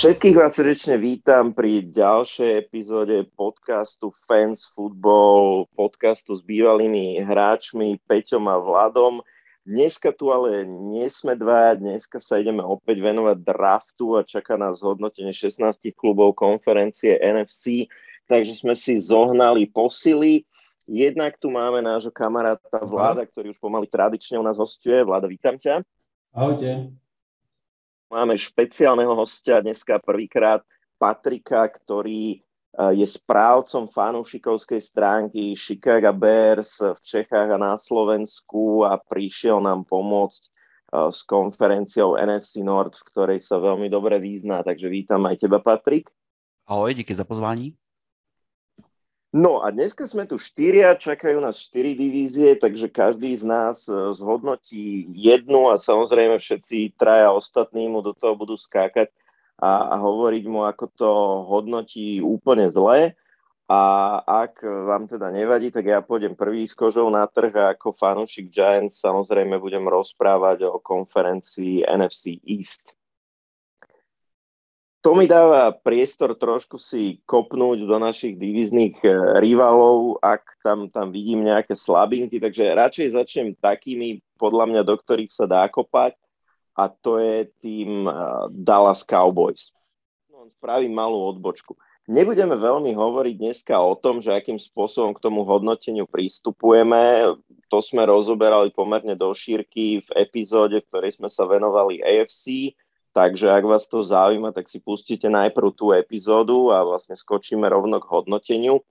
Všetkých vás srdečne vítam pri ďalšej epizóde podcastu Fans Football, podcastu s bývalými hráčmi Peťom a Vladom. Dneska tu ale nie sme dva, dneska sa ideme opäť venovať draftu a čaká nás hodnotenie 16 klubov konferencie NFC, takže sme si zohnali posily. Jednak tu máme nášho kamaráta Vlada, ktorý už pomaly tradične u nás hostuje. Vlada, vítam ťa. Ahojte. Máme špeciálneho hostia dneska prvýkrát Patrika, ktorý eh, je správcom fanúšikovskej stránky Chicago Bears v Čechách a na Slovensku a prišiel nám pomôcť eh, s konferenciou NFC Nord, v ktorej sa veľmi dobre význá. Takže vítam aj teba, Patrik. Ahoj, díky za pozvání. No a dneska sme tu štyria, čakajú nás štyri divízie, takže každý z nás e, zhodnotí jednu a samozrejme všetci traja ostatní mu do toho budú skákať a, a hovoriť mu, ako to hodnotí úplne zle. A ak vám teda nevadí, tak ja pôjdem prvý s kožou na trh a ako fanúšik Giants samozrejme budem rozprávať o konferencii NFC East to mi dáva priestor trošku si kopnúť do našich divizných e, rivalov, ak tam, tam vidím nejaké slabinky, takže radšej začnem takými, podľa mňa, do ktorých sa dá kopať a to je tým e, Dallas Cowboys. No, spravím malú odbočku. Nebudeme veľmi hovoriť dneska o tom, že akým spôsobom k tomu hodnoteniu prístupujeme. To sme rozoberali pomerne do šírky v epizóde, v ktorej sme sa venovali AFC Takže ak vás to zaujíma, tak si pustíte najprv tú epizódu a vlastne skočíme rovno k hodnoteniu.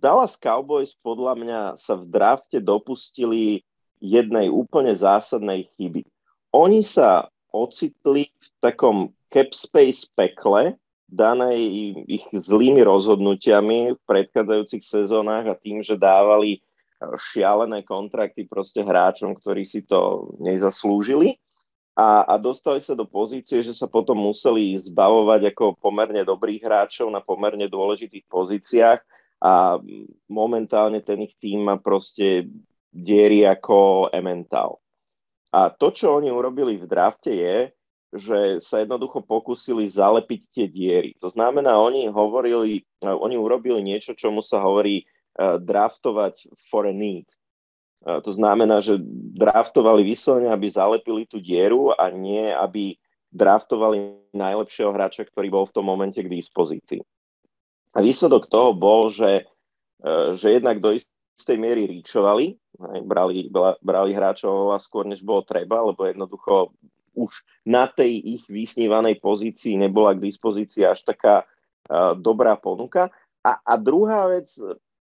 Dallas Cowboys podľa mňa sa v drafte dopustili jednej úplne zásadnej chyby. Oni sa ocitli v takom cap space pekle, danej ich zlými rozhodnutiami v predchádzajúcich sezónach a tým, že dávali šialené kontrakty proste hráčom, ktorí si to nezaslúžili a, a dostali sa do pozície, že sa potom museli zbavovať ako pomerne dobrých hráčov na pomerne dôležitých pozíciách a momentálne ten ich tým má proste diery ako Emmental. A to, čo oni urobili v drafte je, že sa jednoducho pokúsili zalepiť tie diery. To znamená, oni hovorili, oni urobili niečo, čomu sa hovorí uh, draftovať for a need. To znamená, že draftovali vyslovene, aby zalepili tú dieru a nie, aby draftovali najlepšieho hráča, ktorý bol v tom momente k dispozícii. A výsledok toho bol, že, e, že jednak do istej miery ríčovali, brali, brali hráčov oveľa skôr, než bolo treba, lebo jednoducho už na tej ich vysnívanej pozícii nebola k dispozícii až taká uh, dobrá ponuka. A, a druhá vec,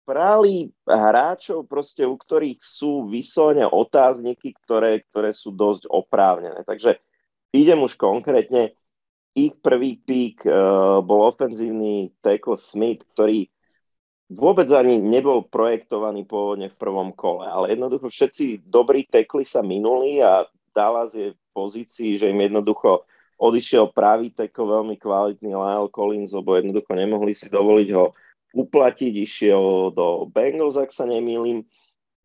brali hráčov, proste, u ktorých sú vyslovene otázniky, ktoré, ktoré sú dosť oprávnené. Takže idem už konkrétne. Ich prvý pík uh, bol ofenzívny tackle Smith, ktorý vôbec ani nebol projektovaný pôvodne v prvom kole, ale jednoducho všetci dobrí tekli sa minuli a Dallas je v pozícii, že im jednoducho odišiel pravý teko veľmi kvalitný Lyle Collins, lebo jednoducho nemohli si dovoliť ho uplatiť, išiel do Bengals, ak sa nemýlim,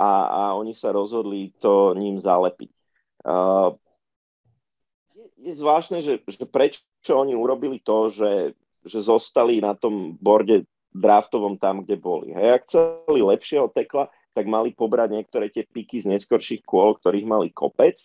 a, a oni sa rozhodli to ním zalepiť. Uh, je, je zvláštne, že, že prečo oni urobili to, že, že zostali na tom borde draftovom tam, kde boli. Hej, ak chceli lepšieho tekla, tak mali pobrať niektoré tie piky z neskorších kôl, ktorých mali kopec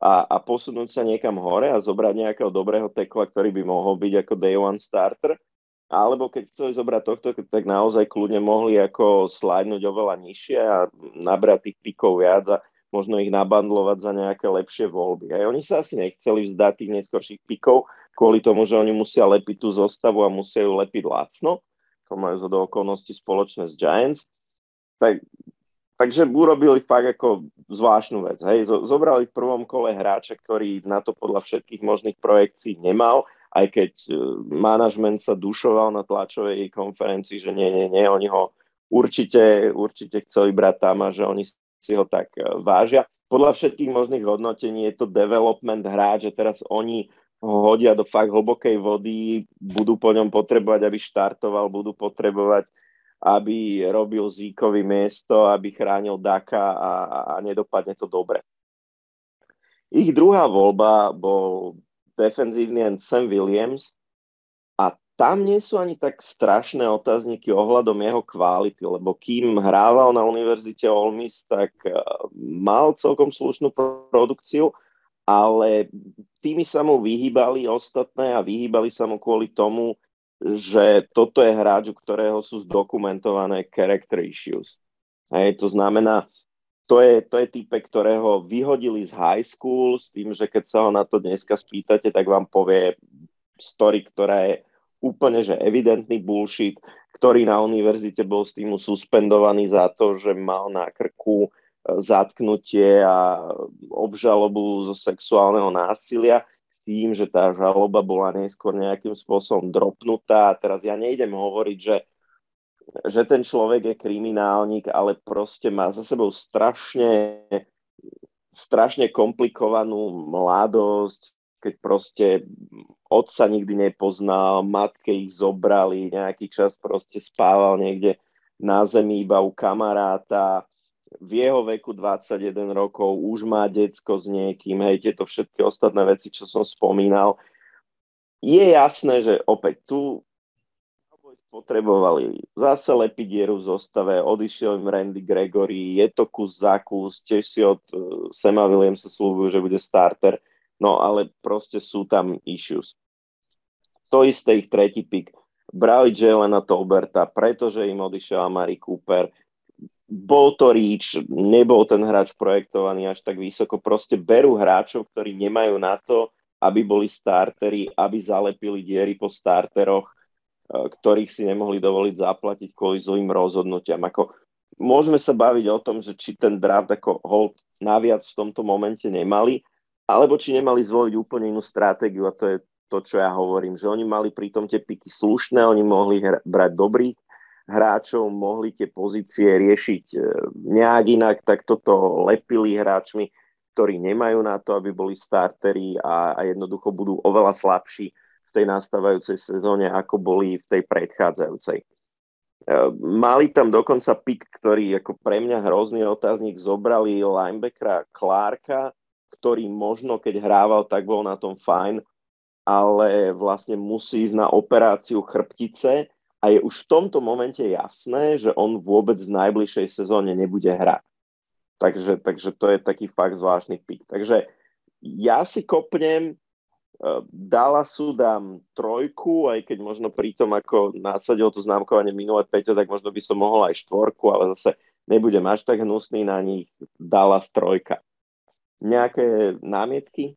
a, a posunúť sa niekam hore a zobrať nejakého dobrého tekla, ktorý by mohol byť ako day one starter alebo keď chceli zobrať tohto, tak naozaj kľudne mohli ako slajnúť oveľa nižšie a nabrať tých pikov viac a možno ich nabandlovať za nejaké lepšie voľby. Aj oni sa asi nechceli vzdať tých neskôrších pikov kvôli tomu, že oni musia lepiť tú zostavu a musia ju lepiť lacno. To majú zo do okolností spoločné s Giants. Tak, takže urobili fakt ako zvláštnu vec. Hej. Zobrali v prvom kole hráča, ktorý na to podľa všetkých možných projekcií nemal aj keď e, manažment sa dušoval na tlačovej konferencii, že nie, nie, nie, oni ho určite, určite chceli brať tam a že oni si ho tak e, vážia. Podľa všetkých možných hodnotení je to development hráč, že teraz oni ho hodia do fakt hlbokej vody, budú po ňom potrebovať, aby štartoval, budú potrebovať, aby robil Zíkovi miesto, aby chránil Daka a, a nedopadne to dobre. Ich druhá voľba bol defenzívny end Sam Williams a tam nie sú ani tak strašné otázniky ohľadom jeho kvality, lebo kým hrával na Univerzite Ole Miss, tak uh, mal celkom slušnú produkciu, ale tými sa mu vyhýbali ostatné a vyhýbali sa mu kvôli tomu, že toto je hráč, u ktorého sú zdokumentované character issues. Hej, to znamená, to je, to je type, ktorého vyhodili z high school s tým, že keď sa ho na to dneska spýtate, tak vám povie story, ktorá je úplne že evidentný bullshit, ktorý na univerzite bol s týmu suspendovaný za to, že mal na krku e, zatknutie a obžalobu zo sexuálneho násilia s tým, že tá žaloba bola neskôr nejakým spôsobom dropnutá. A teraz ja nejdem hovoriť, že že ten človek je kriminálnik, ale proste má za sebou strašne, strašne komplikovanú mladosť, keď proste otca nikdy nepoznal, matke ich zobrali, nejaký čas proste spával niekde na zemi iba u kamaráta, v jeho veku 21 rokov už má decko s niekým, hej, tieto všetky ostatné veci, čo som spomínal. Je jasné, že opäť tu potrebovali zase lepiť dieru v zostave, odišiel im Randy Gregory, je to kus za kus, tiež si od uh, Sema Williamsa slúbujú, že bude starter, no ale proste sú tam issues. To isté ich tretí pick. Brali Jelena Tolberta, pretože im odišiel Amari Cooper. Bol to reach, nebol ten hráč projektovaný až tak vysoko. Proste berú hráčov, ktorí nemajú na to, aby boli starteri, aby zalepili diery po starteroch ktorých si nemohli dovoliť zaplatiť kvôli zlým rozhodnutiam. Ako, môžeme sa baviť o tom, že či ten draft ako hold naviac v tomto momente nemali, alebo či nemali zvoliť úplne inú stratégiu a to je to, čo ja hovorím, že oni mali pritom tie piky slušné, oni mohli hra- brať dobrých hráčov, mohli tie pozície riešiť eh, nejak inak, tak toto lepili hráčmi, ktorí nemajú na to, aby boli starteri a, a jednoducho budú oveľa slabší tej nastávajúcej sezóne, ako boli v tej predchádzajúcej. E, mali tam dokonca pik, ktorý ako pre mňa hrozný otáznik zobrali linebackera Clarka, ktorý možno keď hrával, tak bol na tom fajn, ale vlastne musí ísť na operáciu chrbtice a je už v tomto momente jasné, že on vôbec v najbližšej sezóne nebude hrať. Takže, takže to je taký fakt zvláštny pik. Takže ja si kopnem Dallasu dám trojku, aj keď možno pri tom, ako nasadil to známkovanie minulé Peťo, tak možno by som mohol aj štvorku, ale zase nebudem až tak hnusný na nich. Dallas trojka. Nejaké námietky?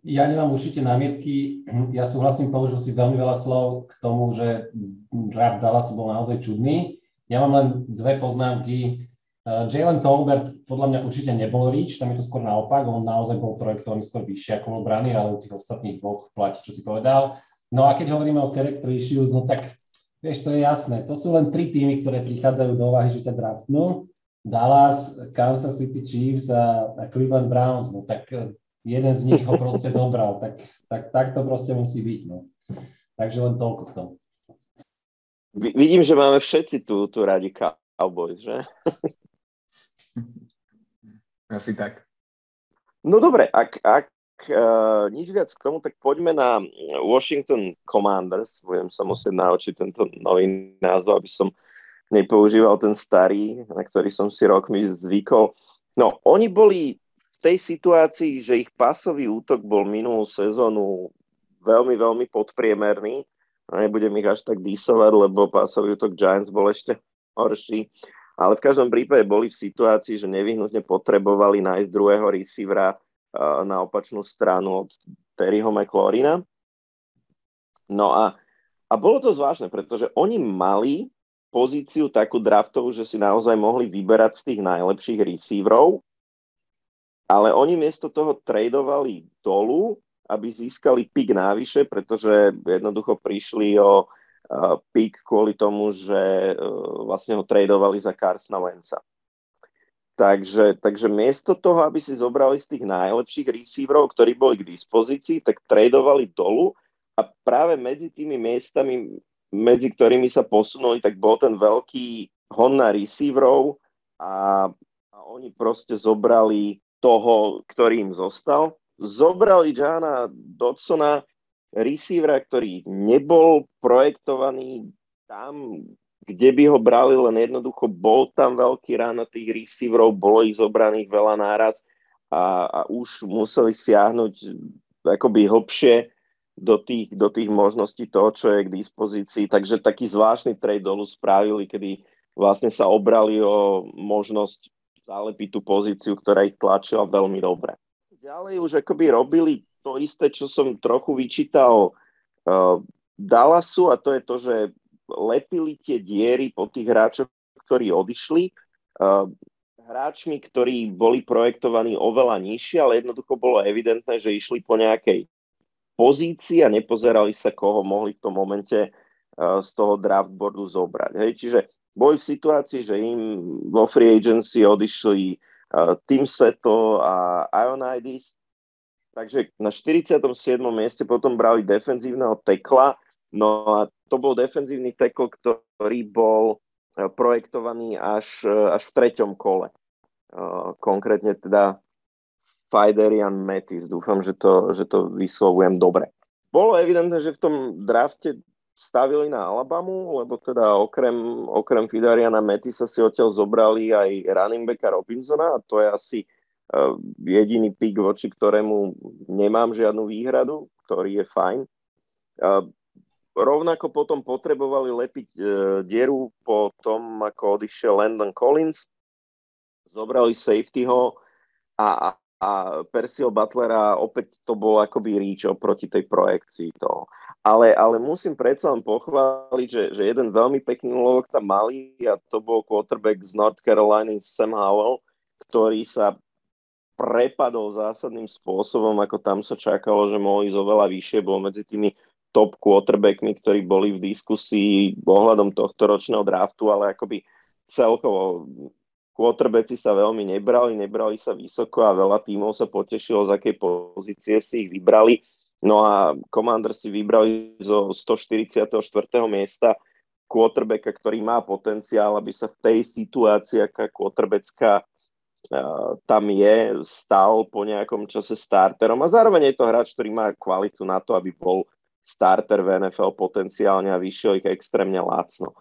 Ja nemám určite námietky. Ja súhlasím, použil si veľmi veľa slov k tomu, že draft Dallasu bol naozaj čudný. Ja mám len dve poznámky. Uh, Jalen Tolbert podľa mňa určite nebol Rich, tam je to skôr naopak, on naozaj bol projektovaný skôr vyššie ako bol Brany, ale u tých ostatných dvoch platí, čo si povedal. No a keď hovoríme o character issues, no tak vieš, to je jasné. To sú len tri týmy, ktoré prichádzajú do úvahy, že ťa draftnú. Dallas, Kansas City Chiefs a, a Cleveland Browns, no tak eh, jeden z nich ho proste zobral, tak, tak, tak to proste musí byť. No. Takže len toľko k tomu. Vidím, že máme všetci tu, tu radi Cowboys, že? Asi tak. No dobre, ak, ak uh, nič viac k tomu, tak poďme na Washington Commanders. Budem sa musieť naučiť tento nový názov, aby som nepoužíval ten starý, na ktorý som si rokmi zvykol. No, oni boli v tej situácii, že ich pasový útok bol minulú sezónu veľmi, veľmi podpriemerný. A nebudem ich až tak disovať, lebo pasový útok Giants bol ešte horší ale v každom prípade boli v situácii, že nevyhnutne potrebovali nájsť druhého receivera na opačnú stranu od Terryho McLaurina. No a, a bolo to zvláštne, pretože oni mali pozíciu takú draftovú, že si naozaj mohli vyberať z tých najlepších receiverov, ale oni miesto toho tradovali dolu, aby získali pik návyše, pretože jednoducho prišli o pick kvôli tomu, že e, vlastne ho tradovali za Carsona Wentza. Takže, takže miesto toho, aby si zobrali z tých najlepších receiverov, ktorí boli k dispozícii, tak tradovali dolu a práve medzi tými miestami, medzi ktorými sa posunuli, tak bol ten veľký hon na receiverov a, a oni proste zobrali toho, ktorý im zostal. zobrali Jana Dodsona, receivera, ktorý nebol projektovaný tam, kde by ho brali, len jednoducho bol tam veľký rán tých receiverov, bolo ich zobraných veľa náraz a, a už museli siahnuť akoby hlbšie do tých, do tých možností toho, čo je k dispozícii. Takže taký zvláštny trade dolu spravili, kedy vlastne sa obrali o možnosť zalepiť tú pozíciu, ktorá ich tlačila veľmi dobre. Ďalej už akoby robili to isté, čo som trochu vyčítal uh, Dallasu a to je to, že lepili tie diery po tých hráčoch, ktorí odišli. Uh, hráčmi, ktorí boli projektovaní oveľa nižšie, ale jednoducho bolo evidentné, že išli po nejakej pozícii a nepozerali sa, koho mohli v tom momente uh, z toho draftboardu zobrať. Hej? Čiže boli v situácii, že im vo free agency odišli uh, Tim Seto a Ionidis, takže na 47. mieste potom brali defenzívneho tekla, no a to bol defenzívny tekl, ktorý bol e, projektovaný až, e, až v treťom kole. Uh, konkrétne teda Fiderian Metis. Dúfam, že to, že to vyslovujem dobre. Bolo evidentné, že v tom drafte stavili na Alabamu, lebo teda okrem, okrem Fidariana Metisa si odtiaľ zobrali aj running backa Robinsona a to je asi Eh, jediný pik, voči ktorému nemám žiadnu výhradu, ktorý je fajn. Eh, rovnako potom potrebovali lepiť eh, dieru po tom, ako odišiel Landon Collins. Zobrali safetyho a, a Persil Butlera opäť to bol akoby reach oproti tej projekcii toho. Ale, ale musím predsa len pochváliť, že, že jeden veľmi pekný úlovok tam mali a to bol quarterback z North Carolina Sam Howell, ktorý sa prepadol zásadným spôsobom, ako tam sa čakalo, že mohol ísť oveľa vyššie, bol medzi tými top quarterbackmi, ktorí boli v diskusii ohľadom tohto ročného draftu, ale akoby celkovo quarterbacki sa veľmi nebrali, nebrali sa vysoko a veľa tímov sa potešilo, z akej pozície si ich vybrali. No a Commander si vybrali zo 144. miesta quarterbacka, ktorý má potenciál, aby sa v tej situácii, aká quarterbacká tam je, stal po nejakom čase starterom a zároveň je to hráč, ktorý má kvalitu na to, aby bol starter v NFL potenciálne a vyšiel ich extrémne lácno.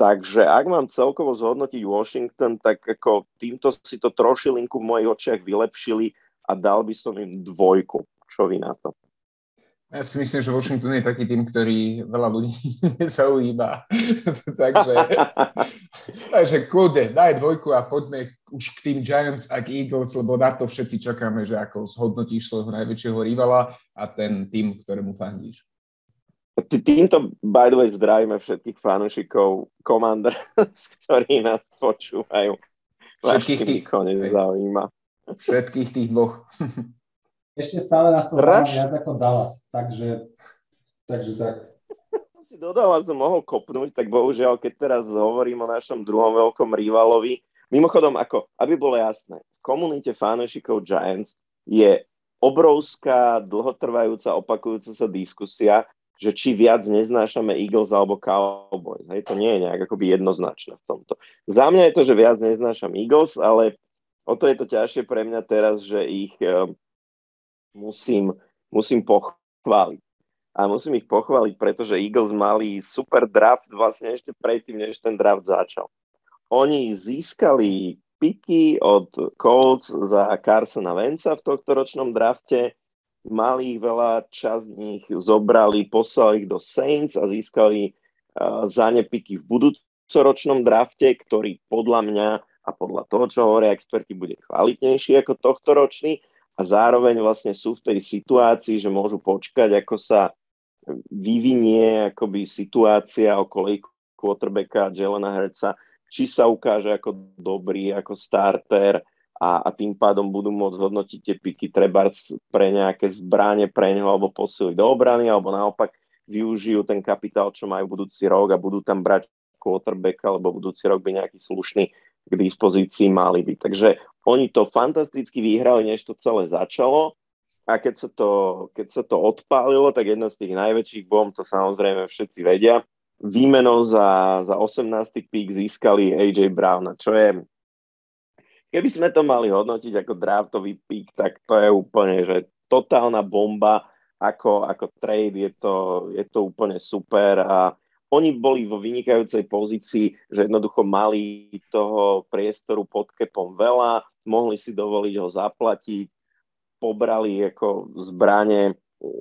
Takže ak mám celkovo zhodnotiť Washington, tak ako týmto si to trošilinku v mojich očiach vylepšili a dal by som im dvojku. Čo vy na to? Ja si myslím, že Washington je taký tým, ktorý veľa ľudí nezaujíma. takže, takže kľude, daj dvojku a poďme už k tým Giants a k Eagles, lebo na to všetci čakáme, že ako zhodnotíš svojho najväčšieho rivala a ten tým, ktorému fandíš. Týmto, by the way, zdravíme všetkých fanúšikov Commander, ktorí nás počúvajú. Všetkých tých... nezaujíma. Všetkých tých dvoch. Ešte stále nás to zaujíma viac ako Dallas, takže, takže tak. Si do Dallasu mohol kopnúť, tak bohužiaľ, keď teraz hovorím o našom druhom veľkom rivalovi, mimochodom, ako, aby bolo jasné, v komunite fanúšikov Giants je obrovská, dlhotrvajúca, opakujúca sa diskusia, že či viac neznášame Eagles alebo Cowboys. Hej, to nie je nejak akoby jednoznačné v tomto. Za mňa je to, že viac neznášam Eagles, ale o to je to ťažšie pre mňa teraz, že ich eh, musím, musím pochváliť. A musím ich pochváliť, pretože Eagles mali super draft vlastne ešte predtým, než ten draft začal. Oni získali piky od Colts za Carsona Venca v tohto ročnom drafte, mali ich veľa, časť z nich zobrali, poslali ich do Saints a získali uh, za ne piky v budúcoročnom drafte, ktorý podľa mňa a podľa toho, čo hovoria experti, bude kvalitnejší ako tohto ročný a zároveň vlastne sú v tej situácii, že môžu počkať, ako sa vyvinie akoby situácia okolo quarterbacka Jelena Herca, či sa ukáže ako dobrý, ako starter a, a tým pádom budú môcť hodnotiť tie piky treba pre nejaké zbranie pre neho alebo posiliť do obrany, alebo naopak využijú ten kapitál, čo majú budúci rok a budú tam brať quarterbacka, alebo budúci rok by nejaký slušný k dispozícii mali byť. Takže oni to fantasticky vyhrali, než to celé začalo a keď sa to, keď sa to odpálilo, tak jedna z tých najväčších bomb, to samozrejme všetci vedia, výmenou za, za 18. pík získali AJ Browna, čo je keby sme to mali hodnotiť ako draftový pík, tak to je úplne, že totálna bomba, ako, ako trade, je to, je to úplne super a oni boli vo vynikajúcej pozícii, že jednoducho mali toho priestoru pod kepom veľa, mohli si dovoliť ho zaplatiť, pobrali ako zbranie.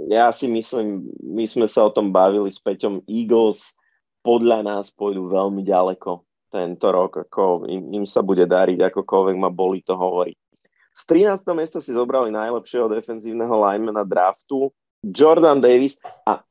Ja si myslím, my sme sa o tom bavili s Peťom Eagles, podľa nás pôjdu veľmi ďaleko tento rok, ako im, im sa bude dariť, akokoľvek ma boli to hovoriť. Z 13. miesta si zobrali najlepšieho defenzívneho linemana draftu, Jordan Davis a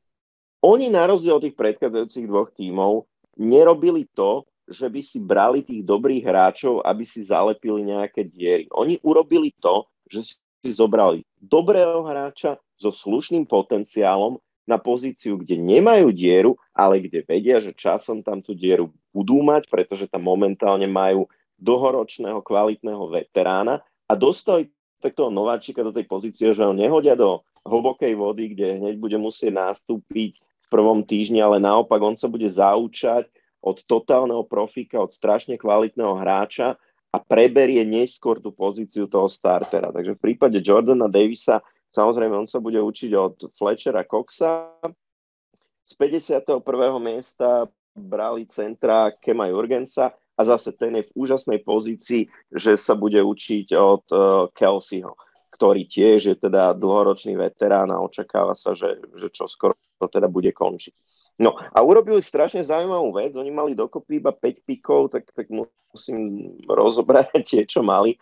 oni na rozdiel od tých predchádzajúcich dvoch tímov nerobili to, že by si brali tých dobrých hráčov, aby si zalepili nejaké diery. Oni urobili to, že si zobrali dobrého hráča so slušným potenciálom na pozíciu, kde nemajú dieru, ale kde vedia, že časom tam tú dieru budú mať, pretože tam momentálne majú dlhoročného kvalitného veterána a dostali takto nováčika do tej pozície, že ho nehodia do hlbokej vody, kde hneď bude musieť nastúpiť prvom týždni, ale naopak on sa bude zaučať od totálneho profíka, od strašne kvalitného hráča a preberie neskôr tú pozíciu toho startera. Takže v prípade Jordana Davisa samozrejme on sa bude učiť od Fletchera Coxa. Z 51. miesta brali centra Kema Jurgensa a zase ten je v úžasnej pozícii, že sa bude učiť od uh, Kelseyho ktorý tiež je teda dlhoročný veterán a očakáva sa, že, že čo skoro to teda bude končiť. No a urobili strašne zaujímavú vec, oni mali dokopy iba 5 pikov, tak, tak musím rozobrať tie, čo mali.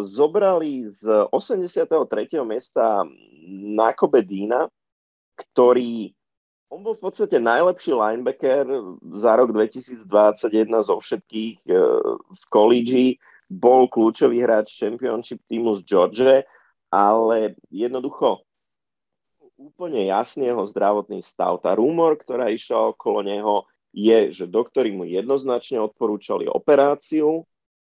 Zobrali z 83. miesta Nakobe Dina, ktorý on bol v podstate najlepší linebacker za rok 2021 zo všetkých uh, v college, bol kľúčový hráč championship týmu z George ale jednoducho úplne jasný jeho zdravotný stav. Tá rumor, ktorá išla okolo neho, je, že doktori mu jednoznačne odporúčali operáciu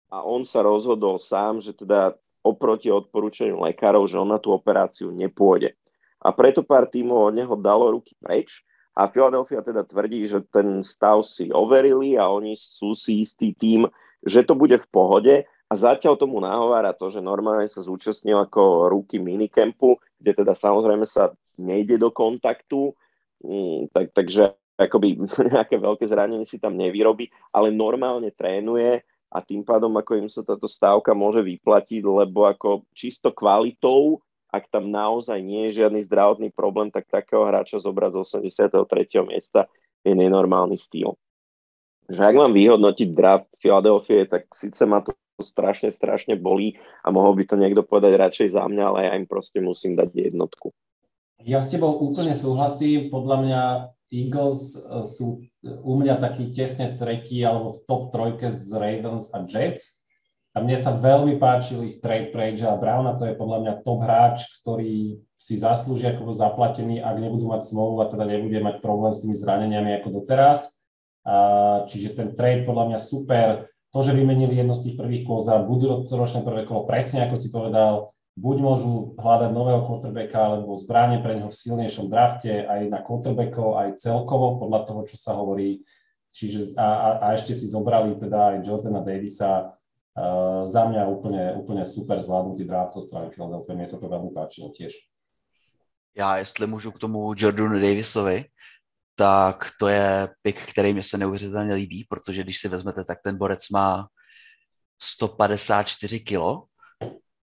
a on sa rozhodol sám, že teda oproti odporúčaniu lekárov, že on na tú operáciu nepôjde. A preto pár tímov od neho dalo ruky preč a Philadelphia teda tvrdí, že ten stav si overili a oni sú si istý tým, že to bude v pohode a zatiaľ tomu nahovára to, že normálne sa zúčastnil ako ruky minicampu, kde teda samozrejme sa nejde do kontaktu, mm, tak, takže akoby nejaké veľké zranenie si tam nevyrobí, ale normálne trénuje a tým pádom ako im sa táto stávka môže vyplatiť, lebo ako čisto kvalitou, ak tam naozaj nie je žiadny zdravotný problém, tak takého hráča zobrať z 83. miesta je nenormálny styl. Že ak mám vyhodnotiť draft Philadelphia, tak síce ma to strašne, strašne bolí a mohol by to niekto povedať radšej za mňa, ale ja im proste musím dať jednotku. Ja s tebou úplne súhlasím. Podľa mňa Eagles eh, sú u mňa taký tesne tretí alebo v top trojke z Ravens a Jets. A mne sa veľmi páčil ich trade pre AJ Browna, to je podľa mňa top hráč, ktorý si zaslúži ako zaplatený, ak nebudú mať smolu a teda nebude mať problém s tými zraneniami ako doteraz. A, čiže ten trade podľa mňa super to, že vymenili jedno z tých prvých kôl za budúcoročné prvé kolo, presne ako si povedal, buď môžu hľadať nového quarterbacka, alebo zbranie pre neho v silnejšom drafte, aj na quarterbackov, aj celkovo, podľa toho, čo sa hovorí. Čiže, a, a, a ešte si zobrali teda aj Jordana Davisa, Uh, za mňa úplne, úplne super zvládnutý draft zo strany Philadelphia, mne sa to veľmi páčilo tiež. Já, jestli můžu k tomu Jordanu Davisovi, tak to je pick, který mi se neuvěřitelně líbí, protože když si vezmete, tak ten borec má 154 kilo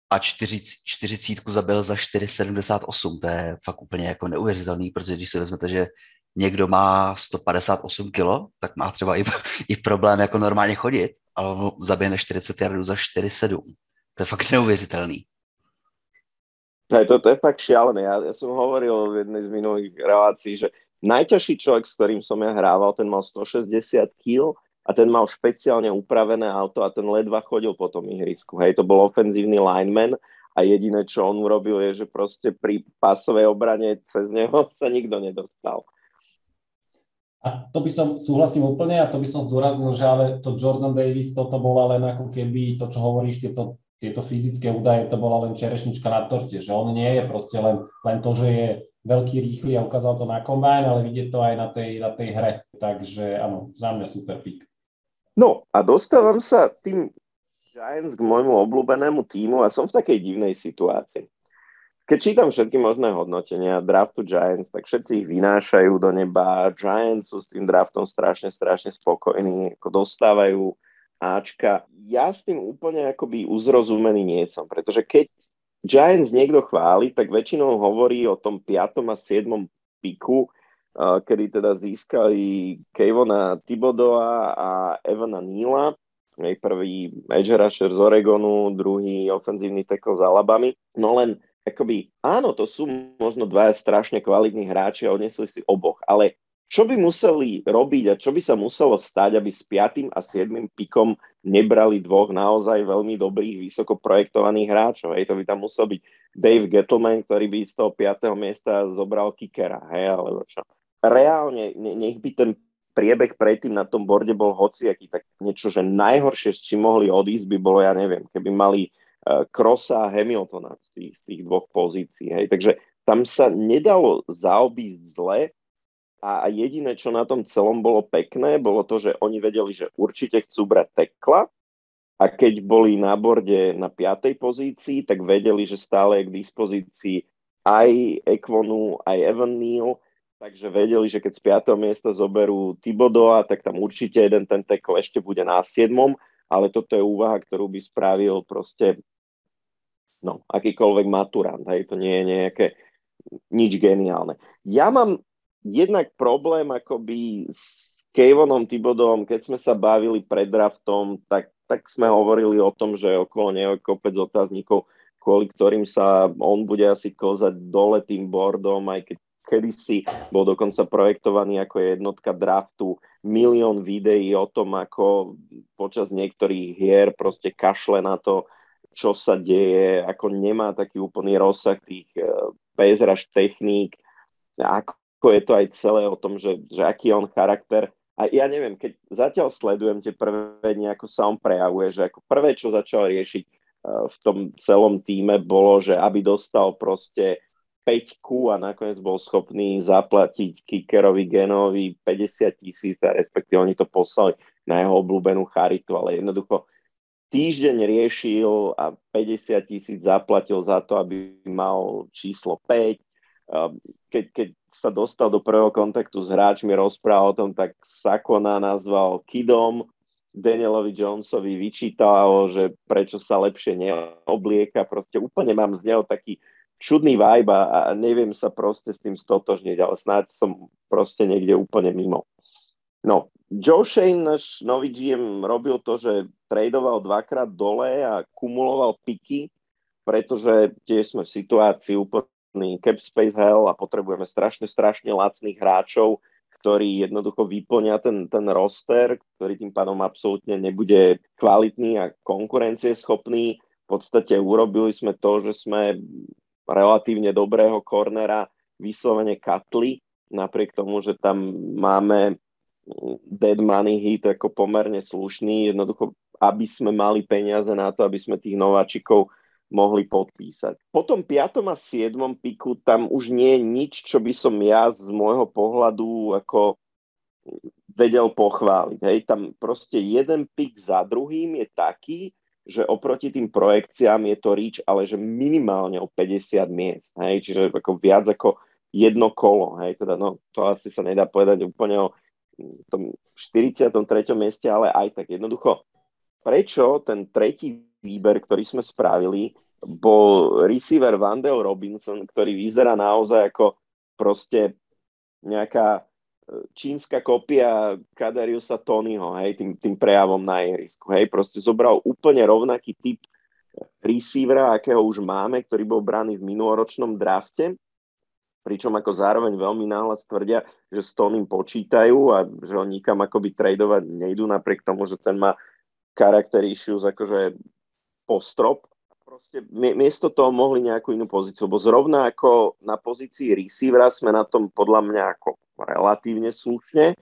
a 40, zabil za 4,78. To je fakt úplně jako neuvěřitelný, protože když si vezmete, že někdo má 158 kilo, tak má třeba i, i problém jako normálně chodit, ale on zabije 40 jardů za 4,7. To je fakt neuvěřitelný. Aj to, to je fakt šialené. Ja, ja som hovoril v jednej z minulých relácií, že Najťažší človek, s ktorým som ja hrával, ten mal 160 kg a ten mal špeciálne upravené auto a ten ledva chodil po tom ihrisku. Hej, to bol ofenzívny lineman a jediné, čo on urobil, je, že proste pri pásovej obrane cez neho sa nikto nedostal. A to by som, súhlasím úplne a to by som zdôraznil, že ale to Jordan Davis, toto bola len ako keby to, čo hovoríš, tieto, tieto fyzické údaje, to bola len čerešnička na torte, že on nie je proste len, len to, že je veľký, rýchly a ukázal to na kombajn, ale vidieť to aj na tej, na tej hre. Takže áno, za mňa super pick. No a dostávam sa tým Giants k môjmu obľúbenému týmu a som v takej divnej situácii. keď čítam všetky možné hodnotenia draftu Giants, tak všetci ich vynášajú do neba. Giants sú s tým draftom strašne, strašne spokojní, ako dostávajú Ačka. Ja s tým úplne akoby uzrozumený nie som, pretože keď Giants niekto chváli, tak väčšinou hovorí o tom 5. a 7. piku, kedy teda získali Kevona Tibodoa a Evana Nila. Prvý edge rusher z Oregonu, druhý ofenzívny tackle z Alabamy. No len akoby, áno, to sú možno dvaja strašne kvalitní hráči a odnesli si oboch, ale čo by museli robiť a čo by sa muselo stať, aby s 5. a 7. pikom nebrali dvoch naozaj veľmi dobrých, vysoko projektovaných hráčov. Hej, to by tam musel byť Dave Gettleman, ktorý by z toho 5. miesta zobral kickera, hej, alebo čo. Reálne, nech by ten priebeh predtým na tom borde bol hociaký, tak niečo, že najhoršie, s čím mohli odísť, by bolo, ja neviem, keby mali Krosa a Hamiltona z tých, z tých dvoch pozícií. Hej. Takže tam sa nedalo zaobísť zle, a jediné, čo na tom celom bolo pekné, bolo to, že oni vedeli, že určite chcú brať tekla a keď boli na borde na piatej pozícii, tak vedeli, že stále je k dispozícii aj Ekvonu, aj Evan Neal, takže vedeli, že keď z 5. miesta zoberú Tibodoa, tak tam určite jeden ten tekl ešte bude na 7. Ale toto je úvaha, ktorú by spravil proste no, akýkoľvek maturant. Hej, to nie je nejaké nič geniálne. Ja mám jednak problém akoby s Kevonom Tibodom, keď sme sa bavili pred draftom, tak, tak sme hovorili o tom, že okolo neho je kopec otáznikov, kvôli ktorým sa on bude asi kozať dole tým bordom, aj keď kedysi bol dokonca projektovaný ako jednotka draftu, milión videí o tom, ako počas niektorých hier proste kašle na to, čo sa deje, ako nemá taký úplný rozsah tých uh, techník, ako je to aj celé o tom, že, že aký je on charakter. A ja neviem, keď zatiaľ sledujem tie prvé dni, ako sa on prejavuje, že ako prvé, čo začal riešiť uh, v tom celom týme, bolo, že aby dostal proste 5 a nakoniec bol schopný zaplatiť kickerovi Genovi 50 tisíc a respektíve oni to poslali na jeho obľúbenú charitu, ale jednoducho týždeň riešil a 50 tisíc zaplatil za to, aby mal číslo 5. Keď, keď sa dostal do prvého kontaktu s hráčmi, rozprával o tom, tak Sakona nazval Kidom, Danielovi Jonesovi vyčítal, že prečo sa lepšie neoblieka. Proste úplne mám z neho taký čudný vibe a neviem sa proste s tým stotožniť, ale snáď som proste niekde úplne mimo. No, Joe Shane, náš nový GM, robil to, že tradoval dvakrát dole a kumuloval piky, pretože tiež sme v situácii úplne cap space hell a potrebujeme strašne, strašne lacných hráčov, ktorí jednoducho vyplňa ten, ten roster, ktorý tým pádom absolútne nebude kvalitný a konkurencieschopný. V podstate urobili sme to, že sme relatívne dobrého kornera vyslovene katli, napriek tomu, že tam máme dead money hit ako pomerne slušný, jednoducho, aby sme mali peniaze na to, aby sme tých nováčikov mohli podpísať. Po tom 5. a 7. piku tam už nie je nič, čo by som ja z môjho pohľadu ako vedel pochváliť. Hej, tam proste jeden pik za druhým je taký, že oproti tým projekciám je to reach, ale že minimálne o 50 miest. Hej, čiže ako viac ako jedno kolo. Hej, teda no, to asi sa nedá povedať úplne o tom 43. mieste, ale aj tak jednoducho. Prečo ten tretí výber, ktorý sme spravili, bol receiver Vandel Robinson, ktorý vyzerá naozaj ako proste nejaká čínska kopia Kadariusa Tonyho, hej, tým, tým prejavom na ihrisku, hej, proste zobral úplne rovnaký typ receivera, akého už máme, ktorý bol braný v minuloročnom drafte, pričom ako zároveň veľmi náhlas tvrdia, že s Tonym počítajú a že ho nikam akoby tradovať nejdú, napriek tomu, že ten má character issues akože postrop. Proste miesto toho mohli nejakú inú pozíciu, lebo zrovna ako na pozícii receivera sme na tom podľa mňa ako relatívne slušne,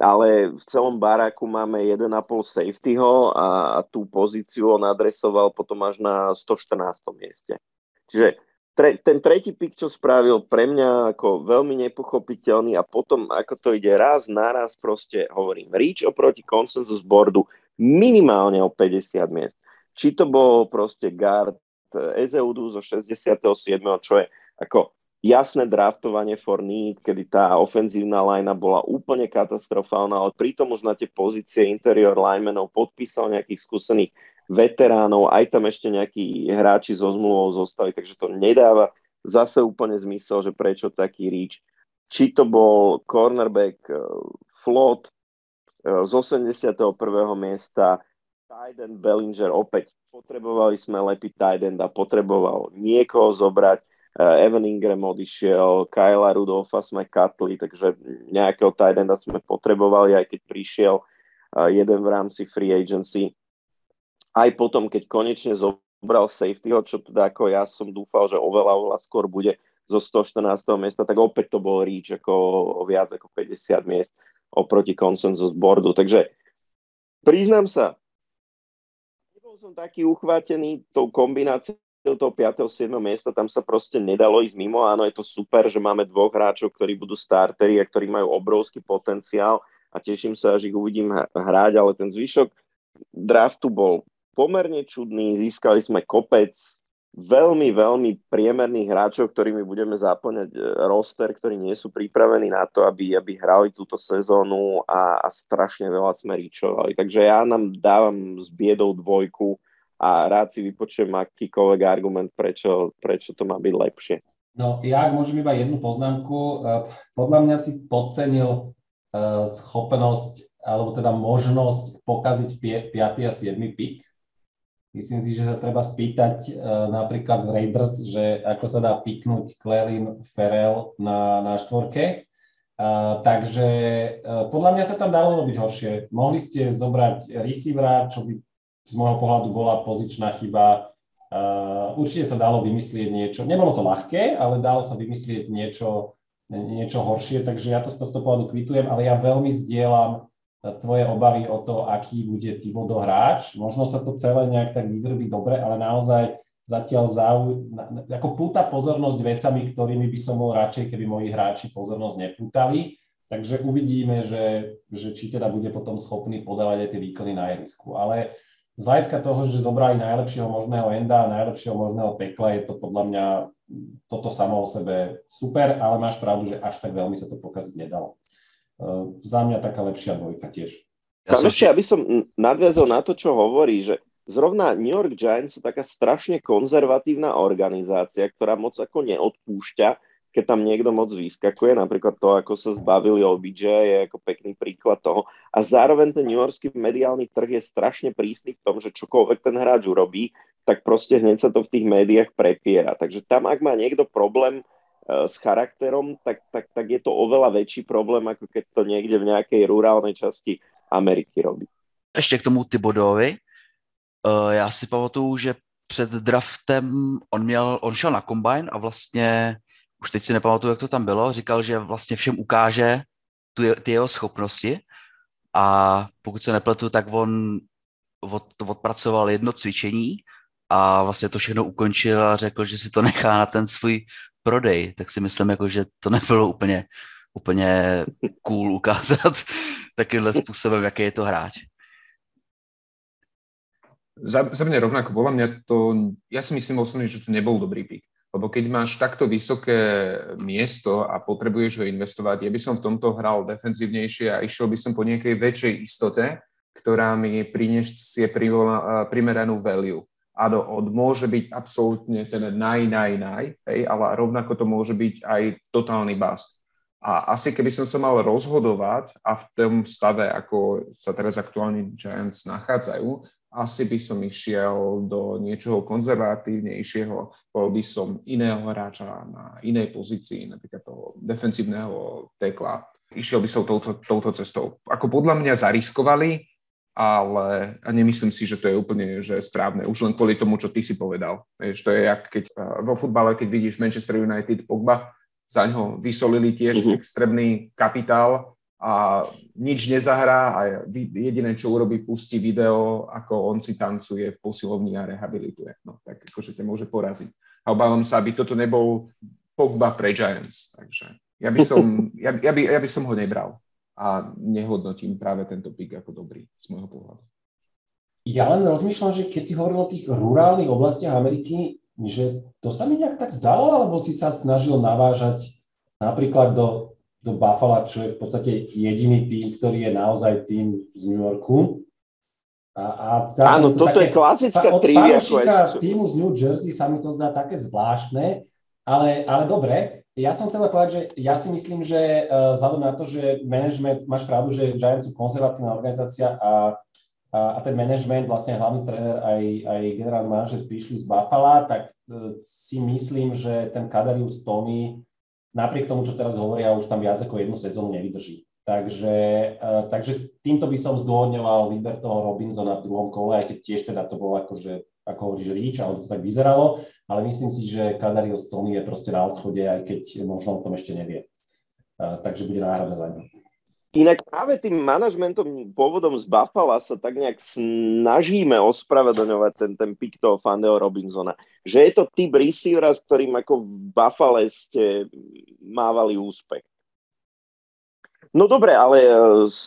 ale v celom baráku máme 1,5 safetyho a, tú pozíciu on adresoval potom až na 114. mieste. Čiže tre, ten tretí pick, čo spravil pre mňa ako veľmi nepochopiteľný a potom ako to ide raz naraz proste hovorím, reach oproti consensus boardu minimálne o 50 miest či to bol proste guard Ezeudu zo 67. čo je ako jasné draftovanie for need, kedy tá ofenzívna linea bola úplne katastrofálna, ale pritom už na tie pozície interior linemenov podpísal nejakých skúsených veteránov, aj tam ešte nejakí hráči zo zmluvou zostali, takže to nedáva zase úplne zmysel, že prečo taký reach. Či to bol cornerback uh, Flot uh, z 81. miesta, Tyden Bellinger opäť potrebovali sme lepý a potreboval niekoho zobrať Eh, Evan Ingram odišiel, Kyla Rudolfa sme katli, takže nejakého tight sme potrebovali, aj keď prišiel eh, jeden v rámci free agency. Aj potom, keď konečne zobral safetyho, čo teda ako ja som dúfal, že oveľa, oveľa skôr bude zo 114. miesta, tak opäť to bol reach ako o viac ako 50 miest oproti konsenzus boardu. Takže priznám sa, nebol som taký uchvátený tou kombináciou do toho 5. 7. miesta, tam sa proste nedalo ísť mimo. Áno, je to super, že máme dvoch hráčov, ktorí budú starteri a ktorí majú obrovský potenciál a teším sa, že ich uvidím hrať, ale ten zvyšok draftu bol pomerne čudný, získali sme kopec veľmi, veľmi priemerných hráčov, ktorými budeme zaplňať e, roster, ktorí nie sú pripravení na to, aby, aby hrali túto sezónu a, a strašne veľa sme ríčovali. Takže ja nám dávam s biedou dvojku, a rád si vypočujem akýkoľvek argument, prečo, prečo to má byť lepšie. No ja, ak môžem iba jednu poznámku, eh, podľa mňa si podcenil eh, schopnosť alebo teda možnosť pokaziť 5. a 7. pik. Myslím si, že sa treba spýtať eh, napríklad v Raiders, že ako sa dá piknúť Clelin Ferrell na, na štvorke. Uh, takže uh, podľa mňa sa tam dalo robiť horšie. Mohli ste zobrať receivera, čo by z môjho pohľadu bola pozičná chyba. Uh, určite sa dalo vymyslieť niečo, nebolo to ľahké, ale dalo sa vymyslieť niečo, niečo horšie, takže ja to z tohto pohľadu kvitujem, ale ja veľmi zdieľam tvoje obavy o to, aký bude Tibodo hráč. Možno sa to celé nejak tak vydrbí dobre, ale naozaj zatiaľ zau... ako púta pozornosť vecami, ktorými by som bol radšej, keby moji hráči pozornosť nepútali. Takže uvidíme, že, že či teda bude potom schopný podávať aj tie výkony na ihrisku. Ale z hľadiska toho, že zobrali najlepšieho možného enda a najlepšieho možného tekla, je to podľa mňa toto samo o sebe super, ale máš pravdu, že až tak veľmi sa to pokaziť nedalo. Uh, za mňa taká lepšia dvojka tiež. Ja som... ešte, aby som nadviazol na to, čo hovorí, že zrovna New York Giants sú taká strašne konzervatívna organizácia, ktorá moc ako neodpúšťa keď tam niekto moc vyskakuje, napríklad to, ako sa zbavili OBJ, je ako pekný príklad toho. A zároveň ten New Yorkský mediálny trh je strašne prísny v tom, že čokoľvek ten hráč urobí, tak proste hneď sa to v tých médiách prepiera. Takže tam, ak má niekto problém uh, s charakterom, tak, tak, tak je to oveľa väčší problém, ako keď to niekde v nejakej rurálnej časti Ameriky robí. Ještě k tomu Tybodovi. Uh, já si pamatuju, že před draftem on, měl, on šel na kombine a vlastně už teď si nepamatuju, jak to tam bylo, říkal, že vlastně všem ukáže tu, ty jeho schopnosti a pokud se nepletu, tak on od, odpracoval jedno cvičení a vlastně to všechno ukončil a řekl, že si to nechá na ten svůj prodej, tak si myslím, jako, že to nebylo úplně, úplně cool ukázat takýmhle způsobem, jaký je to hráč. Za, za mňa rovnako, podľa mňa to, ja si myslím osobne, že to nebol dobrý pick. Lebo keď máš takto vysoké miesto a potrebuješ ho investovať, ja by som v tomto hral defenzívnejšie a išiel by som po nejakej väčšej istote, ktorá mi prinesie primeranú value. Áno, on môže byť absolútne ten naj, naj, naj, hej, ale rovnako to môže byť aj totálny bust. A asi keby som sa mal rozhodovať a v tom stave, ako sa teraz aktuálne Giants nachádzajú, asi by som išiel do niečoho konzervatívnejšieho, bol by som iného hráča na inej pozícii, napríklad toho defensívneho tekla. Išiel by som touto, touto cestou. Ako podľa mňa zariskovali, ale a nemyslím si, že to je úplne že správne. Už len kvôli tomu, čo ty si povedal. Vieš, to je jak keď vo futbale, keď vidíš Manchester United, Pogba, za ňo vysolili tiež uh-huh. extrémny kapitál a nič nezahrá a jediné, čo urobí, pustí video, ako on si tancuje v posilovni a rehabilituje. No tak akože ťa môže poraziť. A obávam sa, aby toto nebol Pogba pre Giants. Takže ja by som, ja, ja, by, ja by som ho nebral a nehodnotím práve tento pik ako dobrý z môjho pohľadu. Ja len rozmýšľam, že keď si hovoril o tých rurálnych oblastiach Ameriky, že to sa mi nejak tak zdalo, alebo si sa snažil navážať napríklad do, do Buffalo, čo je v podstate jediný tým, ktorý je naozaj tým z New Yorku. A, a Áno, to toto také, je klasická od trivia. Od týmu z New Jersey sa mi to zdá také zvláštne, ale, ale dobre. Ja som chcel povedať, že ja si myslím, že uh, vzhľadom na to, že management, máš pravdu, že Giants sú konzervatívna organizácia a a, a ten management, vlastne hlavný tréner aj, aj generálny manažer prišli z Buffalo, tak uh, si myslím, že ten Kadarius Tony napriek tomu, čo teraz hovoria, už tam viac ako jednu sezónu nevydrží. Takže, uh, takže týmto by som zdôvodňoval výber toho Robinsona v druhom kole, aj keď tiež teda to bolo akože, ako hovoríš, ríč, ale to tak vyzeralo, ale myslím si, že Kadarius Tony je proste na odchode, aj keď možno o tom ešte nevie. Uh, takže bude náhrada za ňu. Inak práve tým manažmentom pôvodom z Buffalo sa tak nejak snažíme ospravedlňovať ten, ten pick toho Fandeo Robinsona. Že je to typ receivera, s ktorým ako v Buffalo ste mávali úspech. No dobre, ale s,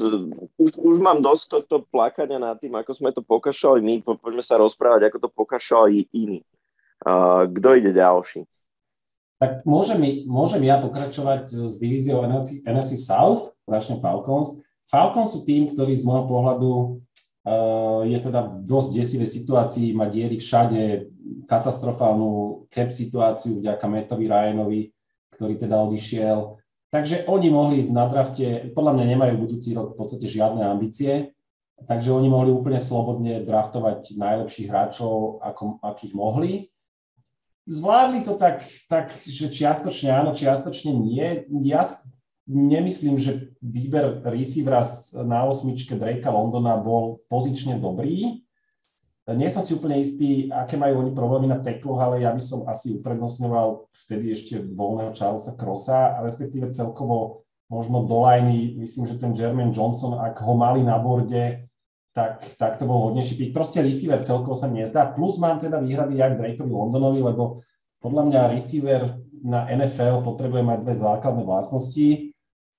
už, už mám dosť tohto plakania nad tým, ako sme to pokašali my. Poďme sa rozprávať, ako to pokašali iní. Uh, kto ide ďalší? Tak môžem, môžem ja pokračovať s divíziou NFC, NFC South, začnem Falcons. Falcons sú tým, ktorý z môjho pohľadu uh, je teda dosť desivej situácii, má diery všade, katastrofálnu cap situáciu vďaka Metovi Ryanovi, ktorý teda odišiel. Takže oni mohli na drafte, podľa mňa nemajú budúci rok v podstate žiadne ambície, takže oni mohli úplne slobodne draftovať najlepších hráčov, ako, akých mohli Zvládli to tak, tak, že čiastočne áno, čiastočne nie. Ja nemyslím, že výber receivera na osmičke Drakea Londona bol pozične dobrý. Nie som si úplne istý, aké majú oni problémy na tekloch, ale ja by som asi uprednostňoval vtedy ešte voľného Charlesa Crossa, respektíve celkovo možno do liney, myslím, že ten Jermaine Johnson, ak ho mali na borde, tak, tak to bol hodnejší pick. Proste receiver celkovo sa mi nezdá. Plus mám teda výhrady jak Drakeovi Londonovi, lebo podľa mňa receiver na NFL potrebuje mať dve základné vlastnosti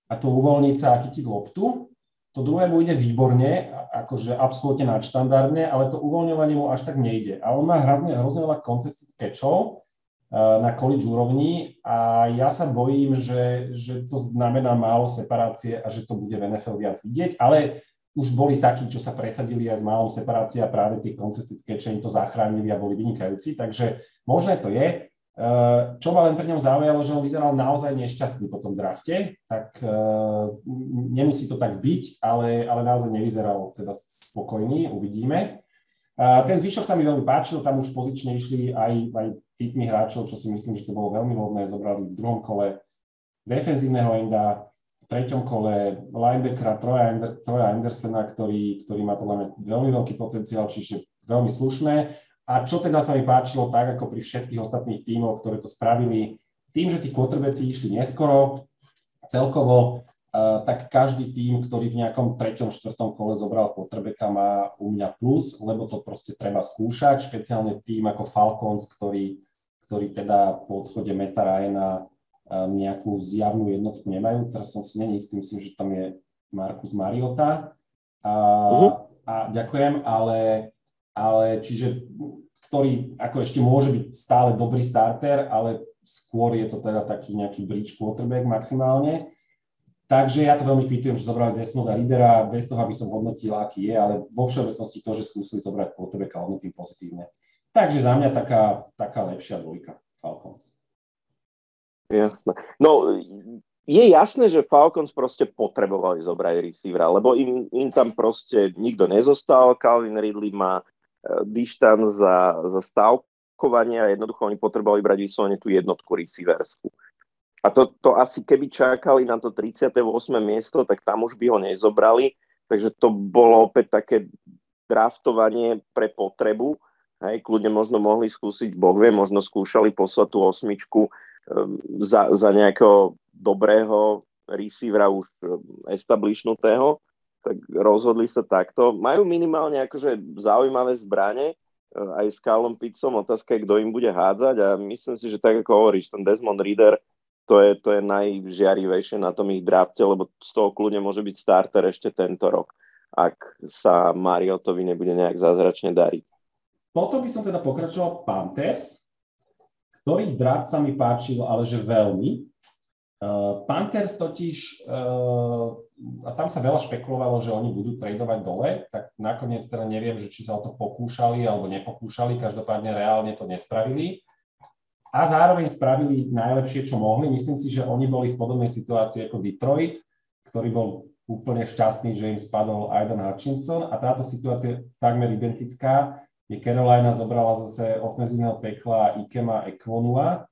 a to uvoľniť sa a chytiť loptu. To druhé mu ide výborne, akože absolútne nadštandardne, ale to uvoľňovanie mu až tak nejde. A on má hrozne, hrozne veľa contested catchov uh, na college úrovni a ja sa bojím, že, že to znamená málo separácie a že to bude v NFL viac vidieť, ale už boli takí, čo sa presadili aj s malou separáciou a práve tie contested catche im to zachránili a boli vynikajúci, takže možné to je. Eh, čo ma len pri ňom zaujalo, že on vyzeral naozaj nešťastný po tom drafte, tak eh, nemusí to tak byť, ale, ale naozaj nevyzeral teda spokojný, uvidíme. Ten zvyšok sa mi veľmi páčil, tam už pozične išli aj, aj typmi hráčov, čo si myslím, že to bolo veľmi vhodné, zobrali v druhom kole defenzívneho enda, treťom kole linebackera Troja, Ander, Troja Andersona, ktorý, ktorý má podľa mňa veľmi veľký potenciál, čiže veľmi slušné. A čo teda sa mi páčilo, tak ako pri všetkých ostatných tímoch, ktoré to spravili, tým, že tí quarterbacki išli neskoro, celkovo, uh, tak každý tým, ktorý v nejakom treťom, štvrtom kole zobral quarterbacka, má u mňa plus, lebo to proste treba skúšať, špeciálne tým ako Falcons, ktorý, ktorý teda po odchode Meta Ryana nejakú zjavnú jednotku nemajú. Teraz som si není istý, myslím, že tam je Markus Mariota. A, uh-huh. a ďakujem, ale, ale čiže ktorý ako ešte môže byť stále dobrý starter, ale skôr je to teda taký nejaký bridge quarterback maximálne. Takže ja to veľmi kvitujem, že zobrali Desmonda lídera, bez toho, aby som hodnotil, aký je, ale vo všeobecnosti to, že skúsili zobrať quarterbacka, hodnotím pozitívne. Takže za mňa taká, taká lepšia dvojka Falcons. Jasné. No, je jasné, že Falcons proste potrebovali zobrať receivera, lebo im, im tam proste nikto nezostal. Calvin Ridley má uh, dištan za, za stavkovanie a jednoducho oni potrebovali brať vyslovene tú jednotku receiversku. A to, to asi keby čakali na to 38. miesto, tak tam už by ho nezobrali. Takže to bolo opäť také draftovanie pre potrebu. Hej, kľudne možno mohli skúsiť, Boh vie, možno skúšali poslať tú osmičku za, za nejakého dobrého receivera už establishnutého, tak rozhodli sa takto. Majú minimálne akože zaujímavé zbranie, ehm, aj s Kálom Pitzom, otázka je, kto im bude hádzať a myslím si, že tak ako hovoríš, ten Desmond Reader, to je, to je najžiarivejšie na tom ich drafte, lebo z toho kľudne môže byť starter ešte tento rok, ak sa Mariotovi nebude nejak zázračne dariť. Potom by som teda pokračoval Panthers, ktorých draft sa mi páčil, ale že veľmi. Uh, Panthers totiž, uh, a tam sa veľa špekulovalo, že oni budú tradovať dole, tak nakoniec teda neviem, že či sa o to pokúšali alebo nepokúšali, každopádne reálne to nespravili. A zároveň spravili najlepšie, čo mohli. Myslím si, že oni boli v podobnej situácii ako Detroit, ktorý bol úplne šťastný, že im spadol Aidan Hutchinson a táto situácia je takmer identická, je Carolina zobrala zase ofenzívneho tekla Ikema Ekwonua,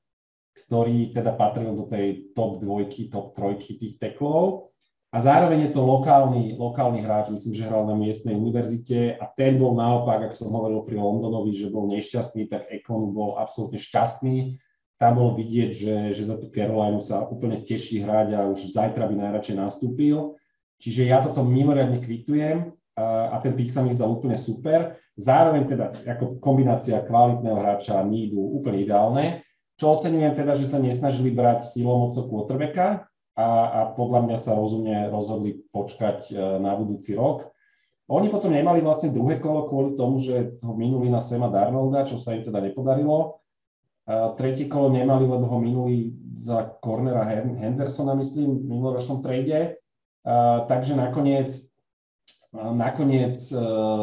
ktorý teda patril do tej top dvojky, top trojky tých teklov. A zároveň je to lokálny, lokálny hráč, myslím, že hral na miestnej univerzite a ten bol naopak, ak som hovoril pri Londonovi, že bol nešťastný, tak Ekon bol absolútne šťastný. Tam bolo vidieť, že, že za tú Carolinu sa úplne teší hrať a už zajtra by najradšej nastúpil. Čiže ja toto mimoriadne kvitujem a, a ten pík sa mi zdal úplne super. Zároveň teda ako kombinácia kvalitného hráča a nídu úplne ideálne. Čo oceňujem teda, že sa nesnažili brať silou mocou quarterbacka a, a podľa mňa sa rozumne rozhodli počkať e, na budúci rok. Oni potom nemali vlastne druhé kolo kvôli tomu, že ho minuli na Sema Darnolda, čo sa im teda nepodarilo. A tretí kolo nemali, lebo ho minuli za cornera Hendersona, myslím, v minuloročnom trade takže nakoniec, nakoniec e,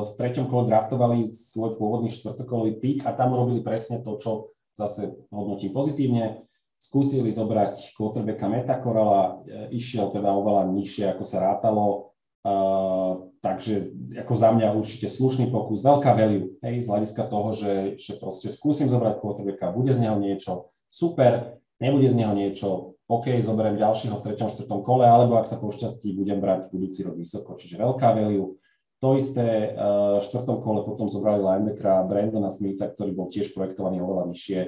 v treťom kole draftovali svoj pôvodný štvrtokolový pík a tam robili presne to, čo zase hodnotím pozitívne. Skúsili zobrať quarterbacka Metakorala, e, išiel teda oveľa nižšie, ako sa rátalo, Uh, takže ako za mňa určite slušný pokus, veľká value, hej, z hľadiska toho, že, že proste skúsim zobrať quarterbacka, bude z neho niečo, super, nebude z neho niečo, OK, zoberiem ďalšieho v treťom, štvrtom kole, alebo ak sa pošťastí, budem brať budúci rok vysoko, čiže veľká value. To isté v štvrtom kole potom zobrali linebackera Brandona Smitha, ktorý bol tiež projektovaný oveľa nižšie,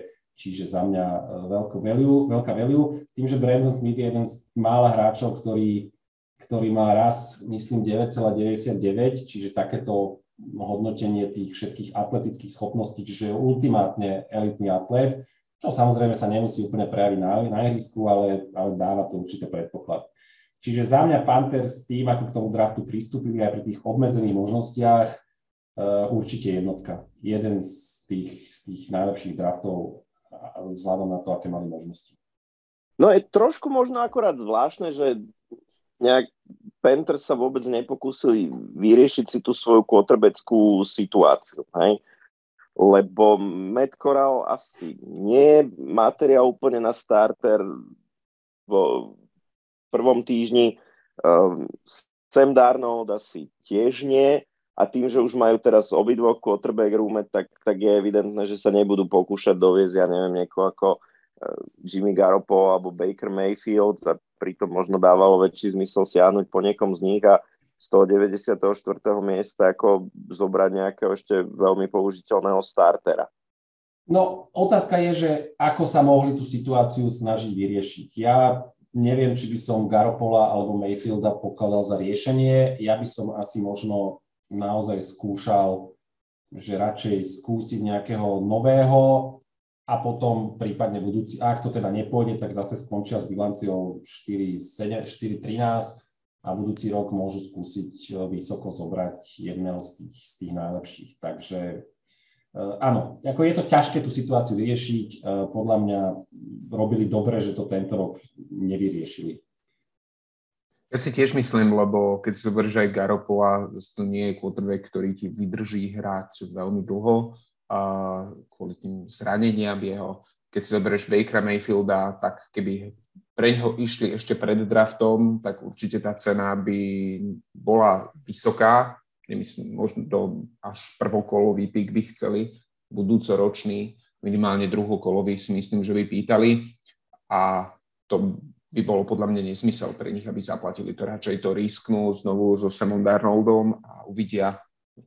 čiže za mňa e, veľkú value, veľká value. Tým, že Brandon Smith je jeden z mála hráčov, ktorý, ktorý má raz, myslím, 9,99, čiže takéto hodnotenie tých všetkých atletických schopností, čiže ultimátne elitný atlet čo samozrejme sa nemusí úplne prejaviť na, na ihrisku, ale, ale dáva to určité predpoklad. Čiže za mňa Panthers tým, ako k tomu draftu pristúpili aj pri tých obmedzených možnostiach, uh, určite jednotka. Jeden z tých, z tých najlepších draftov vzhľadom na to, aké mali možnosti. No je trošku možno akorát zvláštne, že nejak Panthers sa vôbec nepokúsili vyriešiť si tú svoju kotrebeckú situáciu. Hej? Lebo Matt Corral asi nie je materiál úplne na starter v prvom týždni. Um, Sam Darnold asi tiež nie. A tým, že už majú teraz obidvoch quarterback roome, tak, tak je evidentné, že sa nebudú pokúšať doviezť, ja neviem, niekoho ako uh, Jimmy Garoppolo alebo Baker Mayfield. A pritom možno dávalo väčší zmysel siahnuť po niekom z nich. A z toho 94. miesta ako zobrať nejakého ešte veľmi použiteľného startera. No, otázka je, že ako sa mohli tú situáciu snažiť vyriešiť. Ja neviem, či by som Garopola alebo Mayfielda pokladal za riešenie. Ja by som asi možno naozaj skúšal, že radšej skúsiť nejakého nového a potom prípadne budúci, ak to teda nepôjde, tak zase skončia s bilanciou 4-13 a budúci rok môžu skúsiť e, vysoko zobrať jedného z tých, z tých najlepších. Takže e, áno, ako je to ťažké tú situáciu vyriešiť. E, podľa mňa robili dobre, že to tento rok nevyriešili. Ja si tiež myslím, lebo keď si zoberieš aj Garopola, to nie je quarterback, ktorý ti vydrží hrať veľmi dlho a kvôli tým zraneniam jeho. Keď si zoberieš Bakera Mayfielda, tak keby pre ňoho išli ešte pred draftom, tak určite tá cena by bola vysoká. Nemyslím, možno do až prvokolový pík by chceli, budúcoročný, minimálne druhokolový si myslím, že by pýtali a to by bolo podľa mňa nesmysel pre nich, aby zaplatili to. Radšej to risknú znovu so Samom Darnoldom a uvidia,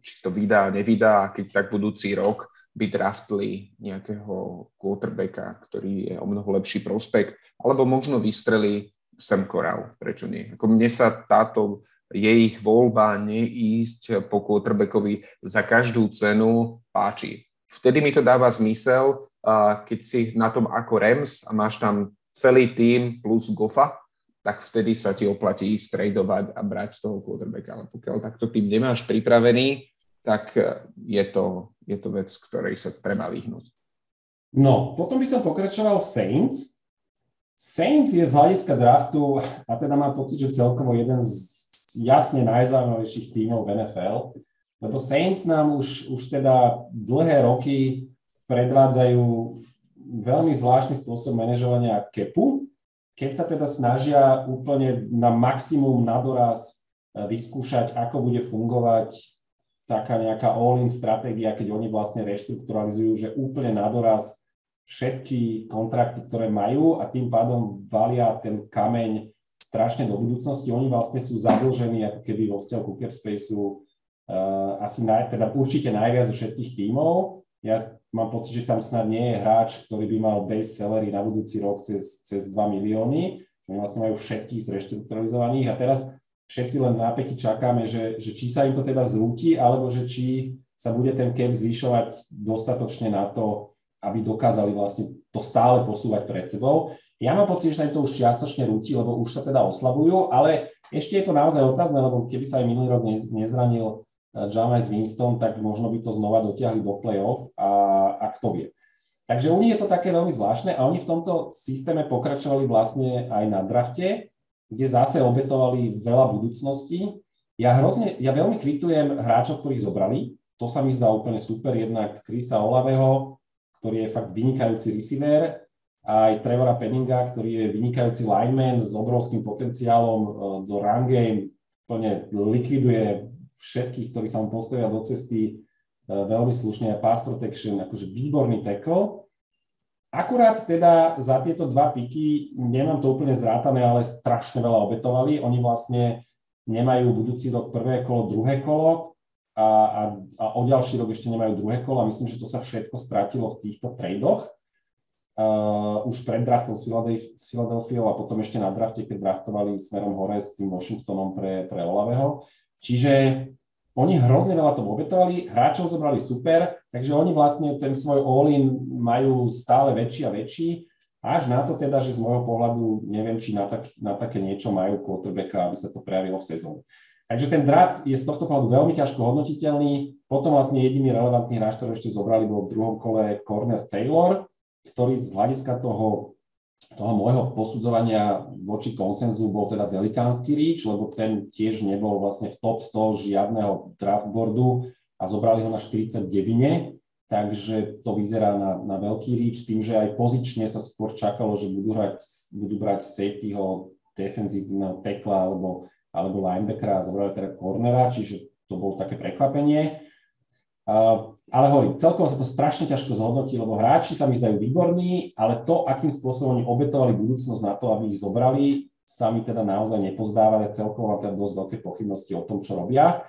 či to vydá, nevydá keď tak budúci rok by draftli nejakého quarterbacka, ktorý je o mnoho lepší prospekt, alebo možno vystrelí Sam Corral, prečo nie. Ako mne sa táto je ich voľba neísť po quarterbackovi za každú cenu páči. Vtedy mi to dáva zmysel, keď si na tom ako Rams a máš tam celý tým plus Goffa, tak vtedy sa ti oplatí stradovať a brať toho quarterbacka. Ale pokiaľ takto tým nemáš pripravený, tak je to je to vec, ktorej sa treba vyhnúť. No, potom by som pokračoval Saints. Saints je z hľadiska draftu, a teda mám pocit, že celkovo jeden z jasne najzaujímavejších tímov v NFL, lebo Saints nám už, už teda dlhé roky predvádzajú veľmi zvláštny spôsob manažovania kepu, keď sa teda snažia úplne na maximum na doraz e, vyskúšať, ako bude fungovať taká nejaká all-in stratégia, keď oni vlastne reštrukturalizujú, že úplne na doraz všetky kontrakty, ktoré majú a tým pádom valia ten kameň strašne do budúcnosti. Oni vlastne sú zadlžení ako keby vo vzťahu ku Capspaceu uh, asi naj, teda určite najviac zo všetkých tímov. Ja mám pocit, že tam snad nie je hráč, ktorý by mal base salary na budúci rok cez, cez 2 milióny. Oni vlastne majú všetkých zreštrukturalizovaných a teraz všetci len nápeky čakáme, že, že či sa im to teda zrúti, alebo že či sa bude ten cap zvyšovať dostatočne na to, aby dokázali vlastne to stále posúvať pred sebou. Ja mám pocit, že sa im to už čiastočne rúti, lebo už sa teda oslabujú, ale ešte je to naozaj otázne, lebo keby sa aj minulý rok nezranil eh, James Winston, tak možno by to znova dotiahli do play-off a, a kto vie. Takže u nich je to také veľmi zvláštne a oni v tomto systéme pokračovali vlastne aj na drafte, kde zase obetovali veľa budúcností. Ja hrozne, ja veľmi kvitujem hráčov, ktorých zobrali, to sa mi zdá úplne super, jednak Krisa Olaveho, ktorý je fakt vynikajúci receiver, aj Trevora Penninga, ktorý je vynikajúci lineman s obrovským potenciálom e, do run game, plne likviduje všetkých, ktorí sa mu postavia do cesty, e, veľmi slušne pass protection, akože výborný tackle. Akurát teda za tieto dva piky, nemám to úplne zrátané, ale strašne veľa obetovali. Oni vlastne nemajú budúci rok prvé kolo, druhé kolo, a, a, a o ďalší rok ešte nemajú druhé kolo a myslím, že to sa všetko stratilo v týchto tradoch. Uh, už pred draftom s, Philadelphia a potom ešte na drafte, keď draftovali smerom hore s tým Washingtonom pre, pre Olaveho. Čiže oni hrozne veľa to obetovali, hráčov zobrali super, takže oni vlastne ten svoj all-in majú stále väčší a väčší, až na to teda, že z môjho pohľadu neviem, či na, tak, na také niečo majú quarterbacka, aby sa to prejavilo v sezóne. Takže ten draft je z tohto pohľadu veľmi ťažko hodnotiteľný. Potom vlastne jediný relevantný hráč, ktorý ešte zobrali, bol v druhom kole Corner Taylor, ktorý z hľadiska toho, toho môjho posudzovania voči konsenzu bol teda velikánsky reach, lebo ten tiež nebol vlastne v top 100 žiadneho draftboardu a zobrali ho na 49, takže to vyzerá na, na veľký s tým, že aj pozične sa skôr čakalo, že budú, hrať, budú brať safetyho defenzívneho tekla alebo alebo linebackera a zobrali teda cornera, čiže to bolo také prekvapenie. Uh, ale hovorím, celkovo sa to strašne ťažko zhodnotí, lebo hráči sa mi zdajú výborní, ale to, akým spôsobom oni obetovali budúcnosť na to, aby ich zobrali, sa mi teda naozaj nepozdáva, celkovo mám teda dosť veľké pochybnosti o tom, čo robia.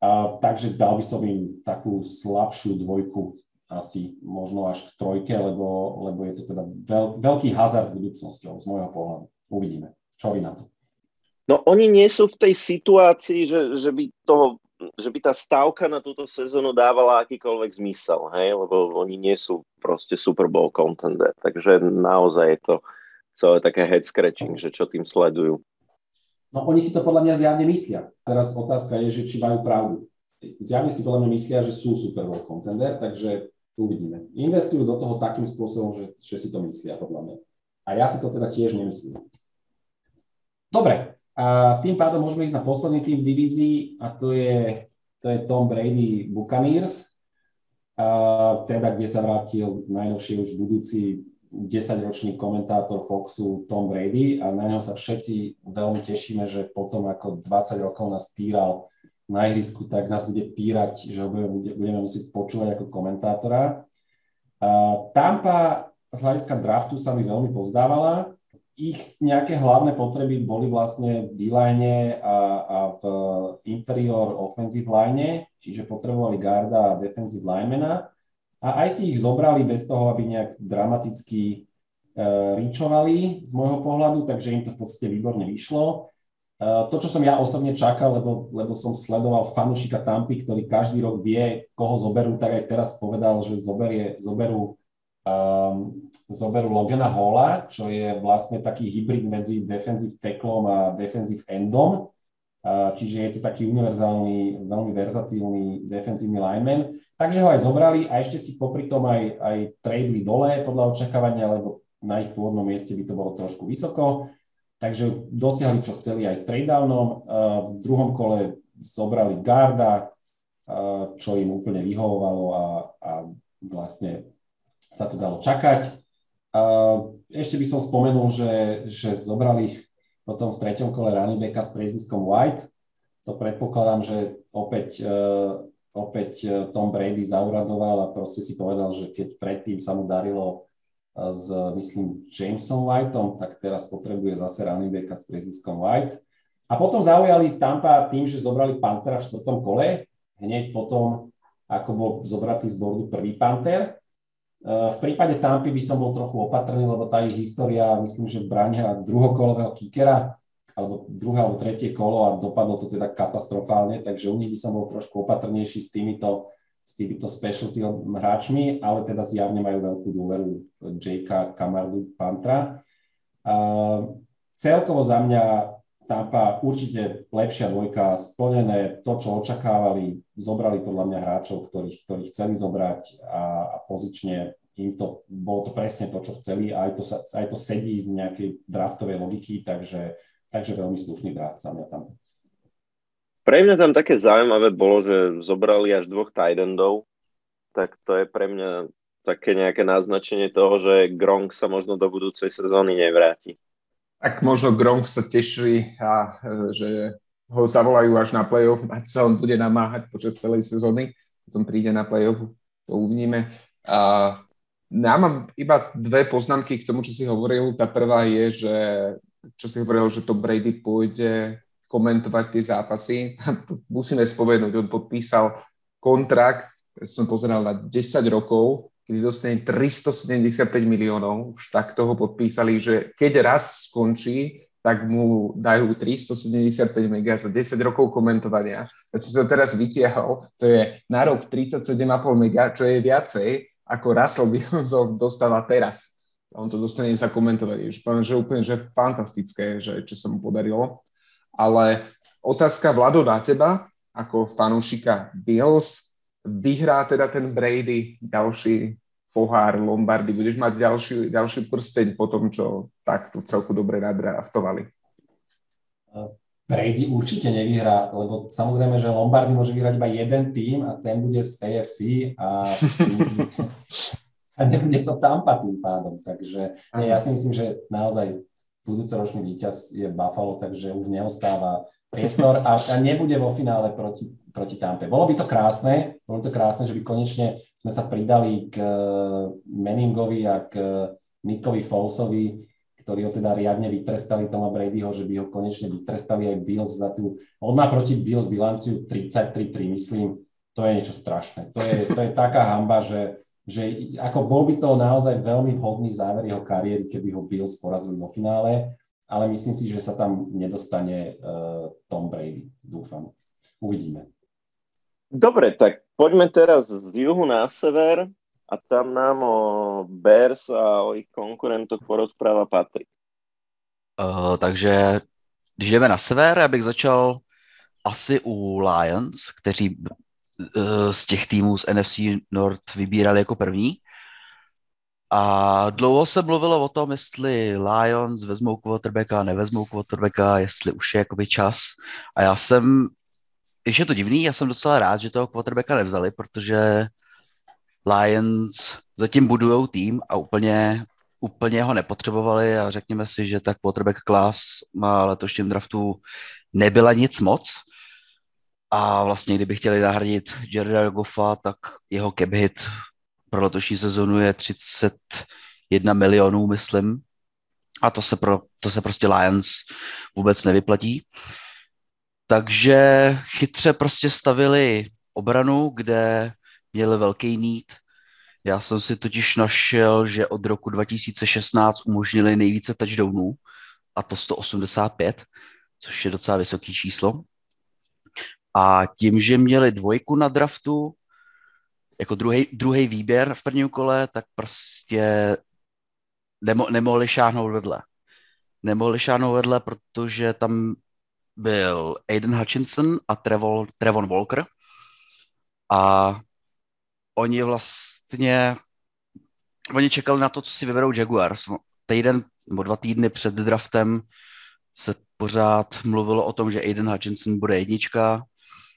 Uh, takže dal by som im takú slabšiu dvojku, asi možno až k trojke, lebo, lebo je to teda veľ, veľký hazard s budúcnosťou z môjho pohľadu. Uvidíme. Čo vy na to? No oni nie sú v tej situácii, že, že, by toho, že by tá stávka na túto sezónu dávala akýkoľvek zmysel, hej? lebo oni nie sú proste Super Bowl contender. Takže naozaj je to celé také head scratching, že čo tým sledujú. No oni si to podľa mňa zjavne myslia. Teraz otázka je, že či majú pravdu. Zjavne si podľa mňa myslia, že sú Super Bowl contender, takže uvidíme. Investujú do toho takým spôsobom, že, že si to myslia podľa mňa. A ja si to teda tiež nemyslím. Dobre, a tým pádom môžeme ísť na posledný tým v divízii a to je, to je Tom Brady Buccaneers, a teda kde sa vrátil najnovšie už budúci 10-ročný komentátor Foxu Tom Brady a na neho sa všetci veľmi tešíme, že potom ako 20 rokov nás týral na ihrisku, tak nás bude týrať, že ho budeme, budeme musieť počúvať ako komentátora. A Tampa z hľadiska draftu sa mi veľmi pozdávala, ich nejaké hlavné potreby boli vlastne v D-line a, a v interior offensive line, čiže potrebovali garda a defensive linemana a aj si ich zobrali bez toho, aby nejak dramaticky uh, ričovali z môjho pohľadu, takže im to v podstate výborne vyšlo. Uh, to, čo som ja osobne čakal, lebo, lebo som sledoval fanušika Tampy, ktorý každý rok vie, koho zoberú, tak aj teraz povedal, že zoberie, zoberú um, zoberú Logana Hola, čo je vlastne taký hybrid medzi defensive tacklom a defensive endom. čiže je to taký univerzálny, veľmi verzatílny defenzívny lineman. Takže ho aj zobrali a ešte si popri tom aj, aj tradeli dole podľa očakávania, lebo na ich pôvodnom mieste by to bolo trošku vysoko. Takže dosiahli, čo chceli aj s tradeownom. V druhom kole zobrali Garda, čo im úplne vyhovovalo a, a vlastne sa to dalo čakať. Ešte by som spomenul, že, že zobrali potom v treťom kole running backa s priezviskom White. To predpokladám, že opäť, uh, opäť e, Tom Brady zauradoval a proste si povedal, že keď predtým sa mu darilo uh, s, myslím, Jamesom Whiteom, tak teraz potrebuje zase running backa s priezviskom White. A potom zaujali Tampa tým, že zobrali Pantera v štvrtom kole, hneď potom, ako bol zobratý z bordu prvý Panther. V prípade Tampy by som bol trochu opatrný, lebo tá ich história, myslím, že brania druhokolového kickera, alebo druhé alebo tretie kolo a dopadlo to teda katastrofálne, takže u nich by som bol trošku opatrnejší s týmito, s týmito specialty hráčmi, ale teda zjavne majú veľkú dôveru Jakea Kamardu Pantra. Uh, celkovo za mňa Tampa určite lepšia dvojka, splnené to, čo očakávali, zobrali podľa mňa hráčov, ktorých, ktorých chceli zobrať a, a pozične im to, bolo to presne to, čo chceli a aj to, aj to sedí z nejakej draftovej logiky, takže, takže veľmi slušný draft sa mňa tam. Pre mňa tam také zaujímavé bolo, že zobrali až dvoch tight tak to je pre mňa také nejaké naznačenie toho, že Gronk sa možno do budúcej sezóny nevráti. Tak možno Gronk sa teší a že ho zavolajú až na play-off, ať sa on bude namáhať počas celej sezóny, potom príde na play-off, to uvidíme. A ja mám iba dve poznámky k tomu, čo si hovoril. Tá prvá je, že čo si hovoril, že to Brady pôjde komentovať tie zápasy. To musíme spomenúť, on podpísal kontrakt, som pozeral na 10 rokov, kedy dostane 375 miliónov, už tak toho podpísali, že keď raz skončí, tak mu dajú 375 mega za 10 rokov komentovania. Ja som sa teraz vytiahol, to je na rok 37,5 mega, čo je viacej, ako Russell Wilson dostáva teraz. A on to dostane za komentovanie. Že, že úplne že fantastické, že, čo sa mu podarilo. Ale otázka Vlado na teba, ako fanúšika Bills, vyhrá teda ten Brady ďalší pohár Lombardy, budeš mať ďalší, ďalší prsteň po tom, čo takto celku dobre nadraftovali. Brady určite nevyhrá, lebo samozrejme, že Lombardy môže vyhrať iba jeden tým a ten bude z AFC a, a nebude to Tampa tým pádom. Takže nie, ja si myslím, že naozaj budúcoročný víťaz je Buffalo, takže už neostáva priestor a, a nebude vo finále proti, proti Tampe. Bolo by to krásne, bolo to krásne, že by konečne sme sa pridali k uh, Meningovi a k uh, Nickovi Folsovi, ktorí ho teda riadne vytrestali Toma Bradyho, že by ho konečne vytrestali aj Bills za tú... On má proti Bills bilanciu 33-3, myslím, to je niečo strašné. To je, to je taká hamba, že, že ako bol by to naozaj veľmi vhodný záver jeho kariéry, keby ho Bills porazili vo finále, ale myslím si, že sa tam nedostane uh, Tom Brady, dúfam. Uvidíme. Dobre, tak poďme teraz z juhu na sever a tam nám o Bears a o ich konkurentoch porozpráva Patrik. Uh, takže když jdeme na sever, já bych začal asi u Lions, kteří uh, z těch týmů z NFC North vybírali jako první. A dlouho se mluvilo o tom, jestli Lions vezmou quarterbacka, nevezmou quarterbacka, jestli už je jakoby čas. A já jsem, když je to divný, já jsem docela rád, že toho quarterbacka nevzali, protože Lions zatím budujou tým a úplně, úplně ho nepotřebovali a řekněme si, že tak quarterback class má letošním draftu nebyla nic moc. A vlastně, kdyby chtěli nahradit Jareda Goffa, tak jeho cap hit pro letošní sezonu je 31 milionů, myslím. A to se, pro, to se prostě Lions vůbec nevyplatí. Takže chytře prostě stavili obranu, kde měli velký need. Já jsem si totiž našel, že od roku 2016 umožnili nejvíce touchdownů, a to 185, což je docela vysoké číslo. A tím, že měli dvojku na draftu, jako druhý výběr v prvním kole, tak prostě nemo, nemohli šáhnout vedle. Nemohli šáhnout vedle, protože tam byl Aiden Hutchinson a Trevor, Trevon Walker. A oni vlastně, oni čekali na to, co si vyberou Jaguars. Týden nebo dva týdny před draftem se pořád mluvilo o tom, že Aiden Hutchinson bude jednička,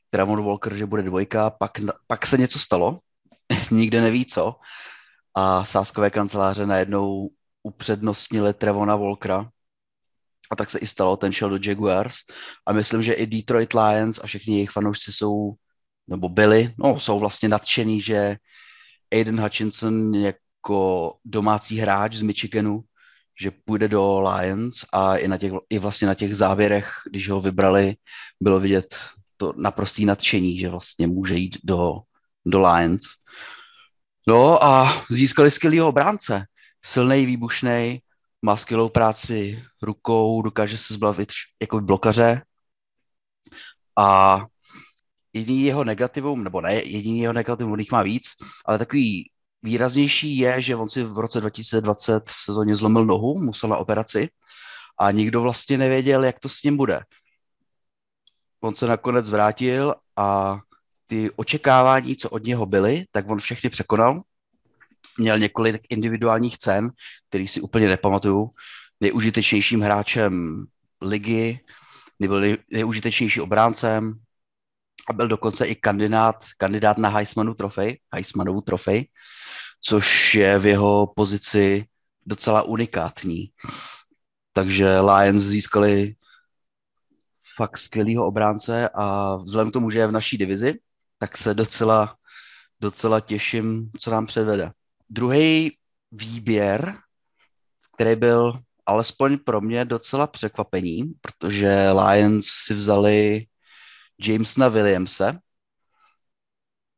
Trevor Walker, že bude dvojka, pak, pak se něco stalo, nikde neví co, a sáskové kanceláře najednou upřednostnili Trevona Walkera a tak se i stalo, ten šel do Jaguars a myslím, že i Detroit Lions a všichni jejich fanoušci jsou, nebo byli, no jsou vlastně nadšení, že Aiden Hutchinson jako domácí hráč z Michiganu, že půjde do Lions a i, na těch, i vlastně na těch závěrech, když ho vybrali, bylo vidět to naprostý nadšení, že vlastně může jít do, do Lions. No a získali skvělýho obránce. Silnej, výbušný, má skvělou práci rukou, dokáže se zbavit jako blokaře a jediný jeho negativum, nebo ne jediný jeho negativum, on jich má víc, ale takový výraznější je, že on si v roce 2020 v sezóně zlomil nohu, musel na operaci a nikdo vlastně nevěděl, jak to s ním bude. On se nakonec vrátil a ty očekávání, co od něho byly, tak on všechny překonal měl několik individuálních cen, který si úplně nepamatuju. Nejužitečnějším hráčem ligy, nebyl nejužitečnější obráncem a byl dokonce i kandidát, kandidát na Heismanu trofej, Heismanovu trofej, což je v jeho pozici docela unikátní. Takže Lions získali fakt skvělýho obránce a vzhledem k tomu, že je v naší divizi, tak se docela, docela těším, co nám předvede. Druhý výběr, který byl alespoň pro mě docela překvapení, protože Lions si vzali Jamesona Williamse,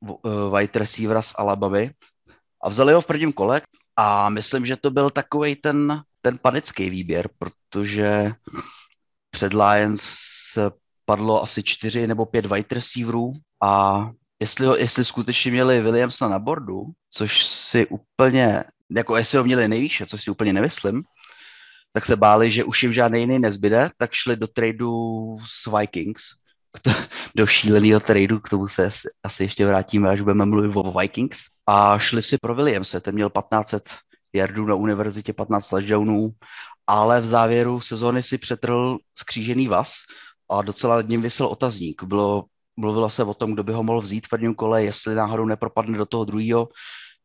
eh, wide receivera z Alabamy, a vzali ho v prvním kole. A myslím, že to byl takový ten, ten panický výběr, protože před Lions padlo asi čtyři nebo pět wide receiverů a jestli, ho, jestli skutečně měli Williamsa na bordu, což si úplně, jako jestli ho měli nejvýše, což si úplně nemyslím, tak se báli, že už jim žádný jiný nezbyde, tak šli do tradu s Vikings, do šíleného tradu, k tomu se asi ještě vrátíme, až budeme mluvit o Vikings. A šli si pro Williamse, ten měl 1500 yardů na univerzitě, 15 touchdownů, ale v závěru sezóny si přetrhl skřížený vaz a docela nad ním vysel otazník. Bylo mluvilo se o tom, kdo by ho mohl vzít v prvním kole, jestli náhodou nepropadne do toho druhého.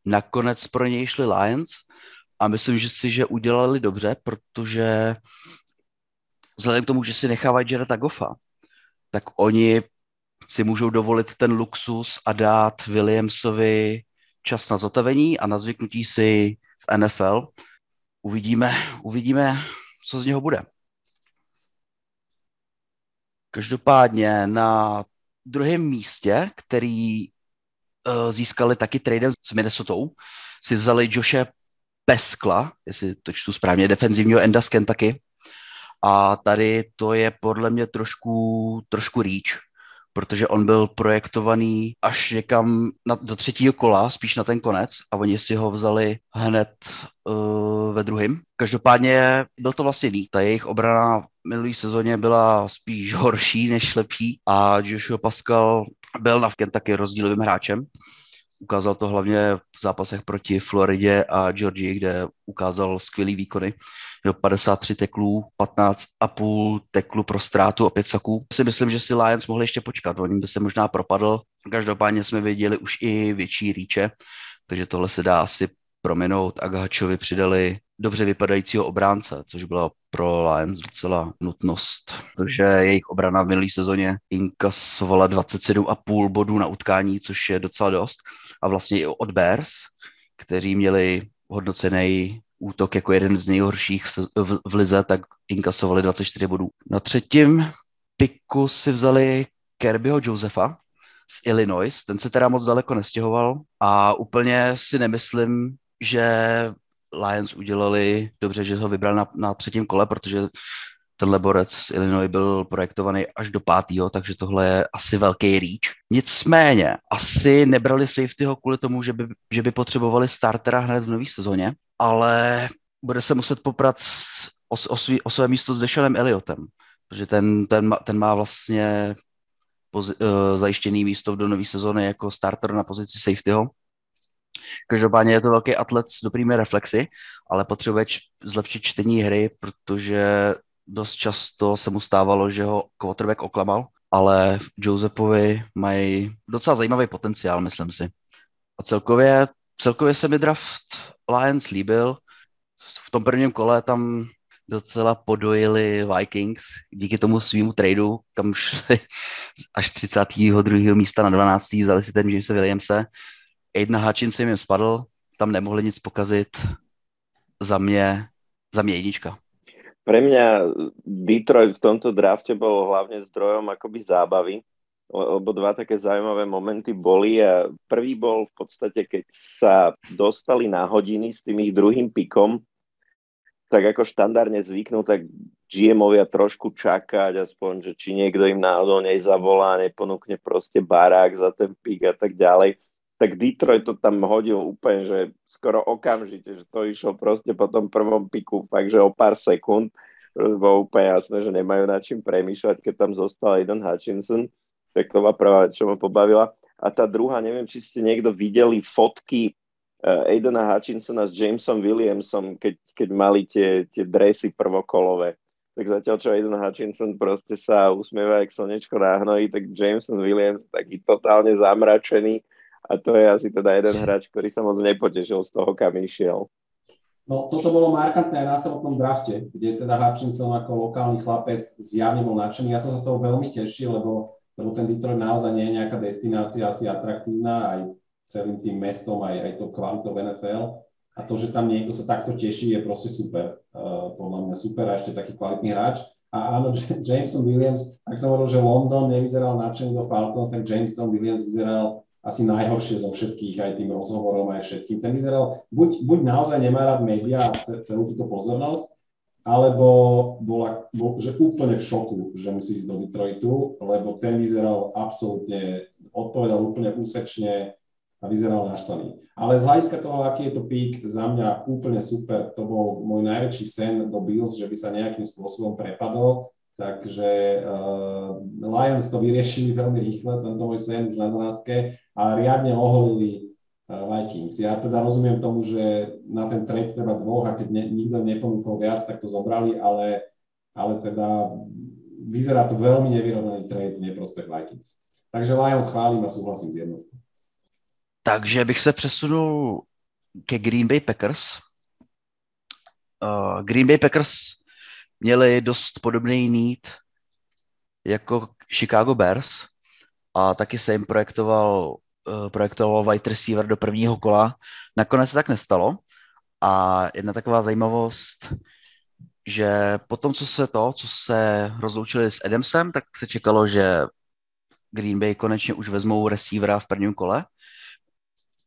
Nakonec pro něj šli Lions a myslím, že si, že udělali dobře, protože vzhledem k tomu, že si nechávají Jareta Goffa, tak oni si můžou dovolit ten luxus a dát Williamsovi čas na zotavení a na zvyknutí si v NFL. Uvidíme, uvidíme, co z něho bude. Každopádně na druhém místě, který uh, získali taky tradem s Minnesota, si vzali Joshe Peskla, jestli to čtu správně, defenzivního enda z Kentucky. A tady to je podle mě trošku, trošku reach, protože on byl projektovaný až někam na, do třetího kola, spíš na ten konec a oni si ho vzali hned uh, ve druhém. Každopádně byl to vlastně líp. Ta jejich obrana minulý sezóně byla spíš horší než lepší a Joshua Pascal byl na Kentucky rozdílovým hráčem. Ukázal to hlavně v zápasech proti Floridě a Georgii, kde ukázal skvělý výkony. Měl 53 teklů, 15,5 teklu pro ztrátu a 5 saků. Si myslím, že si Lions mohli ještě počkat, on by se možná propadl. Každopádně jsme viděli už i větší rýče, takže tohle se dá asi prominout. Agahačovi přidali dobře vypadajícího obránce, což byla pro Lions docela nutnost, protože jejich obrana v minulé sezóně inkasovala 27,5 bodů na utkání, což je docela dost. A vlastně i od Bears, kteří měli hodnocený útok jako jeden z nejhorších v, lize, tak inkasovali 24 bodů. Na třetím piku si vzali Kerbyho Josefa z Illinois, ten se teda moc daleko nestěhoval a úplně si nemyslím, že Lions udělali dobře, že ho vybral na, na třetím kole, protože ten borec z Illinois byl projektovaný až do pátého, takže tohle je asi velký reach. Nicméně, asi nebrali safetyho kvůli tomu, že by, že by potřebovali startera hned v nové sezóně, ale bude se muset poprat s, o, o, svý, o své místo s Deshanem Elliotem, protože ten, ten, ten má vlastně pozi, uh, zajištěný místo do nové sezóny jako starter na pozici safetyho. Každopádně je to velký atlet s dobrými reflexy, ale potřebuje zlepšit čtení hry, protože dost často se mu stávalo, že ho quarterback oklamal, ale Josepovi mají docela zajímavý potenciál, myslím si. A celkově, celkově se mi draft Lions líbil. V tom prvním kole tam docela podojili Vikings díky tomu svýmu tradu, kam šli až 32. místa na 12. vzali si ten Jamesa Williamse. Aidna Hutchinson jim spadl, tam nemohli nic pokazit. Za mě, za mě jednička. Pre mňa Detroit v tomto drafte bol hlavne zdrojom akoby zábavy, lebo dva také zaujímavé momenty boli a prvý bol v podstate, keď sa dostali na hodiny s tým ich druhým pikom, tak ako štandardne zvyknú, tak GM-ovia trošku čakať, aspoň, že či niekto im náhodou nezavolá, neponúkne proste barák za ten pik a tak ďalej tak Detroit to tam hodil úplne, že skoro okamžite, že to išlo proste po tom prvom piku, fakt, že o pár sekúnd, bolo úplne jasné, že nemajú na čím premýšľať, keď tam zostal Aiden Hutchinson, tak to bola prvá čo ma pobavila. A tá druhá, neviem, či ste niekto videli fotky uh, Aidena Hutchinsona s Jamesom Williamsom, keď, keď mali tie, tie dresy prvokolové. Tak zatiaľ, čo Aiden Hutchinson proste sa usmieva, jak slnečko na tak Jameson Williams taký totálne zamračený, a to je asi teda jeden hráč, ktorý sa moc nepotešil z toho, kam išiel. No toto bolo markantné aj na samotnom drafte, kde teda Hutchinson ako lokálny chlapec zjavne bol nadšený. Ja som sa z toho veľmi tešil, lebo, lebo ten Detroit naozaj nie je nejaká destinácia asi atraktívna aj celým tým mestom, aj, aj to kvalitou NFL. A to, že tam niekto sa takto teší, je proste super. Uh, podľa mňa super a ešte taký kvalitný hráč. A áno, Jameson Williams, ak som hovoril, že London nevyzeral nadšený do Falcons, tak Jameson Williams vyzeral asi najhoršie zo všetkých, aj tým rozhovorom, aj všetkým. Ten vyzeral, buď, buď naozaj nemá rád médiá a celú túto pozornosť, alebo bola, bol, že úplne v šoku, že musí ísť do Detroitu, lebo ten vyzeral absolútne, odpovedal úplne úsečne a vyzeral naštvaný. Ale z hľadiska toho, aký je to pík, za mňa úplne super, to bol môj najväčší sen do Bills, že by sa nejakým spôsobom prepadol Takže uh, Lions to vyriešili veľmi rýchle, tento môj sen už na 12 a riadne oholili uh, Vikings. Ja teda rozumiem tomu, že na ten trade treba dvoch a keď ne, nikto neponúkol viac, tak to zobrali, ale, ale teda vyzerá to veľmi nevyrovnaný trade v neprospech Vikings. Takže Lions chválim a súhlasím s jednotkou. Takže bych se přesunul ke Green Bay Packers. Uh, Green Bay Packers měli dost podobný need jako Chicago Bears a taky se jim projektoval, uh, projektoval wide receiver do prvního kola. Nakonec se tak nestalo a jedna taková zajímavost, že po tom, co se to, co se rozloučili s Adamsem, tak se čekalo, že Green Bay konečně už vezmou receivera v prvním kole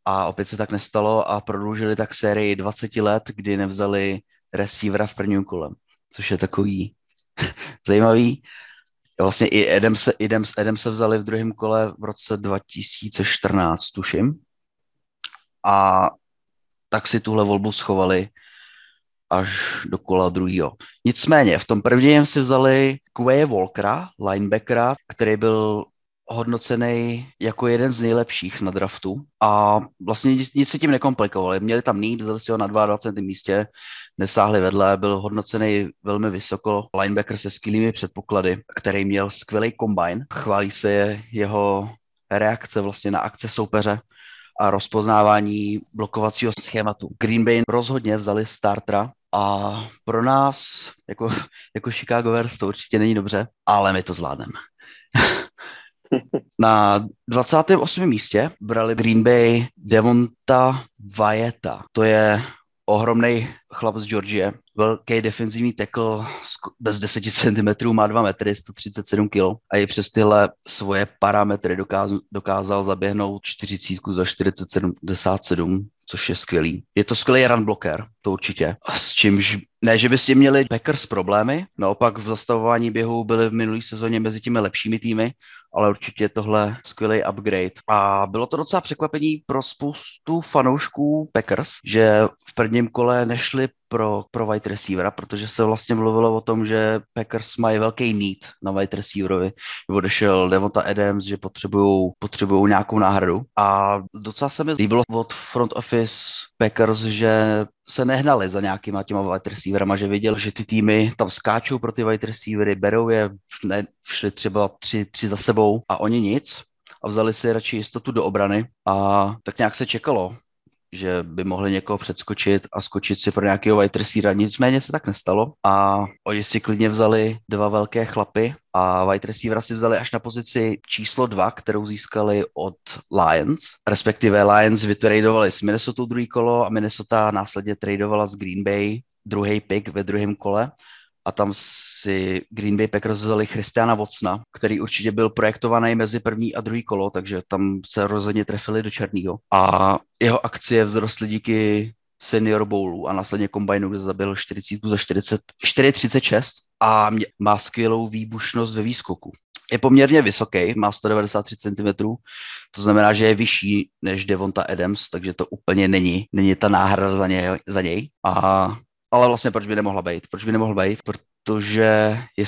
a opět se tak nestalo a prodloužili tak sérii 20 let, kdy nevzali receivera v prvním kole což je takový zajímavý. Vlastně i Adam se, Adam, Adam se vzali v druhém kole v roce 2014, tuším. A tak si tuhle volbu schovali až do kola druhého. Nicméně v tom prvním si vzali Quay Walkera, linebackera, který byl hodnocený jako jeden z nejlepších na draftu a vlastně nic, si tím nekomplikovali. Měli tam need, vzali si ho na 22. místě, nesáhli vedle, byl hodnocený velmi vysoko, linebacker se skvělými předpoklady, který měl skvělý combine. Chválí se jeho reakce vlastně na akce soupeře a rozpoznávání blokovacího schématu. Green Bay rozhodně vzali startera a pro nás, jako, jako Chicago Bears, to určitě není dobře, ale my to zvládneme. Na 28. místě brali Green Bay Devonta Vajeta. To je ohromný chlap z Georgie, velký defenzivní tackle bez 10 cm, má 2 metry, 137 kg a i přes tyhle svoje parametry dokázal, dokázal zaběhnout 40 za 477, což je skvělý. Je to skvělý run blocker, to určitě. S čímž, ne, že by s tím měli Packers problémy, naopak v zastavování běhu byly v minulé sezóně mezi těmi lepšími týmy, ale určitě je tohle skvělý upgrade. A bylo to docela překvapení pro spoustu fanoušků Packers, že v prvním kole nešli pro, pro wide receivera, protože se vlastně mluvilo o tom, že Packers mají velký need na wide receiverovi. Odešel Devonta Adams, že potřebují nějakou náhradu. A docela se mi líbilo od front office Packers, že se nehnali za nějakýma těma wide receiverama, že viděl, že ty týmy tam skáčou pro ty wide receivery, berou je, ne, šli třeba tři, tři za sebou a oni nic a vzali si radši jistotu do obrany a tak nějak se čekalo, že by mohli někoho předskočit a skočit si pro nějakého wide receivera. Nicméně se tak nestalo a oni si klidně vzali dva velké chlapy a wide receivera si vzali až na pozici číslo dva, kterou získali od Lions, respektive Lions vytradovali s Minnesota druhý kolo a Minnesota následně tradovala z Green Bay druhý pick ve druhém kole a tam si Green Bay Packers vzali Christiana Watsona, který určitě byl projektovaný mezi první a druhý kolo, takže tam se rozhodně trefili do černého. A jeho akcie vzrostly díky Senior Bowlu a následně kombajnu, kde zabil 40 za 40, 4,36 a mě, má skvělou výbušnost ve výskoku. Je poměrně vysoký, má 193 cm, to znamená, že je vyšší než Devonta Adams, takže to úplně není, není ta náhrada za něj. Za něj. A ale vlastně proč by nemohla být? Proč by nemohla být? Protože je,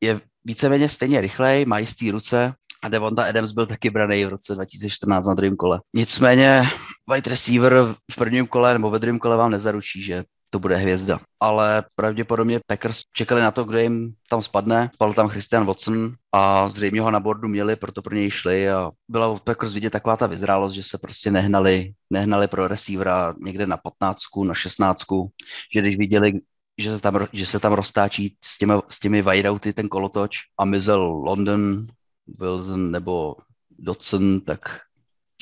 je víceméně stejně rychlej, má jistý ruce a Devonta Adams byl taky braný v roce 2014 na druhém kole. Nicméně wide receiver v prvním kole nebo ve druhém kole vám nezaručí, že to bude hvězda. Ale pravděpodobně Packers čekali na to, kdo jim tam spadne. Spadl tam Christian Watson a zřejmě ho na bordu měli, proto pro něj šli a byla od Packers vidět taková ta vyzrálost, že se prostě nehnali, nehnali pro receivera někde na 15, na 16, že když viděli, že se tam, že se tam roztáčí s těmi, s těmi wideouty ten kolotoč a mizel London, Wilson nebo Dodson, tak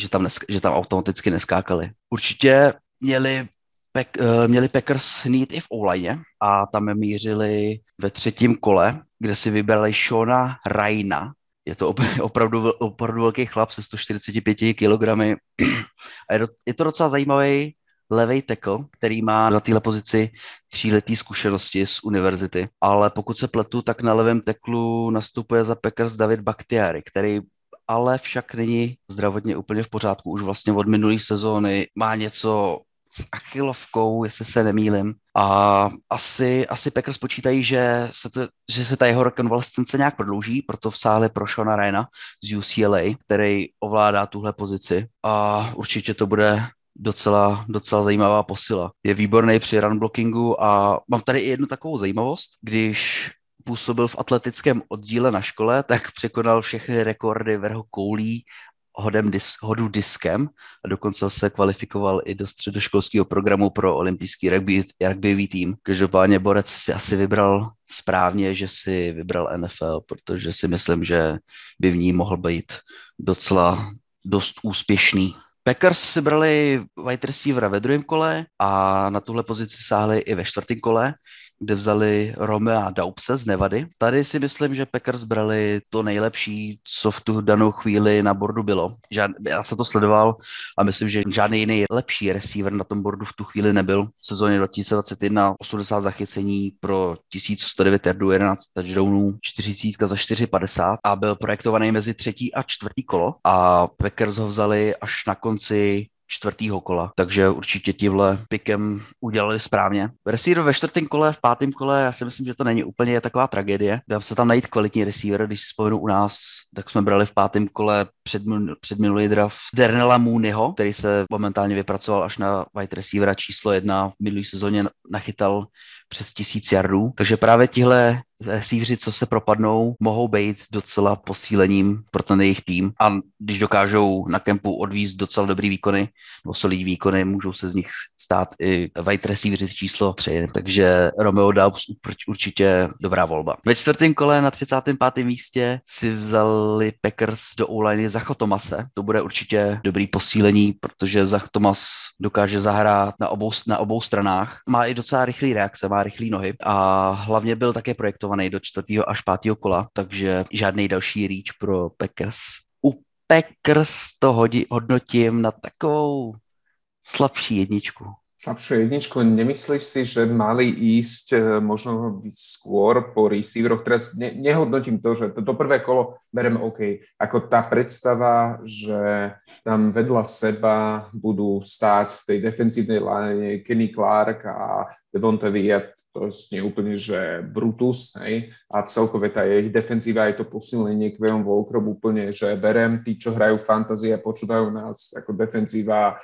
že tam, nesk- že tam automaticky neskákali. Určitě měli Pack, uh, měli Packers need i v online a tam mířili ve třetím kole, kde si vybrali Shona Raina. Je to opravdu, opravdu velký chlap se 145 kg a je, je to docela zajímavý levý tackle, který má na téhle pozici tříletý zkušenosti z univerzity. Ale pokud se pletu, tak na levém teklu nastupuje za Packers David Bakhtiari, který ale však není zdravotně úplně v pořádku. Už vlastně od minulé sezóny má něco s achilovkou, jestli se nemýlim. A asi, asi Packers počítají, že se, to, že se ta jeho rekonvalescence nějak prodlouží, proto vsáhli pro Shona Ryana z UCLA, který ovládá tuhle pozici. A určitě to bude docela, docela zajímavá posila. Je výborný při run blockingu a mám tady i jednu takovou zajímavost. Když působil v atletickém oddíle na škole, tak překonal všechny rekordy vrho koulí hodem dis, hodu diskem a dokonce se kvalifikoval i do středoškolského programu pro olympijský rugby, rugbyový tým. Každopádně Borec si asi vybral správně, že si vybral NFL, protože si myslím, že by v ní mohl být docela dost úspěšný. Packers si brali wide receivera ve druhém kole a na tuhle pozici sáhli i ve čtvrtém kole, kde vzali Romea Daupse z Nevady. Tady si myslím, že Packers brali to nejlepší, co v tu danou chvíli na bordu bylo. Já jsem to sledoval a myslím, že žádný jiný lepší receiver na tom bordu v tu chvíli nebyl. V sezóně 2021 80 zachycení pro 1109 yardů, 11 touchdownů, 40 za 4,50 a byl projektovaný mezi třetí a čtvrtý kolo a Packers ho vzali až na konci čtvrtýho kola, takže určitě tímhle pikem udělali správně. Receiver ve čtvrtém kole, v pátém kole, já si myslím, že to není úplně taková tragédie. Dá se tam najít kvalitní receiver, když si vzpomenu u nás, tak jsme brali v pátém kole před, před minulý draft Dernela Mooneyho, který se momentálně vypracoval až na wide receivera číslo jedna v minulý sezóně nachytal přes tisíc jardů. Takže právě tihle receiveři, co se propadnou, mohou být docela posílením pro ten jejich tým a když dokážou na kempu odvízt docela dobrý výkony nebo solidní výkony, můžou se z nich stát i wide receiveři číslo 3, takže Romeo Daubs určitě dobrá volba. Ve čtvrtém kole na 35. místě si vzali Packers do online Zacho Tomase. To bude určitě dobrý posílení, protože Zach Tomas dokáže zahrát na obou, na obou stranách. Má i docela rychlý reakce, má rychlý nohy a hlavně byl také projektovaný do čtvrtého až pátého kola, takže žádný další reach pro Packers. U Packers to hodí, hodnotím na takovou slabší jedničku. Slabšiu jedničku. Nemyslíš si, že mali ísť e, možno skôr po receiveroch? Teraz ne, nehodnotím to, že to, to prvé kolo berem OK. Ako tá predstava, že tam vedľa seba budú stáť v tej defensívnej line Kenny Clark a Devonta Wyatt, to je úplne, že Brutus, hej, a celkové tá ich defenzíva je to posilnenie Kvejon Volkrob úplne, že berem tí, čo hrajú fantasy a počúvajú nás ako defenzíva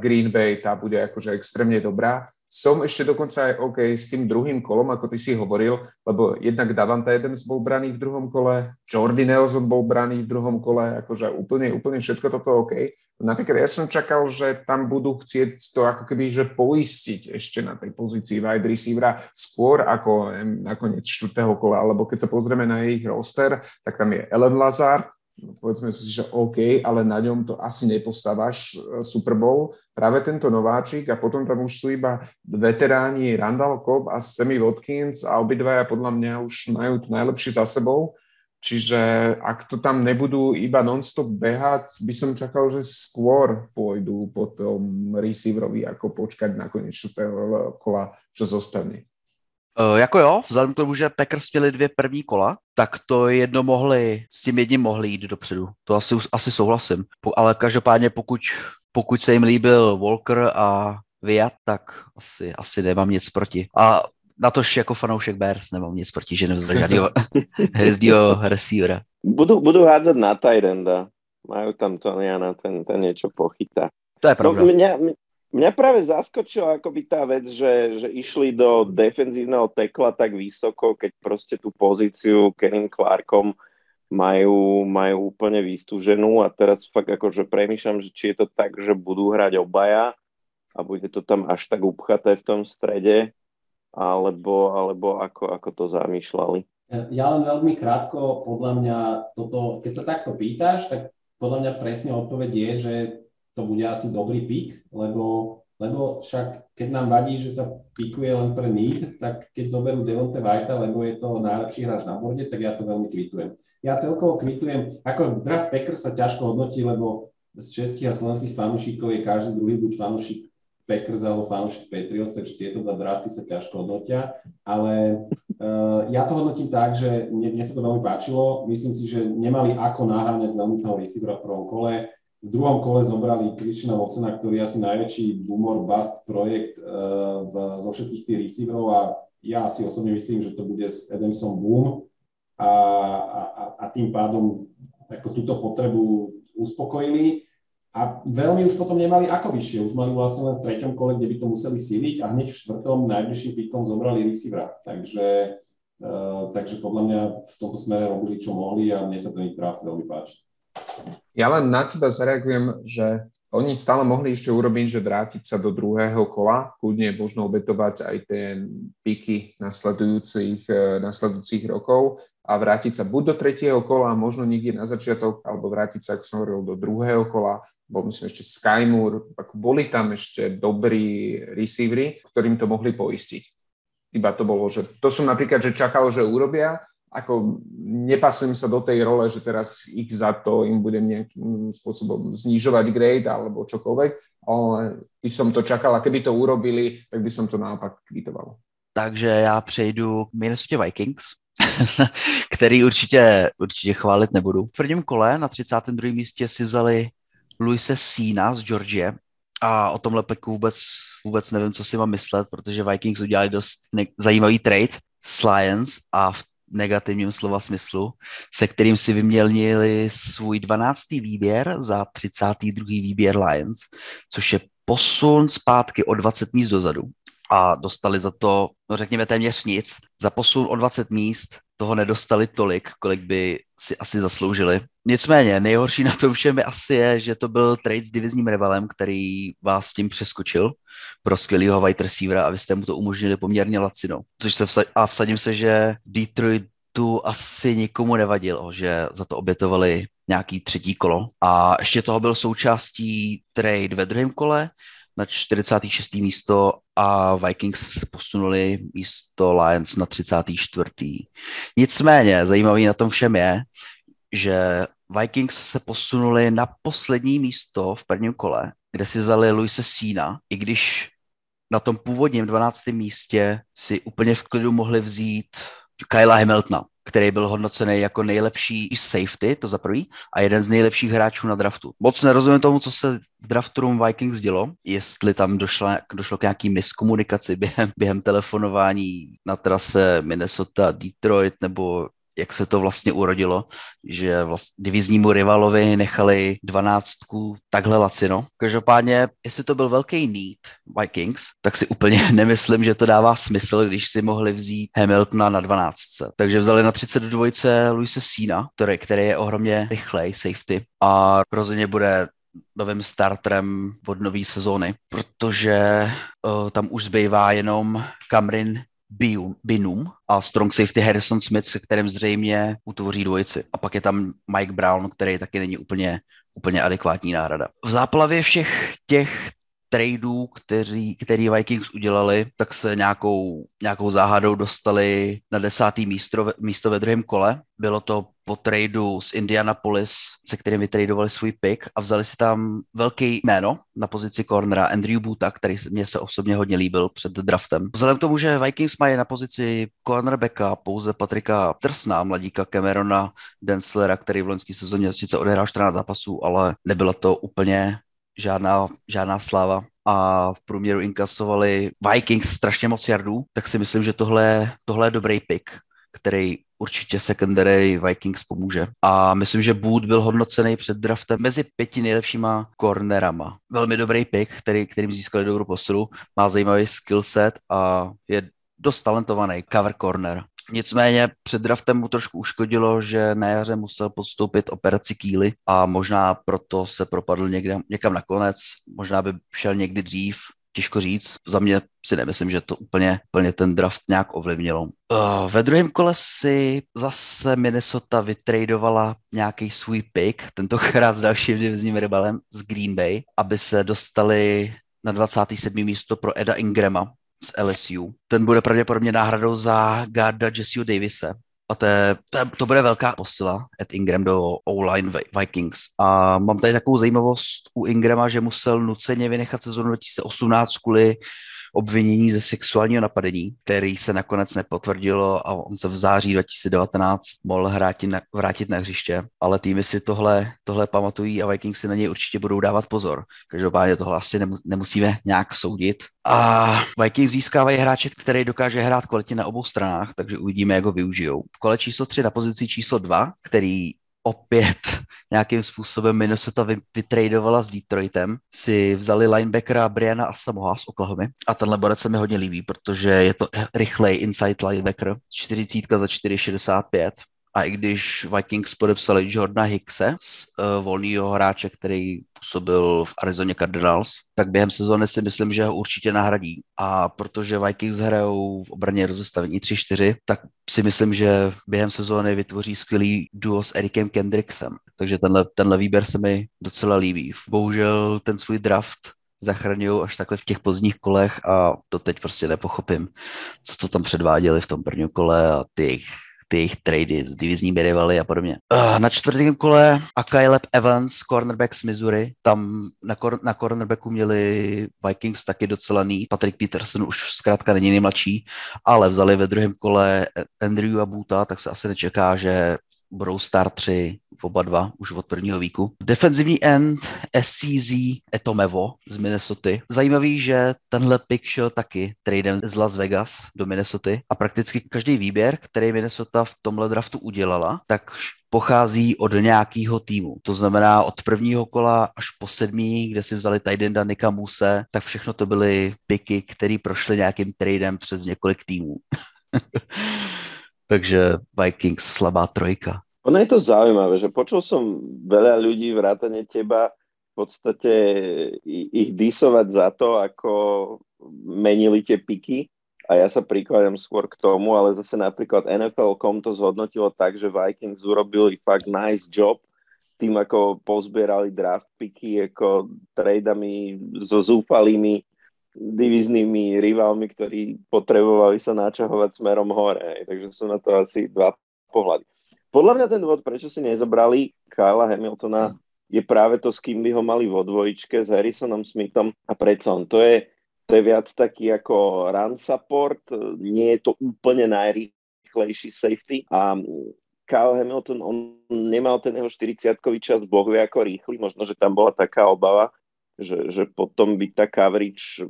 Green Bay, tá bude akože extrémne dobrá som ešte dokonca aj OK s tým druhým kolom, ako ty si hovoril, lebo jednak Davanta Adams bol braný v druhom kole, Jordy Nelson bol braný v druhom kole, akože úplne, úplne všetko toto OK. Napríklad ja som čakal, že tam budú chcieť to ako keby, že poistiť ešte na tej pozícii wide receivera skôr ako nakoniec čtvrtého kola, alebo keď sa pozrieme na ich roster, tak tam je Ellen Lazard, povedzme si, že OK, ale na ňom to asi nepostávaš e, Super Bowl. Práve tento nováčik a potom tam už sú iba veteráni Randall Cobb a Sammy Watkins a obidvaja podľa mňa už majú to najlepšie za sebou. Čiže ak to tam nebudú iba non-stop behať, by som čakal, že skôr pôjdu po tom receiverovi, ako počkať na konec kola, čo zostane. Uh, jako jo, vzhledem k tomu, že Packers měli dvě první kola, tak to jedno mohli, s tím jedním mohli jít dopředu. To asi, asi souhlasím. Ale každopádně pokud, pokud se jim líbil Walker a Viat, tak asi, asi nemám nic proti. A na tož jako fanoušek Bears nemám nic proti, že nevzali žádného hvězdního receivera. Budú, budú hádzať na Tyrenda. Majú tam to na ten, ten niečo pochytá. To je pravda. No, mňa, Mňa práve zaskočila akoby tá vec, že, že išli do defenzívneho tekla tak vysoko, keď proste tú pozíciu Kerim Clarkom majú, majú úplne vystúženú a teraz fakt akože premýšľam, že či je to tak, že budú hrať obaja a bude to tam až tak upchaté v tom strede, alebo, alebo ako, ako to zamýšľali. Ja len veľmi krátko, podľa mňa toto, keď sa takto pýtaš, tak podľa mňa presne odpoveď je, že to bude asi dobrý pík, lebo, lebo však keď nám vadí, že sa píkuje len pre need, tak keď zoberú Devonte White, lebo je to najlepší hráč na borde, tak ja to veľmi kvitujem. Ja celkovo kvitujem, ako draft Packers sa ťažko hodnotí, lebo z českých a slovenských fanúšikov je každý druhý buď fanúšik Packers alebo fanúšik Patriots, takže tieto dva drafty sa ťažko hodnotia, ale uh, ja to hodnotím tak, že mne, mne sa to veľmi páčilo, myslím si, že nemali ako naháňať veľmi toho receivera v prvom kole, v druhom kole zobrali Christiana Watsona, ktorý je asi najväčší boomer bust projekt uh, v, zo všetkých tých receiverov a ja si osobne myslím, že to bude s Adamsom boom a, a, a tým pádom ako túto potrebu uspokojili a veľmi už potom nemali ako vyššie, už mali vlastne len v treťom kole, kde by to museli síliť a hneď v štvrtom najbližším píkom zobrali receivera. Takže, uh, takže podľa mňa v tomto smere robili, čo mohli a mne sa ten ich draft veľmi páči. Ja len na teba zareagujem, že oni stále mohli ešte urobiť, že vrátiť sa do druhého kola, kľudne možno obetovať aj tie piky nasledujúcich, e, nasledujúcich rokov a vrátiť sa buď do tretieho kola, možno niekde na začiatok, alebo vrátiť sa, ako som hovoril, do druhého kola, bol myslím ešte Skymour, ako boli tam ešte dobrí receivery, ktorým to mohli poistiť. Iba to bolo, že to som napríklad, že čakal, že urobia ako nepasujem sa do tej role, že teraz ich za to im budem nejakým spôsobom znižovať grade alebo čokoľvek, ale by som to čakal a keby to urobili, tak by som to naopak kvitoval. Takže já přejdu k Minnesota Vikings, který určitě, určitě chválit nebudu. V prvním kole na 32. místě si vzali Luise Sina z Georgie a o tomhle peku vůbec, vůbec nevím, co si mám myslet, protože Vikings udělali dost zajímavý trade s Lions a v negativním slova smyslu, se kterým si vyměnili svůj 12. výběr za 32. výběr Lions, což je posun zpátky o 20 míst dozadu a dostali za to, no řekněme téměř nic. Za posun o 20 míst toho nedostali tolik, kolik by si asi zasloužili. Nicméně, nejhorší na tom všem asi je, že to byl trade s divizním rivalem, který vás tím přeskočil pro skvělého wide receivera a vy jste mu to umožnili poměrně lacino. Což se vsa- a vsadím se, že Detroit tu asi nikomu nevadilo, že za to obětovali nějaký třetí kolo. A ještě toho byl součástí trade ve druhém kole, na 46. místo a Vikings se posunuli místo Lions na 34. Nicméně zajímavý na tom všem je, že Vikings se posunuli na poslední místo v prvním kole, kde si vzali Luise Sína, i když na tom původním 12. místě si úplně v klidu mohli vzít Kyla Hamiltona, který byl hodnocený jako nejlepší safety, to za prvý, a jeden z nejlepších hráčů na draftu. Moc nerozumím tomu, co se v draftu room Vikings dělo, jestli tam došlo, došlo k nějaký miskomunikaci během, během telefonování na trase Minnesota, Detroit, nebo jak se to vlastně urodilo, že vlastně diviznímu rivalovi nechali dvanáctku takhle lacino. Každopádně, jestli to byl velký need Vikings, tak si úplně nemyslím, že to dává smysl, když si mohli vzít Hamiltona na 12. Takže vzali na 32 Luise Sina, který, který je ohromně rychlej, safety a rozhodně bude novým starterem od nové sezóny, protože uh, tam už zbývá jenom Kamrin Binum a strong safety Harrison Smith, se kterým zřejmě utvoří dvojici. A pak je tam Mike Brown, který taky není úplně, úplně adekvátní náhrada. V záplavě všech těch tradeů, který, který Vikings udělali, tak se nějakou, nějakou záhadou dostali na desátý místo, místo ve druhém kole. Bylo to po tradu z Indianapolis, se kterým vytradovali svůj pick a vzali si tam velký jméno na pozici cornera Andrew Buta, který mě se osobně hodně líbil před draftem. Vzhledem k tomu, že Vikings mají na pozici cornerbacka pouze Patrika Trsna, mladíka Camerona Denslera, který v loňské sezóně sice odehrál 14 zápasů, ale nebyla to úplně žádná, žádná sláva a v průměru inkasovali Vikings strašně moc jardů, tak si myslím, že tohle, tohle je dobrý pick, který určitě secondary Vikings pomůže. A myslím, že Boot byl hodnocený před draftem mezi pěti nejlepšíma cornerama. Velmi dobrý pick, který, kterým získali dobrou posilu, má zajímavý skill set a je dost talentovaný cover corner. Nicméně před draftem mu trošku uškodilo, že na jaře musel podstoupit operaci kýly a možná proto se propadl někde, někam nakonec, možná by šel někdy dřív, těžko říct. Za mě si nemyslím, že to úplně, úplně ten draft nějak ovlivnilo. Uh, ve druhém kole si zase Minnesota vytradovala nějaký svůj pick, tentokrát s dalším divizním ribalem z Green Bay, aby se dostali na 27. místo pro Eda Ingrama, z LSU. Ten bude pravděpodobně náhradou za Garda Jesseho Davise. A to, to, to bude velká posila Ed Ingram do O-line Vikings. A mám tady takovou zajímavost u Ingrama, že musel nuceně vynechat sezónu 2018 kvůli obvinění ze sexuálního napadení, který se nakonec nepotvrdilo a on se v září 2019 mohl hrátit na, vrátit na hřiště, ale týmy si tohle, tohle pamatují a Vikings si na něj určitě budou dávat pozor. Každopádně tohle asi nemusíme nějak soudit. A Vikings získávají hráče, který dokáže hrát kvalitně na obou stranách, takže uvidíme, jak ho využijou. V kole číslo 3 na pozici číslo 2, který opět nějakým způsobem Minnesota vytradovala s Detroitem, si vzali linebackera Briana Asamoha z Oklahoma. A tenhle borec se mi hodně líbí, protože je to rychlej inside linebacker, 40 za 4,65 a i když Vikings podepsali Jordana Hickse, uh, volného hráče, který působil v Arizoně Cardinals, tak během sezóny si myslím, že ho určitě nahradí. A protože Vikings hrajou v obraně rozestavení 3-4, tak si myslím, že během sezóny vytvoří skvělý duo s Erikem Kendricksem. Takže tenhle, tenhle výběr se mi docela líbí. Bohužel ten svůj draft zachraňují až takhle v těch pozdních kolech a to teď prostě nepochopím, co to tam předváděli v tom prvním kole a ty ty jejich trady s divizními rivaly a podobně. Uh, na čtvrtém kole Caleb Evans, cornerback z Missouri, tam na, kor- na cornerbacku měli Vikings taky docela ní. Patrick Peterson už zkrátka není nejmladší, ale vzali ve druhém kole Andrew Abuta, tak se asi nečeká, že budou star 3 oba dva už od prvního víku. Defenzivní end SCZ Etomevo z Minnesota. Zajímavý, že tenhle pick šel taky tradem z Las Vegas do Minnesota a prakticky každý výběr, který Minnesota v tomhle draftu udělala, tak pochází od nějakého týmu. To znamená od prvního kola až po sedmý, kde si vzali Tidenda Nika Muse, tak všechno to byly piky, které prošly nějakým tradem přes několik týmů. Takže Vikings slabá trojka. Ono je to zaujímavé, že počul som veľa ľudí vrátane teba v podstate ich disovať za to, ako menili tie piky a ja sa prikladám skôr k tomu, ale zase napríklad NFL.com to zhodnotilo tak, že Vikings urobili fakt nice job tým, ako pozbierali draft piky, ako tradami so zúfalými diviznými rivalmi, ktorí potrebovali sa načahovať smerom hore. Takže sú na to asi dva pohľady. Podľa mňa ten dôvod, prečo si nezobrali Kyla Hamiltona, je práve to, s kým by ho mali vo dvojičke, s Harrisonom Smithom a predsa on. To je to je viac taký ako run support, nie je to úplne najrýchlejší safety a Kyle Hamilton, on nemal ten jeho 40-kový čas, boh vie ako rýchly, možno, že tam bola taká obava, že, že potom by tá coverage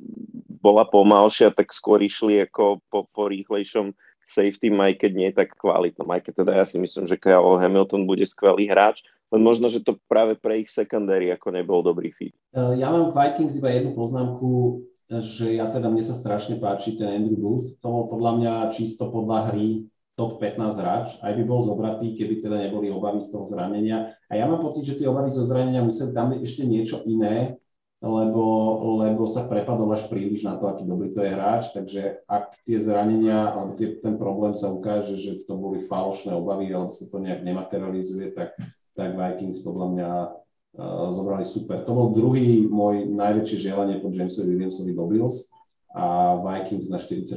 bola pomalšia, tak skôr išli ako po, po rýchlejšom safety, aj keď nie tak kvalitnom. Aj keď teda ja si myslím, že Kyle Hamilton bude skvelý hráč, len možno, že to práve pre ich secondary ako nebol dobrý fit. E, ja mám Vikings iba jednu poznámku, že ja teda mne sa strašne páči ten Andrew Booth. To bol podľa mňa čisto podľa hry top 15 hráč, aj by bol zobratý, keby teda neboli obavy z toho zranenia. A ja mám pocit, že tie obavy zo zranenia museli tam ešte niečo iné, lebo, lebo sa prepadol až príliš na to, aký dobrý to je hráč, takže ak tie zranenia, alebo tie, ten problém sa ukáže, že to boli falošné obavy, alebo sa to nejak nematerializuje, tak, tak Vikings podľa mňa uh, zobrali super. To bol druhý môj najväčšie želanie po Jamesovi Williamsovi do Bills a Vikings na 44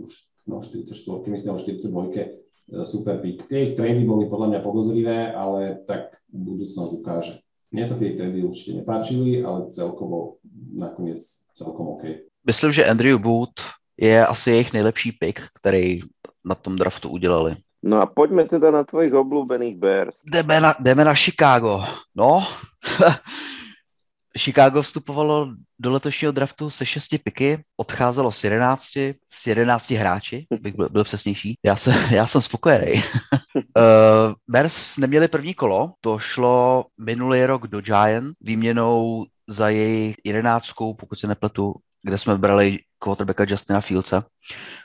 už no 44, myslím, ale 42 e, super pick. Tie ich trady boli podľa mňa podozrivé, ale tak budúcnosť ukáže. Mne sa tie trady určite nepáčili, ale celkovo nakoniec celkom OK. Myslím, že Andrew Booth je asi jejich nejlepší pick, který na tom draftu udělali. No a poďme teda na tvojich obľúbených Bears. Jdeme na, jdeme na Chicago. No, Chicago vstupovalo do letošního draftu se šesti piky, odcházelo s jedenácti, s jedenácti hráči, bych byl, byl přesnější. Já jsem, já jsem spokojený. uh, Bears neměli první kolo, to šlo minulý rok do Giant výměnou za jejich jedenáctkou, pokud se nepletu, kde jsme brali quarterbacka Justina Fieldsa.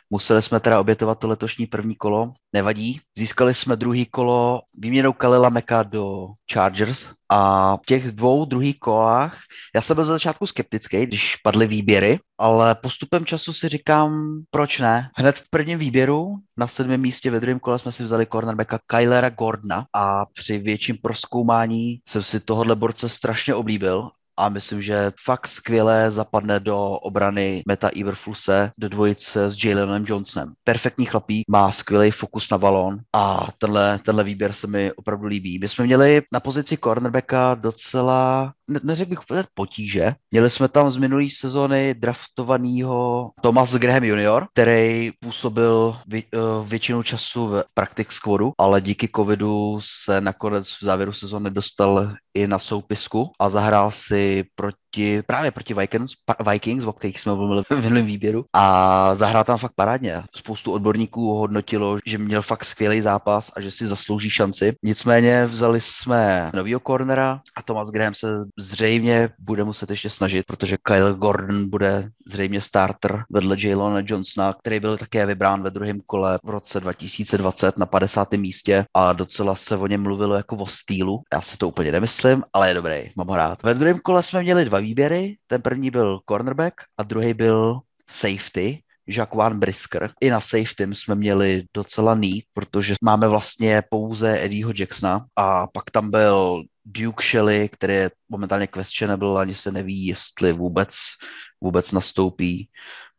Museli jsme teda obětovat to letošní první kolo, nevadí. Získali jsme druhý kolo výměnou Kalila Meka do Chargers a v těch dvou druhých kolách, já jsem byl za začátku skeptický, když padly výběry, ale postupem času si říkám, proč ne. Hned v prvním výběru na sedmém místě ve druhém kole jsme si vzali cornerbacka Kylera Gordona a při větším proskoumání jsem si tohohle borce strašně oblíbil a myslím, že fakt skvěle zapadne do obrany Meta Iverfuse, do dvojice s Jalenem Johnsonem. Perfektní chlapík, má skvělý fokus na balón a tenhle, tenhle výběr se mi opravdu líbí. My jsme měli na pozici cornerbacka docela neřekl bych potíže. Měli jsme tam z minulé sezóny draftovaného Thomas Graham junior, který působil uh, většinu času v practice squadu, ale díky covidu se nakonec v závěru sezóny dostal i na soupisku a zahrál si proti, právě proti Vikings, Vikings, o kterých jsme mluvili v minulém výběru a zahrál tam fakt parádně. Spoustu odborníků hodnotilo, že měl fakt skvělý zápas a že si zaslouží šanci. Nicméně vzali jsme novýho cornera a Thomas Graham se zřejmě bude muset ještě snažit, protože Kyle Gordon bude zřejmě starter vedle Jalona Johnsona, který byl také vybrán ve druhém kole v roce 2020 na 50. místě a docela se o něm mluvilo jako o stýlu. Já si to úplně nemyslím, ale je dobrý, mám ho rád. Ve druhém kole jsme měli dva výběry, ten první byl cornerback a druhý byl safety, Jacquan Brisker. I na safety jsme měli docela neat, protože máme vlastně pouze Eddieho Jacksona a pak tam byl Duke Shelley, který je momentálně questionable, ani se neví, jestli vůbec, vůbec nastoupí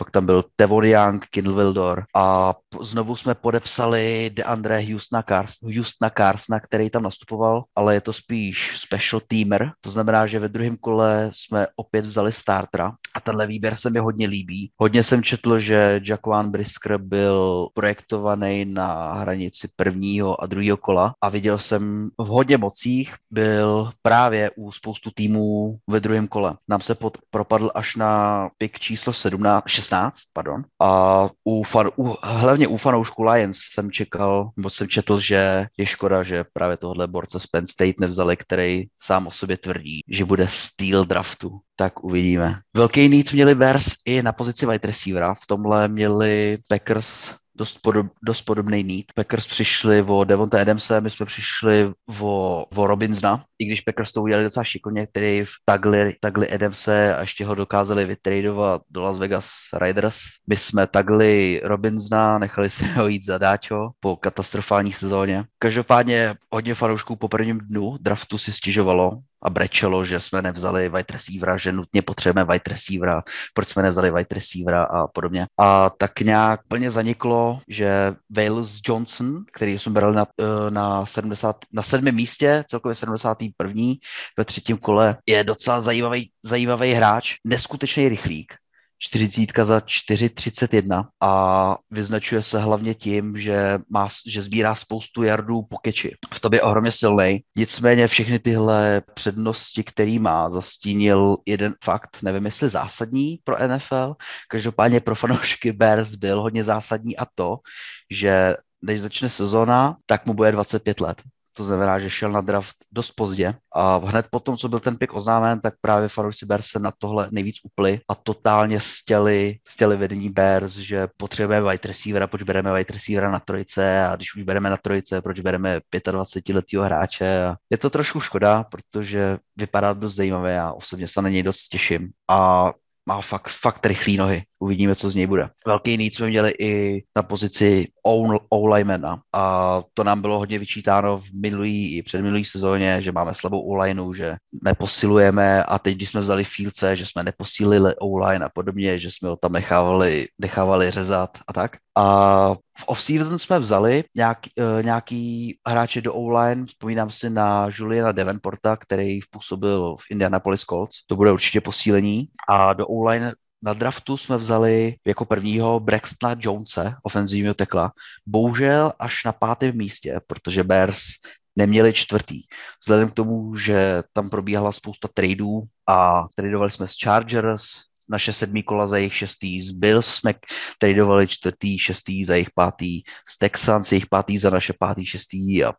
pak tam byl Tevon Young, Kindle Wildor a znovu jsme podepsali DeAndre Houstona, Cars, Houstona Carsona, který tam nastupoval, ale je to spíš special teamer, to znamená, že ve druhém kole jsme opět vzali startera a tenhle výběr se mi hodně líbí. Hodně jsem četl, že Jaquan Brisker byl projektovaný na hranici prvního a druhého kola a viděl jsem v hodně mocích, byl právě u spoustu týmů ve druhém kole. Nám se pod, propadl až na pik číslo 17, 16, pardon. A u, fan, u, hlavně u fanoušku Lions jsem čekal, moc jsem četl, že je škoda, že právě tohle borce z Penn State nevzali, který sám o sobě tvrdí, že bude steel draftu. Tak uvidíme. Velký need měli Bears i na pozici wide receivera. V tomhle měli Packers dost, podob, dost podobný need. Packers přišli o Devonta Adamse, my jsme přišli o, o Robinsona, i když Packers to udělali docela šikovně, který v tagli, tagli a ještě ho dokázali vytradovat do Las Vegas Riders. My jsme tagli Robinsona, nechali si ho jít za dáčo po katastrofální sezóně. Každopádně hodně fanoušků po prvním dnu draftu si stěžovalo, a brečelo, že jsme nevzali wide receivera, že nutně potřebujeme wide receivera, proč jsme nevzali wide receivera a podobně. A tak nějak plně zaniklo, že Wales Johnson, který jsme brali na, eh, na, 70, na sedmém místě, celkově 71. ve třetím kole, je docela zajímavý, zajímavý hráč, neskutečný rychlík, 40 za 4,31 a vyznačuje se hlavně tím, že, má, že sbírá spoustu jardů po keči. V tobě je ohromně silný. Nicméně všechny tyhle přednosti, který má, zastínil jeden fakt, nevím jestli zásadní pro NFL, každopádně pro fanoušky Bears byl hodně zásadní a to, že než začne sezona, tak mu bude 25 let. To znamená, že šel na draft dost pozdě a hned potom, co byl ten pick oznámen, tak právě fanoušci Bears se na tohle nejvíc upli a totálně stěli, stěli vedení Bears, že potřebujeme wide receivera, proč bereme wide receivera na trojice a když už bereme na trojice, proč bereme 25-letého hráče. A je to trošku škoda, protože vypadá dost zajímavě a osobně se na něj dost těším. A má fakt, fakt rychlý nohy. Uvidíme, co z něj bude. Velký need jsme měli i na pozici O-limena a to nám bylo hodně vyčítáno v minulý i předminulý sezóně, že máme slabou O-lineu, že neposilujeme a teď, když jsme vzali Fieldse, že jsme neposílili O-line a podobně, že jsme ho tam nechávali, nechávali řezat a tak. A v off-season jsme vzali nějaký, uh, nějaký hráče do O-line, vzpomínám si na Juliana Devenporta, který působil v Indianapolis Colts, to bude určitě posílení a do O-line na draftu jsme vzali jako prvního Braxtona Jonese, ofenzivního tekla. Bohužel až na pátém místě, protože Bears neměli čtvrtý. Vzhledem k tomu, že tam probíhala spousta tradeů a tradovali jsme s Chargers, naše sedmý kola za jejich šestý, z Bills jsme tradovali čtvrtý, šestý za jejich pátý, z Texans jejich pátý za naše pátý, šestý a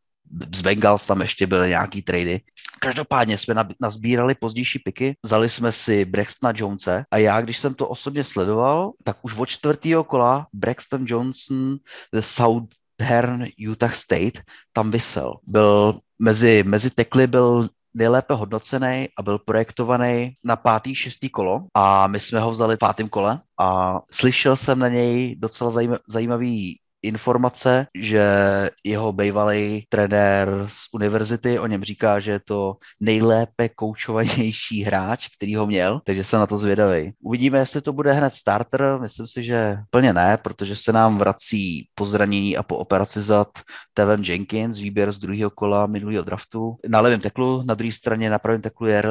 z Bengals tam ještě byly nějaký trady. Každopádně jsme nazbírali pozdější piky, vzali jsme si Braxtona Jonese a já, když jsem to osobně sledoval, tak už od čtvrtého kola Braxton Johnson ze Southern Utah State tam vysel. Byl mezi, mezi tekly byl nejlépe hodnocený a byl projektovaný na pátý, šestý kolo. A my jsme ho vzali v pátém kole a slyšel jsem na něj docela zajímavý informace, že jeho bývalý trenér z univerzity o něm říká, že je to nejlépe koučovanější hráč, který ho měl, takže se na to zvědavý. Uvidíme, jestli to bude hned starter, myslím si, že plně ne, protože se nám vrací po zranění a po operaci zad Tevin Jenkins, výběr z druhého kola minulého draftu. Na levém teklu, na druhé straně na pravém teklu je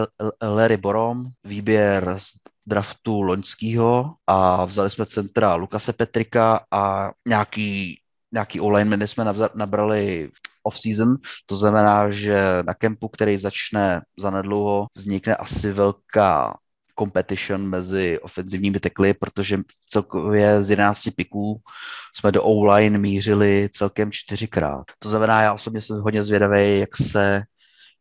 Larry Borom, výběr z draftu loňského a vzali jsme centra Lukase Petrika a nějaký, nějaký online jsme nabrali off-season, to znamená, že na kempu, který začne zanedlouho, vznikne asi velká competition mezi ofenzivními tekly, protože celkově z 11 piků jsme do O-line mířili celkem čtyřikrát. To znamená, já osobně jsem hodně zvědavý, jak se,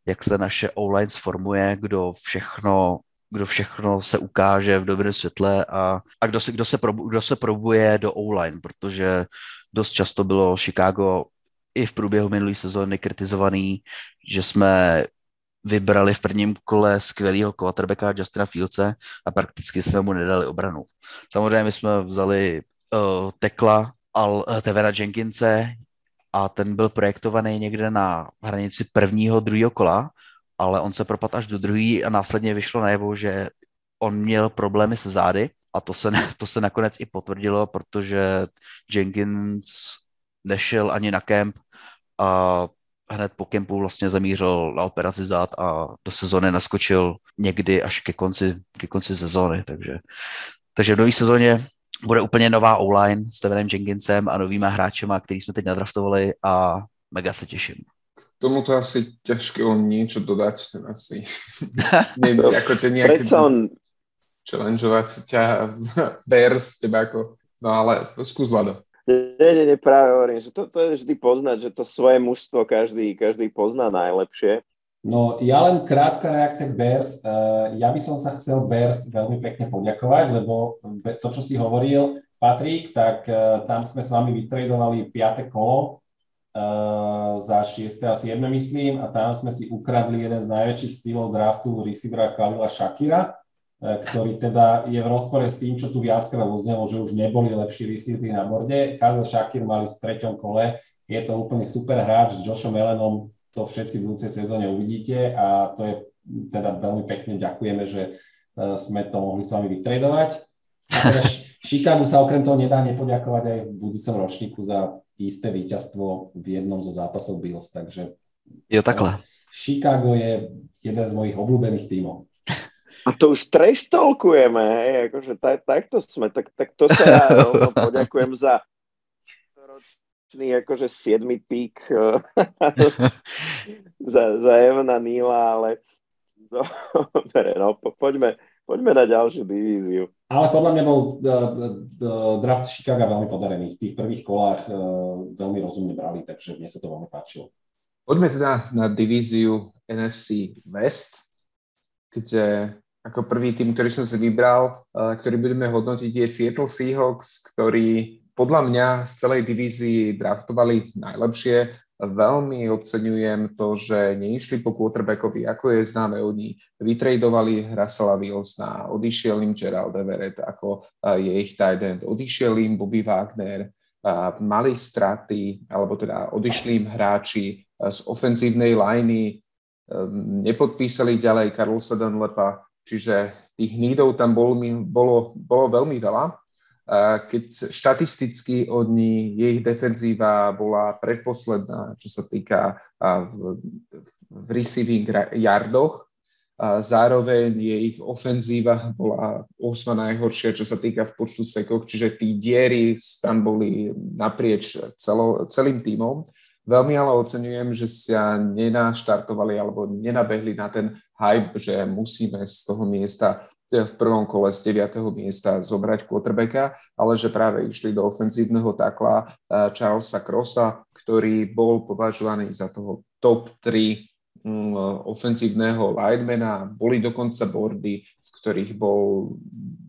jak se naše O-line sformuje, kdo všechno kdo všechno se ukáže v dobrém světle a, a kdo, se, kdo, se probu, kdo se probuje do O-line, protože dost často bylo Chicago i v průběhu minulé sezóny kritizovaný, že jsme vybrali v prvním kole skvělého quarterbacka Justina Fieldse a prakticky jsme mu nedali obranu. Samozřejmě my jsme vzali uh, Tekla Al, uh, Tevera Jenkinse a ten byl projektovaný někde na hranici prvního, druhého kola ale on se propadl až do druhý a následně vyšlo najevo, že on měl problémy se zády a to se, to se nakonec i potvrdilo, protože Jenkins nešel ani na kemp a hned po kempu vlastně zamířil na operaci zád a do sezóny naskočil někdy až ke konci, ke konci sezóny, takže, takže v nové sezóně bude úplně nová online s Stevenem Jenkinsem a novýma hráčema, který jsme teď nadraftovali a mega se těším tomuto asi ťažké len niečo dodať, ten asi nie, ako to nejaké on... challengeovať ťa Bears, teba ako, no ale skús Vlado. Nie, nie, nie, práve hovorím, že to, to je vždy poznať, že to svoje mužstvo každý, každý pozná najlepšie. No ja len krátka reakcia k Bears. Uh, ja by som sa chcel Bears veľmi pekne poďakovať, lebo to, čo si hovoril, Patrik, tak uh, tam sme s vami vytredovali 5. kolo za 6. a 7. myslím a tam sme si ukradli jeden z najväčších stylov draftu receivera Kalila Shakira, uh, ktorý teda je v rozpore s tým, čo tu viackrát oznelo, že už neboli lepší receivery na borde. Kalil Shakir mali v treťom kole, je to úplne super hráč s Joshom Ellenom, to všetci v budúcej sezóne uvidíte a to je teda veľmi pekne ďakujeme, že uh, sme to mohli s vami vytredovať. A Chicago sa okrem toho nedá nepoďakovať aj v budúcom ročníku za isté víťazstvo v jednom zo zápasov Bills, takže... Jo, takhle. Chicago je jeden z mojich obľúbených tímov. A to už treštolkujeme, hej, akože tak, takto sme, tak, tak to sa ja rovno poďakujem za ročný akože 7. pík za, za Evana Nila, ale dobre, no po, poďme, poďme na ďalšiu divíziu. Ale podľa mňa bol uh, uh, draft Chicago veľmi podarený. V tých prvých kolách veľmi rozumne brali, takže mne sa to veľmi páčilo. Poďme teda na divíziu NFC West, kde ako prvý tým, ktorý som si vybral, ktorý budeme hodnotiť, je Seattle Seahawks, ktorí podľa mňa z celej divízii draftovali najlepšie. Veľmi oceňujem to, že neišli po quarterbackovi, ako je známe oni. Vytredovali Russella Wilsona, odišiel im Gerald Everett, ako je ich tight end, odišiel im Bobby Wagner, mali straty, alebo teda odišli im hráči, z ofenzívnej liney, nepodpísali ďalej Karlosa Dunlapa, čiže tých nídov tam bolo, bolo, bolo veľmi veľa. Keď štatisticky od ní, jej defenzíva bola predposledná, čo sa týka v, v receiving yardoch, zároveň jej ich ofenzíva bola osma najhoršia, čo sa týka v počtu sekov, čiže tí diery tam boli naprieč celo, celým tímom. Veľmi ale oceňujem, že sa nenaštartovali alebo nenabehli na ten hype, že musíme z toho miesta v prvom kole z 9. miesta zobrať quarterbacka, ale že práve išli do ofenzívneho takla eh, Charlesa Crossa, ktorý bol považovaný za toho top 3 mm, ofenzívneho linemana. Boli dokonca bordy, v ktorých bol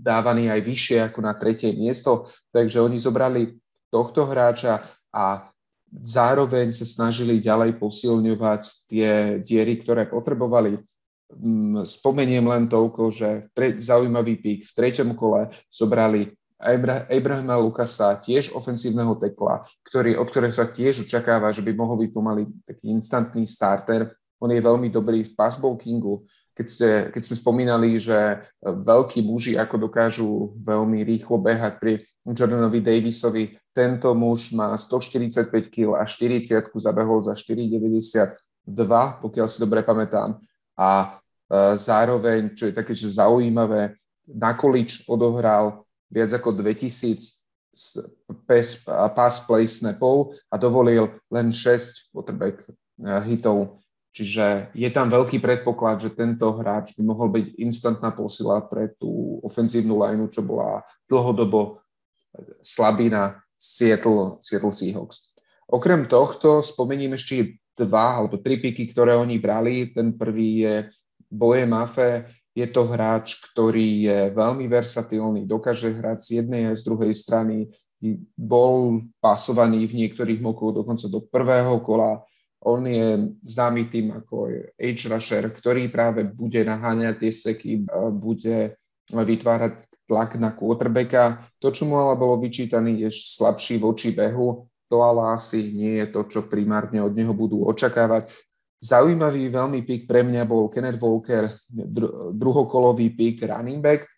dávaný aj vyššie ako na tretie miesto, takže oni zobrali tohto hráča a zároveň sa snažili ďalej posilňovať tie diery, ktoré potrebovali. Mm, spomeniem len toľko, že v tre- zaujímavý pík v treťom kole zobrali Abra- Abrahama Lukasa, tiež ofensívneho tekla, ktorý, od ktorého sa tiež očakáva, že by mohol byť pomaly taký instantný starter. On je veľmi dobrý v passbalkingu, keď, ste, keď sme spomínali, že veľkí muži ako dokážu veľmi rýchlo behať pri Jordanovi Davisovi, tento muž má 145 kg a 40 zabehol za 4,92, pokiaľ si dobre pamätám. A zároveň, čo je také že zaujímavé, na količ odohral viac ako 2000 pass play snapov a dovolil len 6 quarterback e, hitov Čiže je tam veľký predpoklad, že tento hráč by mohol byť instantná posila pre tú ofenzívnu lineu, čo bola dlhodobo slabina Seattle, Seattle Seahawks. Okrem tohto spomením ešte dva alebo tri piky, ktoré oni brali. Ten prvý je Boje Mafe. Je to hráč, ktorý je veľmi versatilný, dokáže hrať z jednej aj z druhej strany. Bol pasovaný v niektorých mokoch dokonca do prvého kola on je známy tým ako H. Rusher, ktorý práve bude naháňať tie seky, bude vytvárať tlak na quarterbacka. To, čo mu ale bolo vyčítaný, je slabší voči behu. To ale asi nie je to, čo primárne od neho budú očakávať. Zaujímavý veľmi pík pre mňa bol Kenneth Walker, druhokolový pík running back.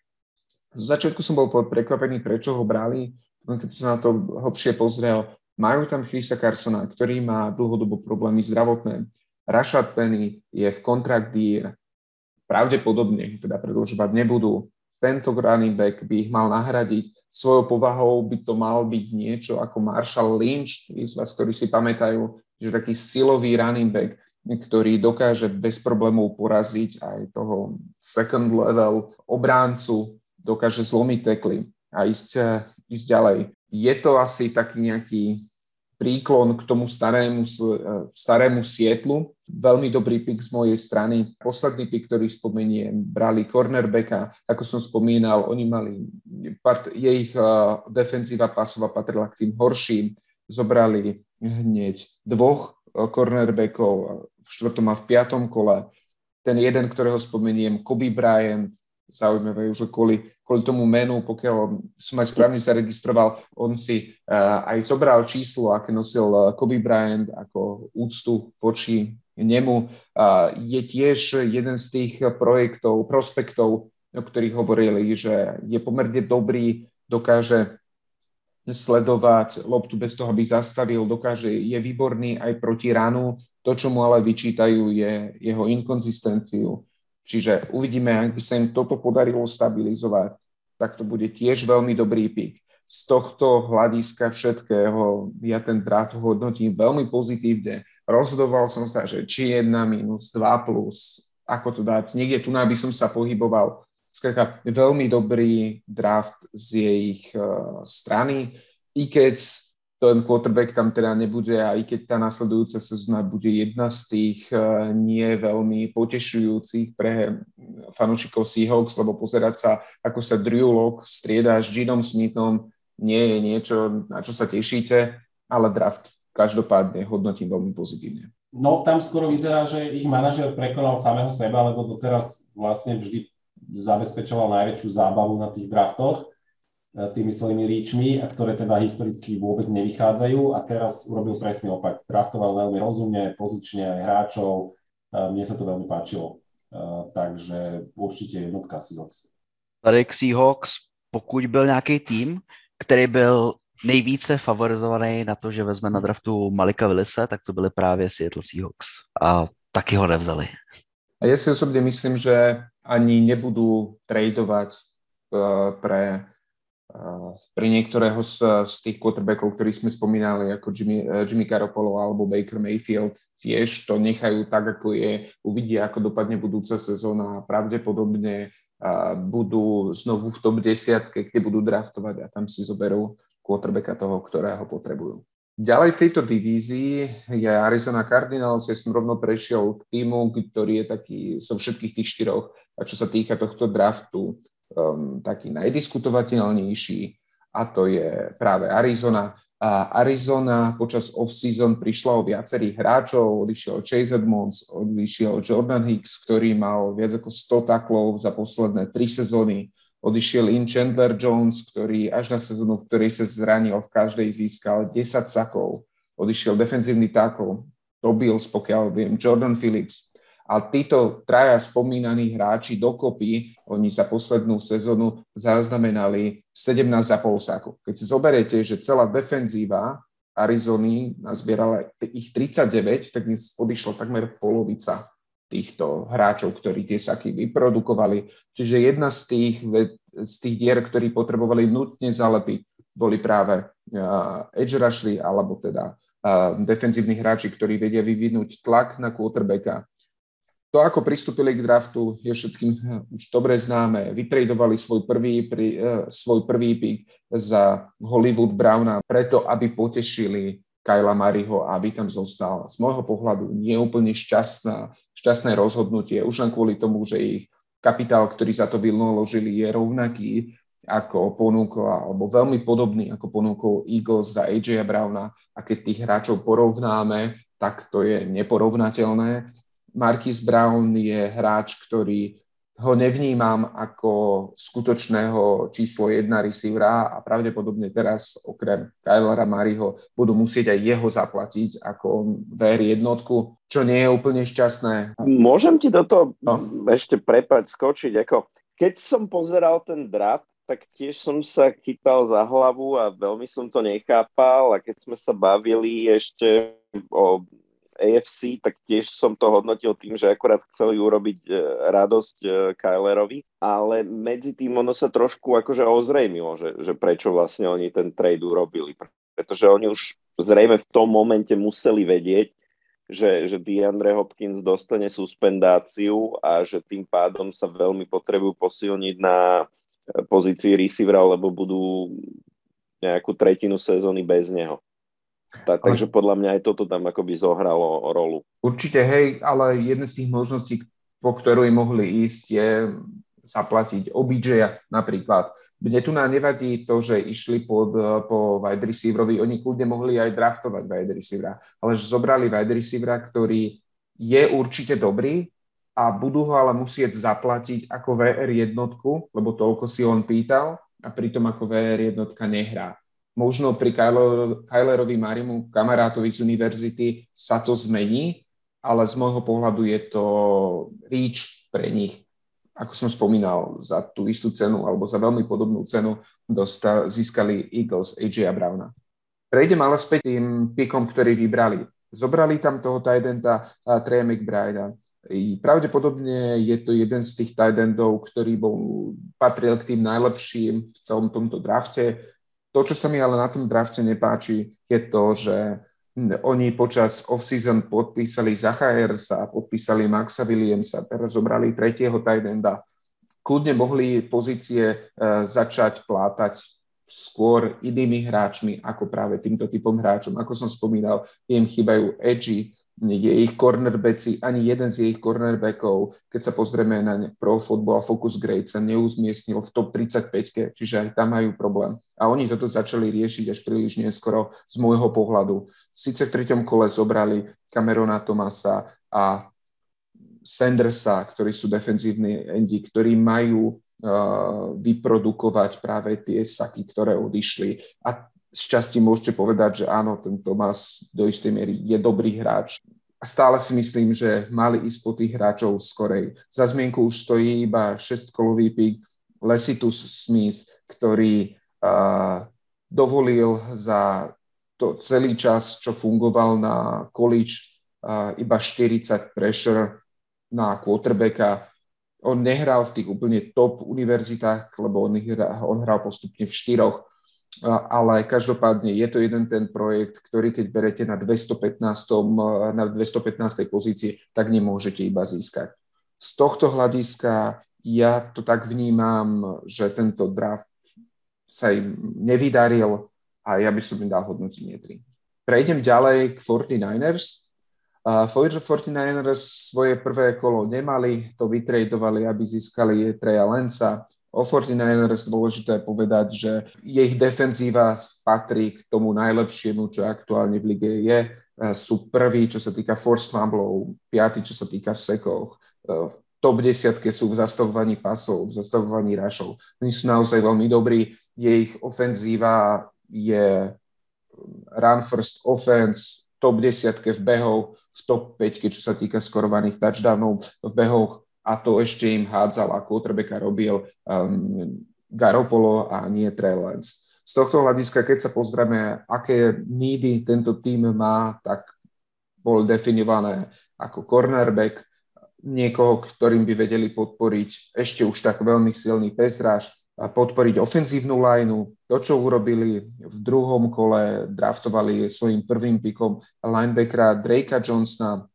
Z začiatku som bol prekvapený, prečo ho brali. Keď sa na to hlbšie pozrel, majú tam Chrisa Carsona, ktorý má dlhodobo problémy zdravotné. Rashad Penny je v kontrakt year. Pravdepodobne teda predlžovať nebudú. Tento running back by ich mal nahradiť. Svojou povahou by to mal byť niečo ako Marshall Lynch, z vás, ktorí si pamätajú, že taký silový running back, ktorý dokáže bez problémov poraziť aj toho second level obráncu, dokáže zlomiť tekly a ísť, ísť ďalej je to asi taký nejaký príklon k tomu starému, starému sietlu. Veľmi dobrý pik z mojej strany. Posledný pik, ktorý spomeniem, brali cornerbacka. Ako som spomínal, oni mali, part, ich uh, defenzíva pasova patrila k tým horším. Zobrali hneď dvoch cornerbackov v štvrtom a v piatom kole. Ten jeden, ktorého spomeniem, Kobe Bryant, zaujímavé už kvôli, kvôli tomu menu, pokiaľ som aj správne zaregistroval, on si uh, aj zobral číslo, aké nosil uh, Kobe Bryant ako úctu voči nemu. Uh, je tiež jeden z tých projektov, prospektov, o ktorých hovorili, že je pomerne dobrý, dokáže sledovať loptu bez toho, aby zastavil, dokáže, je výborný aj proti ránu. To, čo mu ale vyčítajú, je jeho inkonzistenciu Čiže uvidíme, ak by sa im toto podarilo stabilizovať, tak to bude tiež veľmi dobrý pik. Z tohto hľadiska všetkého ja ten draft hodnotím veľmi pozitívne. Rozhodoval som sa, že či 1 minus 2 plus, ako to dať. Niekde tu by som sa pohyboval. Skrátka, veľmi dobrý draft z jej uh, strany. I keď ten quarterback tam teda nebude, aj keď tá nasledujúca sezóna bude jedna z tých uh, nie veľmi potešujúcich pre fanúšikov Seahawks, lebo pozerať sa, ako sa Drew Lock strieda s Gidom Smithom, nie je niečo, na čo sa tešíte, ale draft každopádne hodnotím veľmi pozitívne. No tam skoro vyzerá, že ich manažer prekonal samého seba, lebo doteraz vlastne vždy zabezpečoval najväčšiu zábavu na tých draftoch E, tými svojimi ríčmi, a ktoré teda historicky vôbec nevychádzajú a teraz urobil presný opak. Draftoval veľmi rozumne, pozične aj hráčov, e, mne sa to veľmi páčilo. E, takže určitě jednotka Seahawks. Tady k Seahawks, pokud byl nějaký tým, který byl nejvíce favorizovaný na to, že vezme na draftu Malika Willise, tak to byly právě Seattle Seahawks. A taky ho nevzali. A ja si osobne myslím, že ani nebudú tradovať pre pre niektorého z, z tých quarterbackov, ktorých sme spomínali, ako Jimmy, eh, Jimmy Garoppolo alebo Baker Mayfield, tiež to nechajú tak, ako je, uvidia, ako dopadne budúca sezóna a pravdepodobne budú znovu v top 10, kde budú draftovať a tam si zoberú quarterbacka toho, ktorého potrebujú. Ďalej v tejto divízii je Arizona Cardinals, ja som rovno prešiel k týmu, ktorý je taký zo so všetkých tých štyroch, a čo sa týka tohto draftu, um, taký najdiskutovateľnejší a to je práve Arizona. A Arizona počas off-season prišla o viacerých hráčov, odišiel Chase Edmonds, odišiel Jordan Hicks, ktorý mal viac ako 100 taklov za posledné tri sezóny, odišiel in Chandler Jones, ktorý až na sezónu, v ktorej sa zranil, v každej získal 10 sakov, odišiel defenzívny takl, to Bills, pokiaľ viem, Jordan Phillips, a títo traja spomínaní hráči dokopy, oni za poslednú sezónu zaznamenali 17,5 sakov. Keď si zoberiete, že celá defenzíva Arizony nazbierala ich 39, tak dnes odišla takmer polovica týchto hráčov, ktorí tie saky vyprodukovali. Čiže jedna z tých, z tých dier, ktorí potrebovali nutne zalepiť, boli práve uh, edge rushly, alebo teda uh, defenzívni hráči, ktorí vedia vyvinúť tlak na quarterbacka, to, ako pristúpili k draftu, je všetkým hm, už dobre známe. Vytredovali svoj prvý, pri, uh, svoj prvý pick za Hollywood Browna preto, aby potešili Kyla Mariho aby tam zostal. Z môjho pohľadu nie je úplne šťastná, šťastné rozhodnutie, už len kvôli tomu, že ich kapitál, ktorý za to vynaložili, je rovnaký ako ponúkol, alebo veľmi podobný ako ponúkol Eagles za AJ Browna. A keď tých hráčov porovnáme, tak to je neporovnateľné. Marquis Brown je hráč, ktorý ho nevnímam ako skutočného číslo jedna receivera a pravdepodobne teraz okrem Kylera Mariho budú musieť aj jeho zaplatiť ako VR jednotku, čo nie je úplne šťastné. Môžem ti do toho no. ešte prepať, skočiť. Ako, keď som pozeral ten draft, tak tiež som sa chytal za hlavu a veľmi som to nechápal a keď sme sa bavili ešte o AFC, tak tiež som to hodnotil tým, že akorát chceli urobiť e, radosť e, Kylerovi, ale medzi tým ono sa trošku akože ozrejmilo, že, že prečo vlastne oni ten trade urobili. Pretože oni už zrejme v tom momente museli vedieť, že, že DeAndre Hopkins dostane suspendáciu a že tým pádom sa veľmi potrebujú posilniť na e, pozícii receivera, lebo budú nejakú tretinu sezóny bez neho. Tak, takže podľa mňa aj toto tam akoby zohralo rolu. Určite, hej, ale jedna z tých možností, po ktorú mohli ísť, je zaplatiť OBJ napríklad. Mne tu nám nevadí to, že išli pod, po wide receiverovi, oni kľudne mohli aj draftovať wide receivera, ale že zobrali wide receivera, ktorý je určite dobrý a budú ho ale musieť zaplatiť ako VR jednotku, lebo toľko si on pýtal a pritom ako VR jednotka nehrá. Možno pri Kylerovi Marimu, kamarátovi z univerzity, sa to zmení, ale z môjho pohľadu je to reach pre nich. Ako som spomínal, za tú istú cenu alebo za veľmi podobnú cenu dosta, získali Eagles AJ Browna. Prejdem ale späť tým pikom, ktorý vybrali. Zobrali tam toho Tidenta Treja McBride. Pravdepodobne je to jeden z tých tight ktorý bol, patril k tým najlepším v celom tomto drafte. To, čo sa mi ale na tom drafte nepáči, je to, že oni počas off-season podpísali Zachaersa, podpísali Maxa Williamsa, teraz zobrali tretieho tight enda. Kľudne mohli pozície uh, začať plátať skôr inými hráčmi ako práve týmto typom hráčom. Ako som spomínal, im chýbajú edgy, je ich cornerbacki, ani jeden z ich cornerbackov, keď sa pozrieme na Pro Football Focus Grade, sa neuzmiestnil v top 35, čiže aj tam majú problém. A oni toto začali riešiť až príliš neskoro z môjho pohľadu. Sice v treťom kole zobrali Camerona Tomasa a Sandersa, ktorí sú defenzívni endi, ktorí majú uh, vyprodukovať práve tie saky, ktoré odišli. A z časti môžete povedať, že áno, ten Tomás do istej miery je dobrý hráč. A stále si myslím, že mali ísť po tých hráčov skorej. Za zmienku už stojí iba 6-kolový pík Lesitus Smith, ktorý uh, dovolil za to celý čas, čo fungoval na college, uh, iba 40 pressure na quarterbacka. On nehral v tých úplne top univerzitách, lebo on, on hral postupne v štyroch ale každopádne je to jeden ten projekt, ktorý keď berete na 215. na 215. pozícii, tak nemôžete iba získať. Z tohto hľadiska ja to tak vnímam, že tento draft sa im nevydaril a ja by som im dal hodnotenie 3. Prejdem ďalej k 49ers. Uh, 49ers svoje prvé kolo nemali, to vytredovali, aby získali Treja Lenca. O 49ers dôležité povedať, že ich defenzíva patrí k tomu najlepšiemu, čo aktuálne v lige je. E, sú prví, čo sa týka force fumblov, piatí, čo sa týka sekov. E, v top desiatke sú v zastavovaní pasov, v zastavovaní rašov. Oni sú naozaj veľmi dobrí. Ich ofenzíva je run first offense, top desiatke v behov, v top 5, čo sa týka skorovaných touchdownov v behoch a to ešte im hádzal a quarterbacka robil um, Garopolo a nie Trey Lance. Z tohto hľadiska, keď sa pozrieme, aké nídy tento tým má, tak bol definované ako cornerback, niekoho, ktorým by vedeli podporiť ešte už tak veľmi silný pesráž, a podporiť ofenzívnu lineu. To, čo urobili v druhom kole, draftovali svojim prvým pikom linebackera Drakea Johnsona,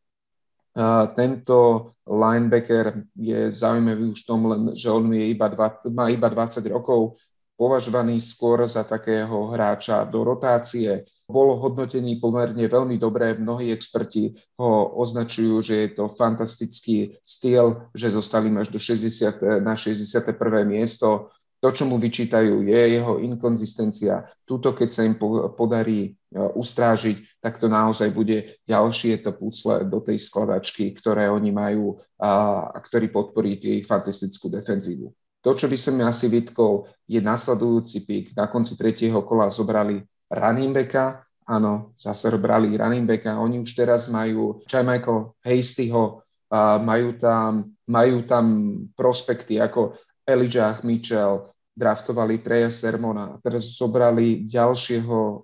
tento linebacker je zaujímavý už v tom, len, že on je iba dva, má iba 20 rokov, považovaný skôr za takého hráča do rotácie. Bolo hodnotený pomerne veľmi dobré, mnohí experti ho označujú, že je to fantastický styl, že zostali až do 60, na 61. miesto to, čo mu vyčítajú, je jeho inkonzistencia. Tuto, keď sa im podarí e, ustrážiť, tak to naozaj bude ďalšie to pucle do tej skladačky, ktoré oni majú a, a ktorý podporí ich fantastickú defenzívu. To, čo by som mi asi vytkol, je nasledujúci pík. Na konci tretieho kola zobrali running backa, áno, zase brali running backa. Oni už teraz majú Chai Michael Hastyho, majú tam, majú tam prospekty ako Elijah Mitchell, draftovali Treja Sermona a teraz zobrali ďalšieho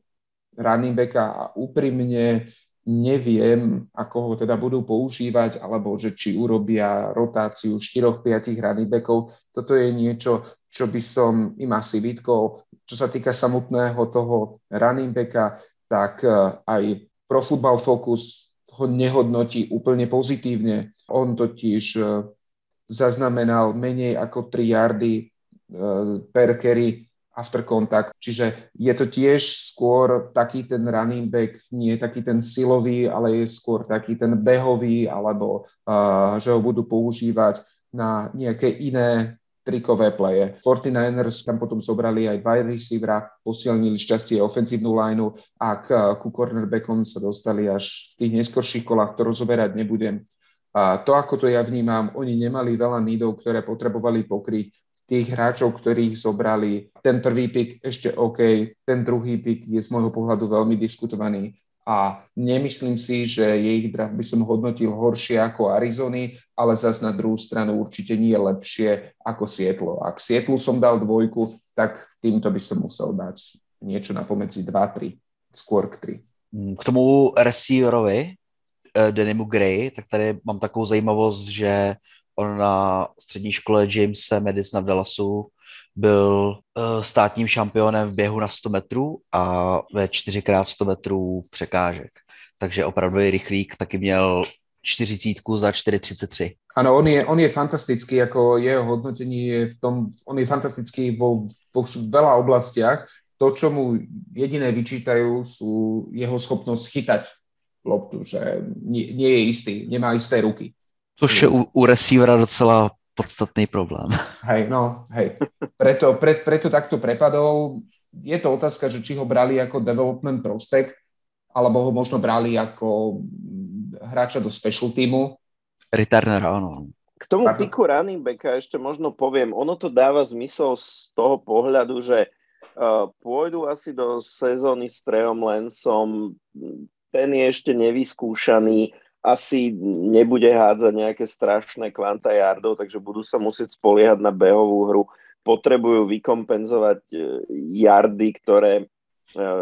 running backa a úprimne neviem, ako ho teda budú používať, alebo že či urobia rotáciu 4-5 running backov. Toto je niečo, čo by som im asi vytkol. Čo sa týka samotného toho running backa, tak eh, aj Pro Football Focus ho nehodnotí úplne pozitívne. On totiž eh, zaznamenal menej ako 3 yardy e, per carry after contact. Čiže je to tiež skôr taký ten running back, nie taký ten silový, ale je skôr taký ten behový, alebo uh, že ho budú používať na nejaké iné trikové pleje. 49ers tam potom zobrali aj wide receivera, posilnili šťastie ofenzívnu lineu a k, ku cornerbackom sa dostali až v tých neskorších kolách, to rozoberať nebudem. A to, ako to ja vnímam, oni nemali veľa nídov, ktoré potrebovali pokryť tých hráčov, ktorých zobrali. Ten prvý pik ešte OK, ten druhý pik je z môjho pohľadu veľmi diskutovaný a nemyslím si, že jej draft by som hodnotil horšie ako Arizony, ale zase na druhú stranu určite nie je lepšie ako Sietlo. Ak Sietlu som dal dvojku, tak týmto by som musel dať niečo na pomedzi 2-3, skôr k 3. K tomu receiverovi Denimu Gray, tak tady mám takovou zajímavost, že on na střední škole Jamesa Madisona v Dallasu byl uh, státním šampionem v běhu na 100 metrů a ve 4x100 metrů překážek. Takže opravdu je rychlík, taky měl 40 za 4,33. Áno, on je, on je fantastický, ako jeho hodnotenie je v tom, on je fantastický vo, vo veľa oblastiach. To, čo mu jediné vyčítajú, sú jeho schopnosť chytať loptu, že nie, nie je istý, nemá isté ruky. Což je u, u receivera docela podstatný problém. Hej, no, hej. Preto, pre, preto takto prepadol. Je to otázka, že či ho brali ako development prospect, alebo ho možno brali ako hráča do special týmu. Returner, áno. K tomu Pardon. piku running backa ešte možno poviem, ono to dáva zmysel z toho pohľadu, že uh, pôjdu asi do sezóny s Trejom Lensom, ten je ešte nevyskúšaný, asi nebude hádzať nejaké strašné kvanta yardov, takže budú sa musieť spoliehať na behovú hru. Potrebujú vykompenzovať e, yardy, ktoré e,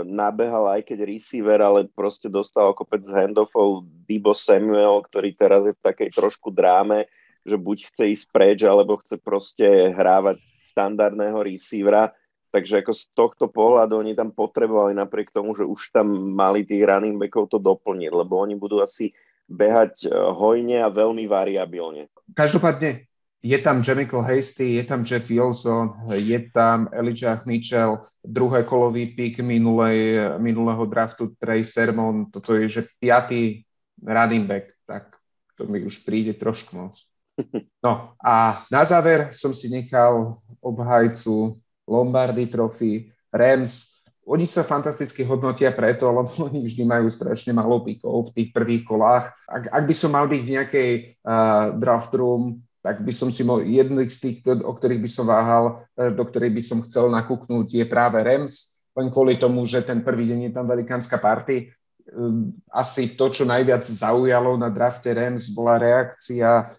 nabehal aj keď receiver, ale proste dostal kopec handoffov Dibo Samuel, ktorý teraz je v takej trošku dráme, že buď chce ísť preč, alebo chce proste hrávať štandardného receivera. Takže ako z tohto pohľadu oni tam potrebovali napriek tomu, že už tam mali tých running backov to doplniť, lebo oni budú asi behať e, hojne a veľmi variabilne. Každopádne je tam Jamichael Hasty, je tam Jeff Wilson, je tam Elijah Mitchell, druhé kolový pík minulej, minulého draftu Trey Sermon, toto je že piatý running back, tak to mi už príde trošku moc. No a na záver som si nechal obhajcu Lombardy Trophy Rams, oni sa fantasticky hodnotia preto, lebo oni vždy majú strašne malo pikov v tých prvých kolách. Ak, ak by som mal byť v nejakej uh, draft room, tak by som si mohol, jedných z tých, o ktorých by som váhal, e, do ktorej by som chcel nakúknúť, je práve Rams, len kvôli tomu, že ten prvý deň je tam velikánska party. Ehm, asi to, čo najviac zaujalo na drafte Rams, bola reakcia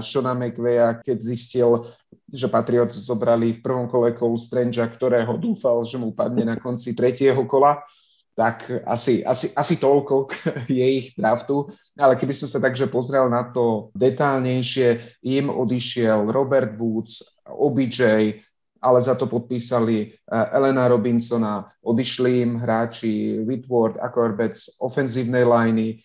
Shona McVeya, keď zistil, že Patriots zobrali v prvom kole Cole Strange, ktorého dúfal, že mu padne na konci tretieho kola, tak asi, asi, asi toľko je ich draftu. Ale keby som sa takže pozrel na to detálnejšie, im odišiel Robert Woods, OBJ, ale za to podpísali eh, Elena Robinsona, odišli im hráči Whitworth a Corbett z ofenzívnej liney,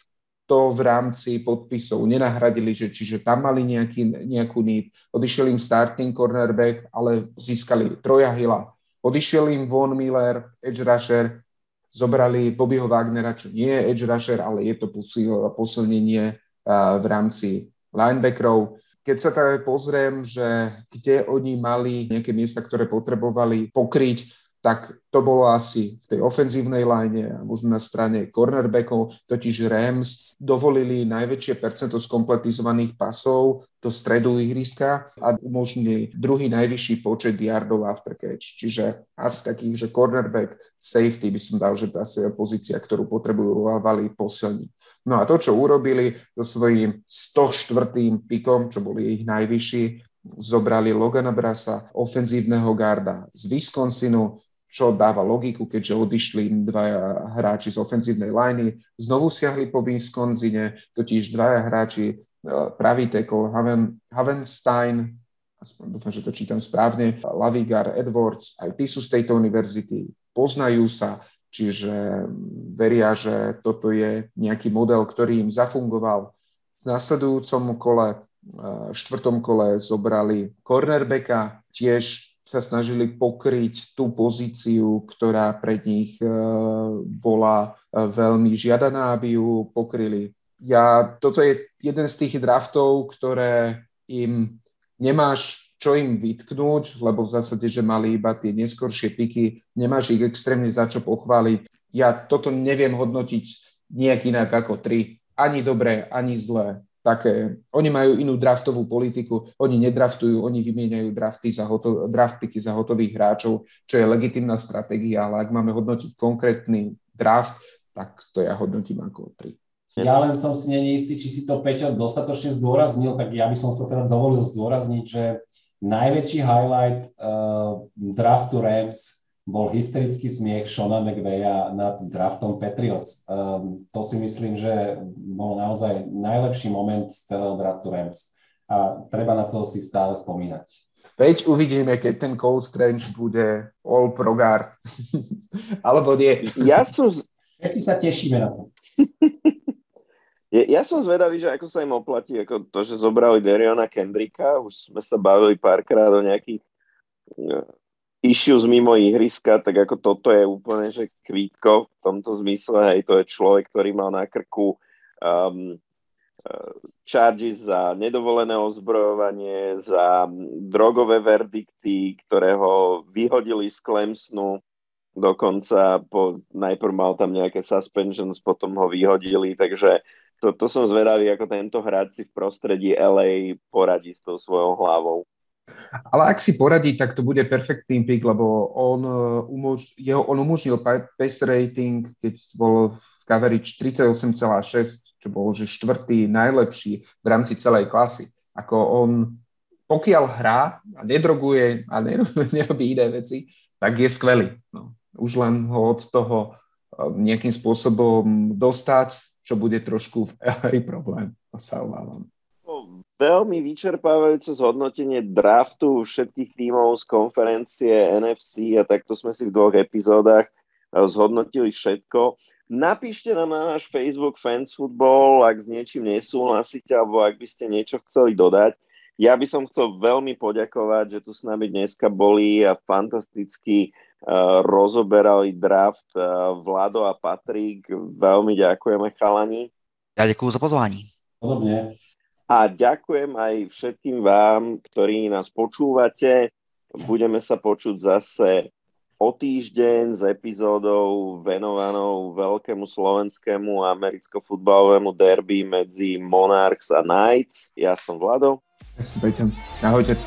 to v rámci podpisov nenahradili, že, čiže tam mali nejaký, nejakú need. Odišiel im starting cornerback, ale získali Troja Hilla. Odišiel im Von Miller, edge rusher, zobrali Bobbyho Wagnera, čo nie je edge rusher, ale je to posil, posilnenie v rámci linebackerov. Keď sa tak pozriem, že kde oni mali nejaké miesta, ktoré potrebovali pokryť, tak to bolo asi v tej ofenzívnej line a možno na strane cornerbackov, totiž Rams dovolili najväčšie percento skompletizovaných pasov do stredu ihriska a umožnili druhý najvyšší počet yardov after catch. Čiže asi takých, že cornerback, safety by som dal, že asi pozícia, ktorú potrebujú Vali posilniť. No a to, čo urobili so svojím 104. pikom, čo boli ich najvyšší, zobrali Logana Brasa, ofenzívneho garda z Wisconsinu, čo dáva logiku, keďže odišli dvaja hráči z ofenzívnej liney. Znovu siahli po Wisconsine, totiž dvaja hráči, e, pravý tackle Haven, Havenstein, aspoň dúfam, že to čítam správne, Lavigar, Edwards, aj tí sú z tejto univerzity, poznajú sa, čiže veria, že toto je nejaký model, ktorý im zafungoval. V následujúcom kole, e, štvrtom kole zobrali cornerbacka, tiež sa snažili pokryť tú pozíciu, ktorá pre nich e, bola e, veľmi žiadaná, aby ju pokryli. Ja, toto je jeden z tých draftov, ktoré im nemáš čo im vytknúť, lebo v zásade, že mali iba tie neskoršie piky, nemáš ich extrémne za čo pochváliť. Ja toto neviem hodnotiť nejak inak ako tri. Ani dobré, ani zlé také, oni majú inú draftovú politiku, oni nedraftujú, oni vymieňajú drafty za hoto, draft za hotových hráčov, čo je legitimná stratégia, ale ak máme hodnotiť konkrétny draft, tak to ja hodnotím ako tri. Ja len som si není istý, či si to Peťo dostatočne zdôraznil, tak ja by som to teda dovolil zdôrazniť, že najväčší highlight uh, draftu Rams bol hysterický smiech Shona McVeya nad draftom Patriots. Um, to si myslím, že bol naozaj najlepší moment z celého draftu Rams. A treba na to si stále spomínať. Veď uvidíme, keď ten Cold Strange bude all pro guard. Alebo nie. Ja som... Všetci sa tešíme na to. Ja, som zvedavý, že ako sa im oplatí, ako to, že zobrali Deriona Kendricka, už sme sa bavili párkrát o nejakých uh, issues mimo ihriska, tak ako toto je úplne, že kvítko v tomto zmysle, hej, to je človek, ktorý mal na krku um, uh, charges za nedovolené ozbrojovanie, za drogové verdikty, ktoré ho vyhodili z Clemsonu, dokonca po, najprv mal tam nejaké suspensions, potom ho vyhodili, takže to, to som zvedavý, ako tento hráč si v prostredí LA poradí s tou svojou hlavou. Ale ak si poradí, tak to bude perfektný pick, lebo on, e, umož, jeho, on umožnil pace rating, keď bol v coverage 38,6, čo bol že štvrtý najlepší v rámci celej klasy. Ako on, pokiaľ hrá a nedroguje a nerobí iné veci, tak je skvelý. No. Už len ho od toho e, nejakým spôsobom dostať, čo bude trošku v LA problém, to sa obávam. Veľmi vyčerpávajúce zhodnotenie draftu všetkých tímov z konferencie NFC a takto sme si v dvoch epizódach eh, zhodnotili všetko. Napíšte nám na náš Facebook Fans Football, ak s niečím nesúhlasíte, alebo ak by ste niečo chceli dodať. Ja by som chcel veľmi poďakovať, že tu s nami dneska boli a fantasticky uh, rozoberali draft uh, Vlado a Patrik. Veľmi ďakujeme chalani. Ja ďakujem za pozvání. Podobne. A ďakujem aj všetkým vám, ktorí nás počúvate. Budeme sa počuť zase o týždeň s epizódou venovanou veľkému slovenskému a americko-futbalovému derby medzi Monarchs a Knights. Ja som Vlado. Ja som Peťan. Ahojte.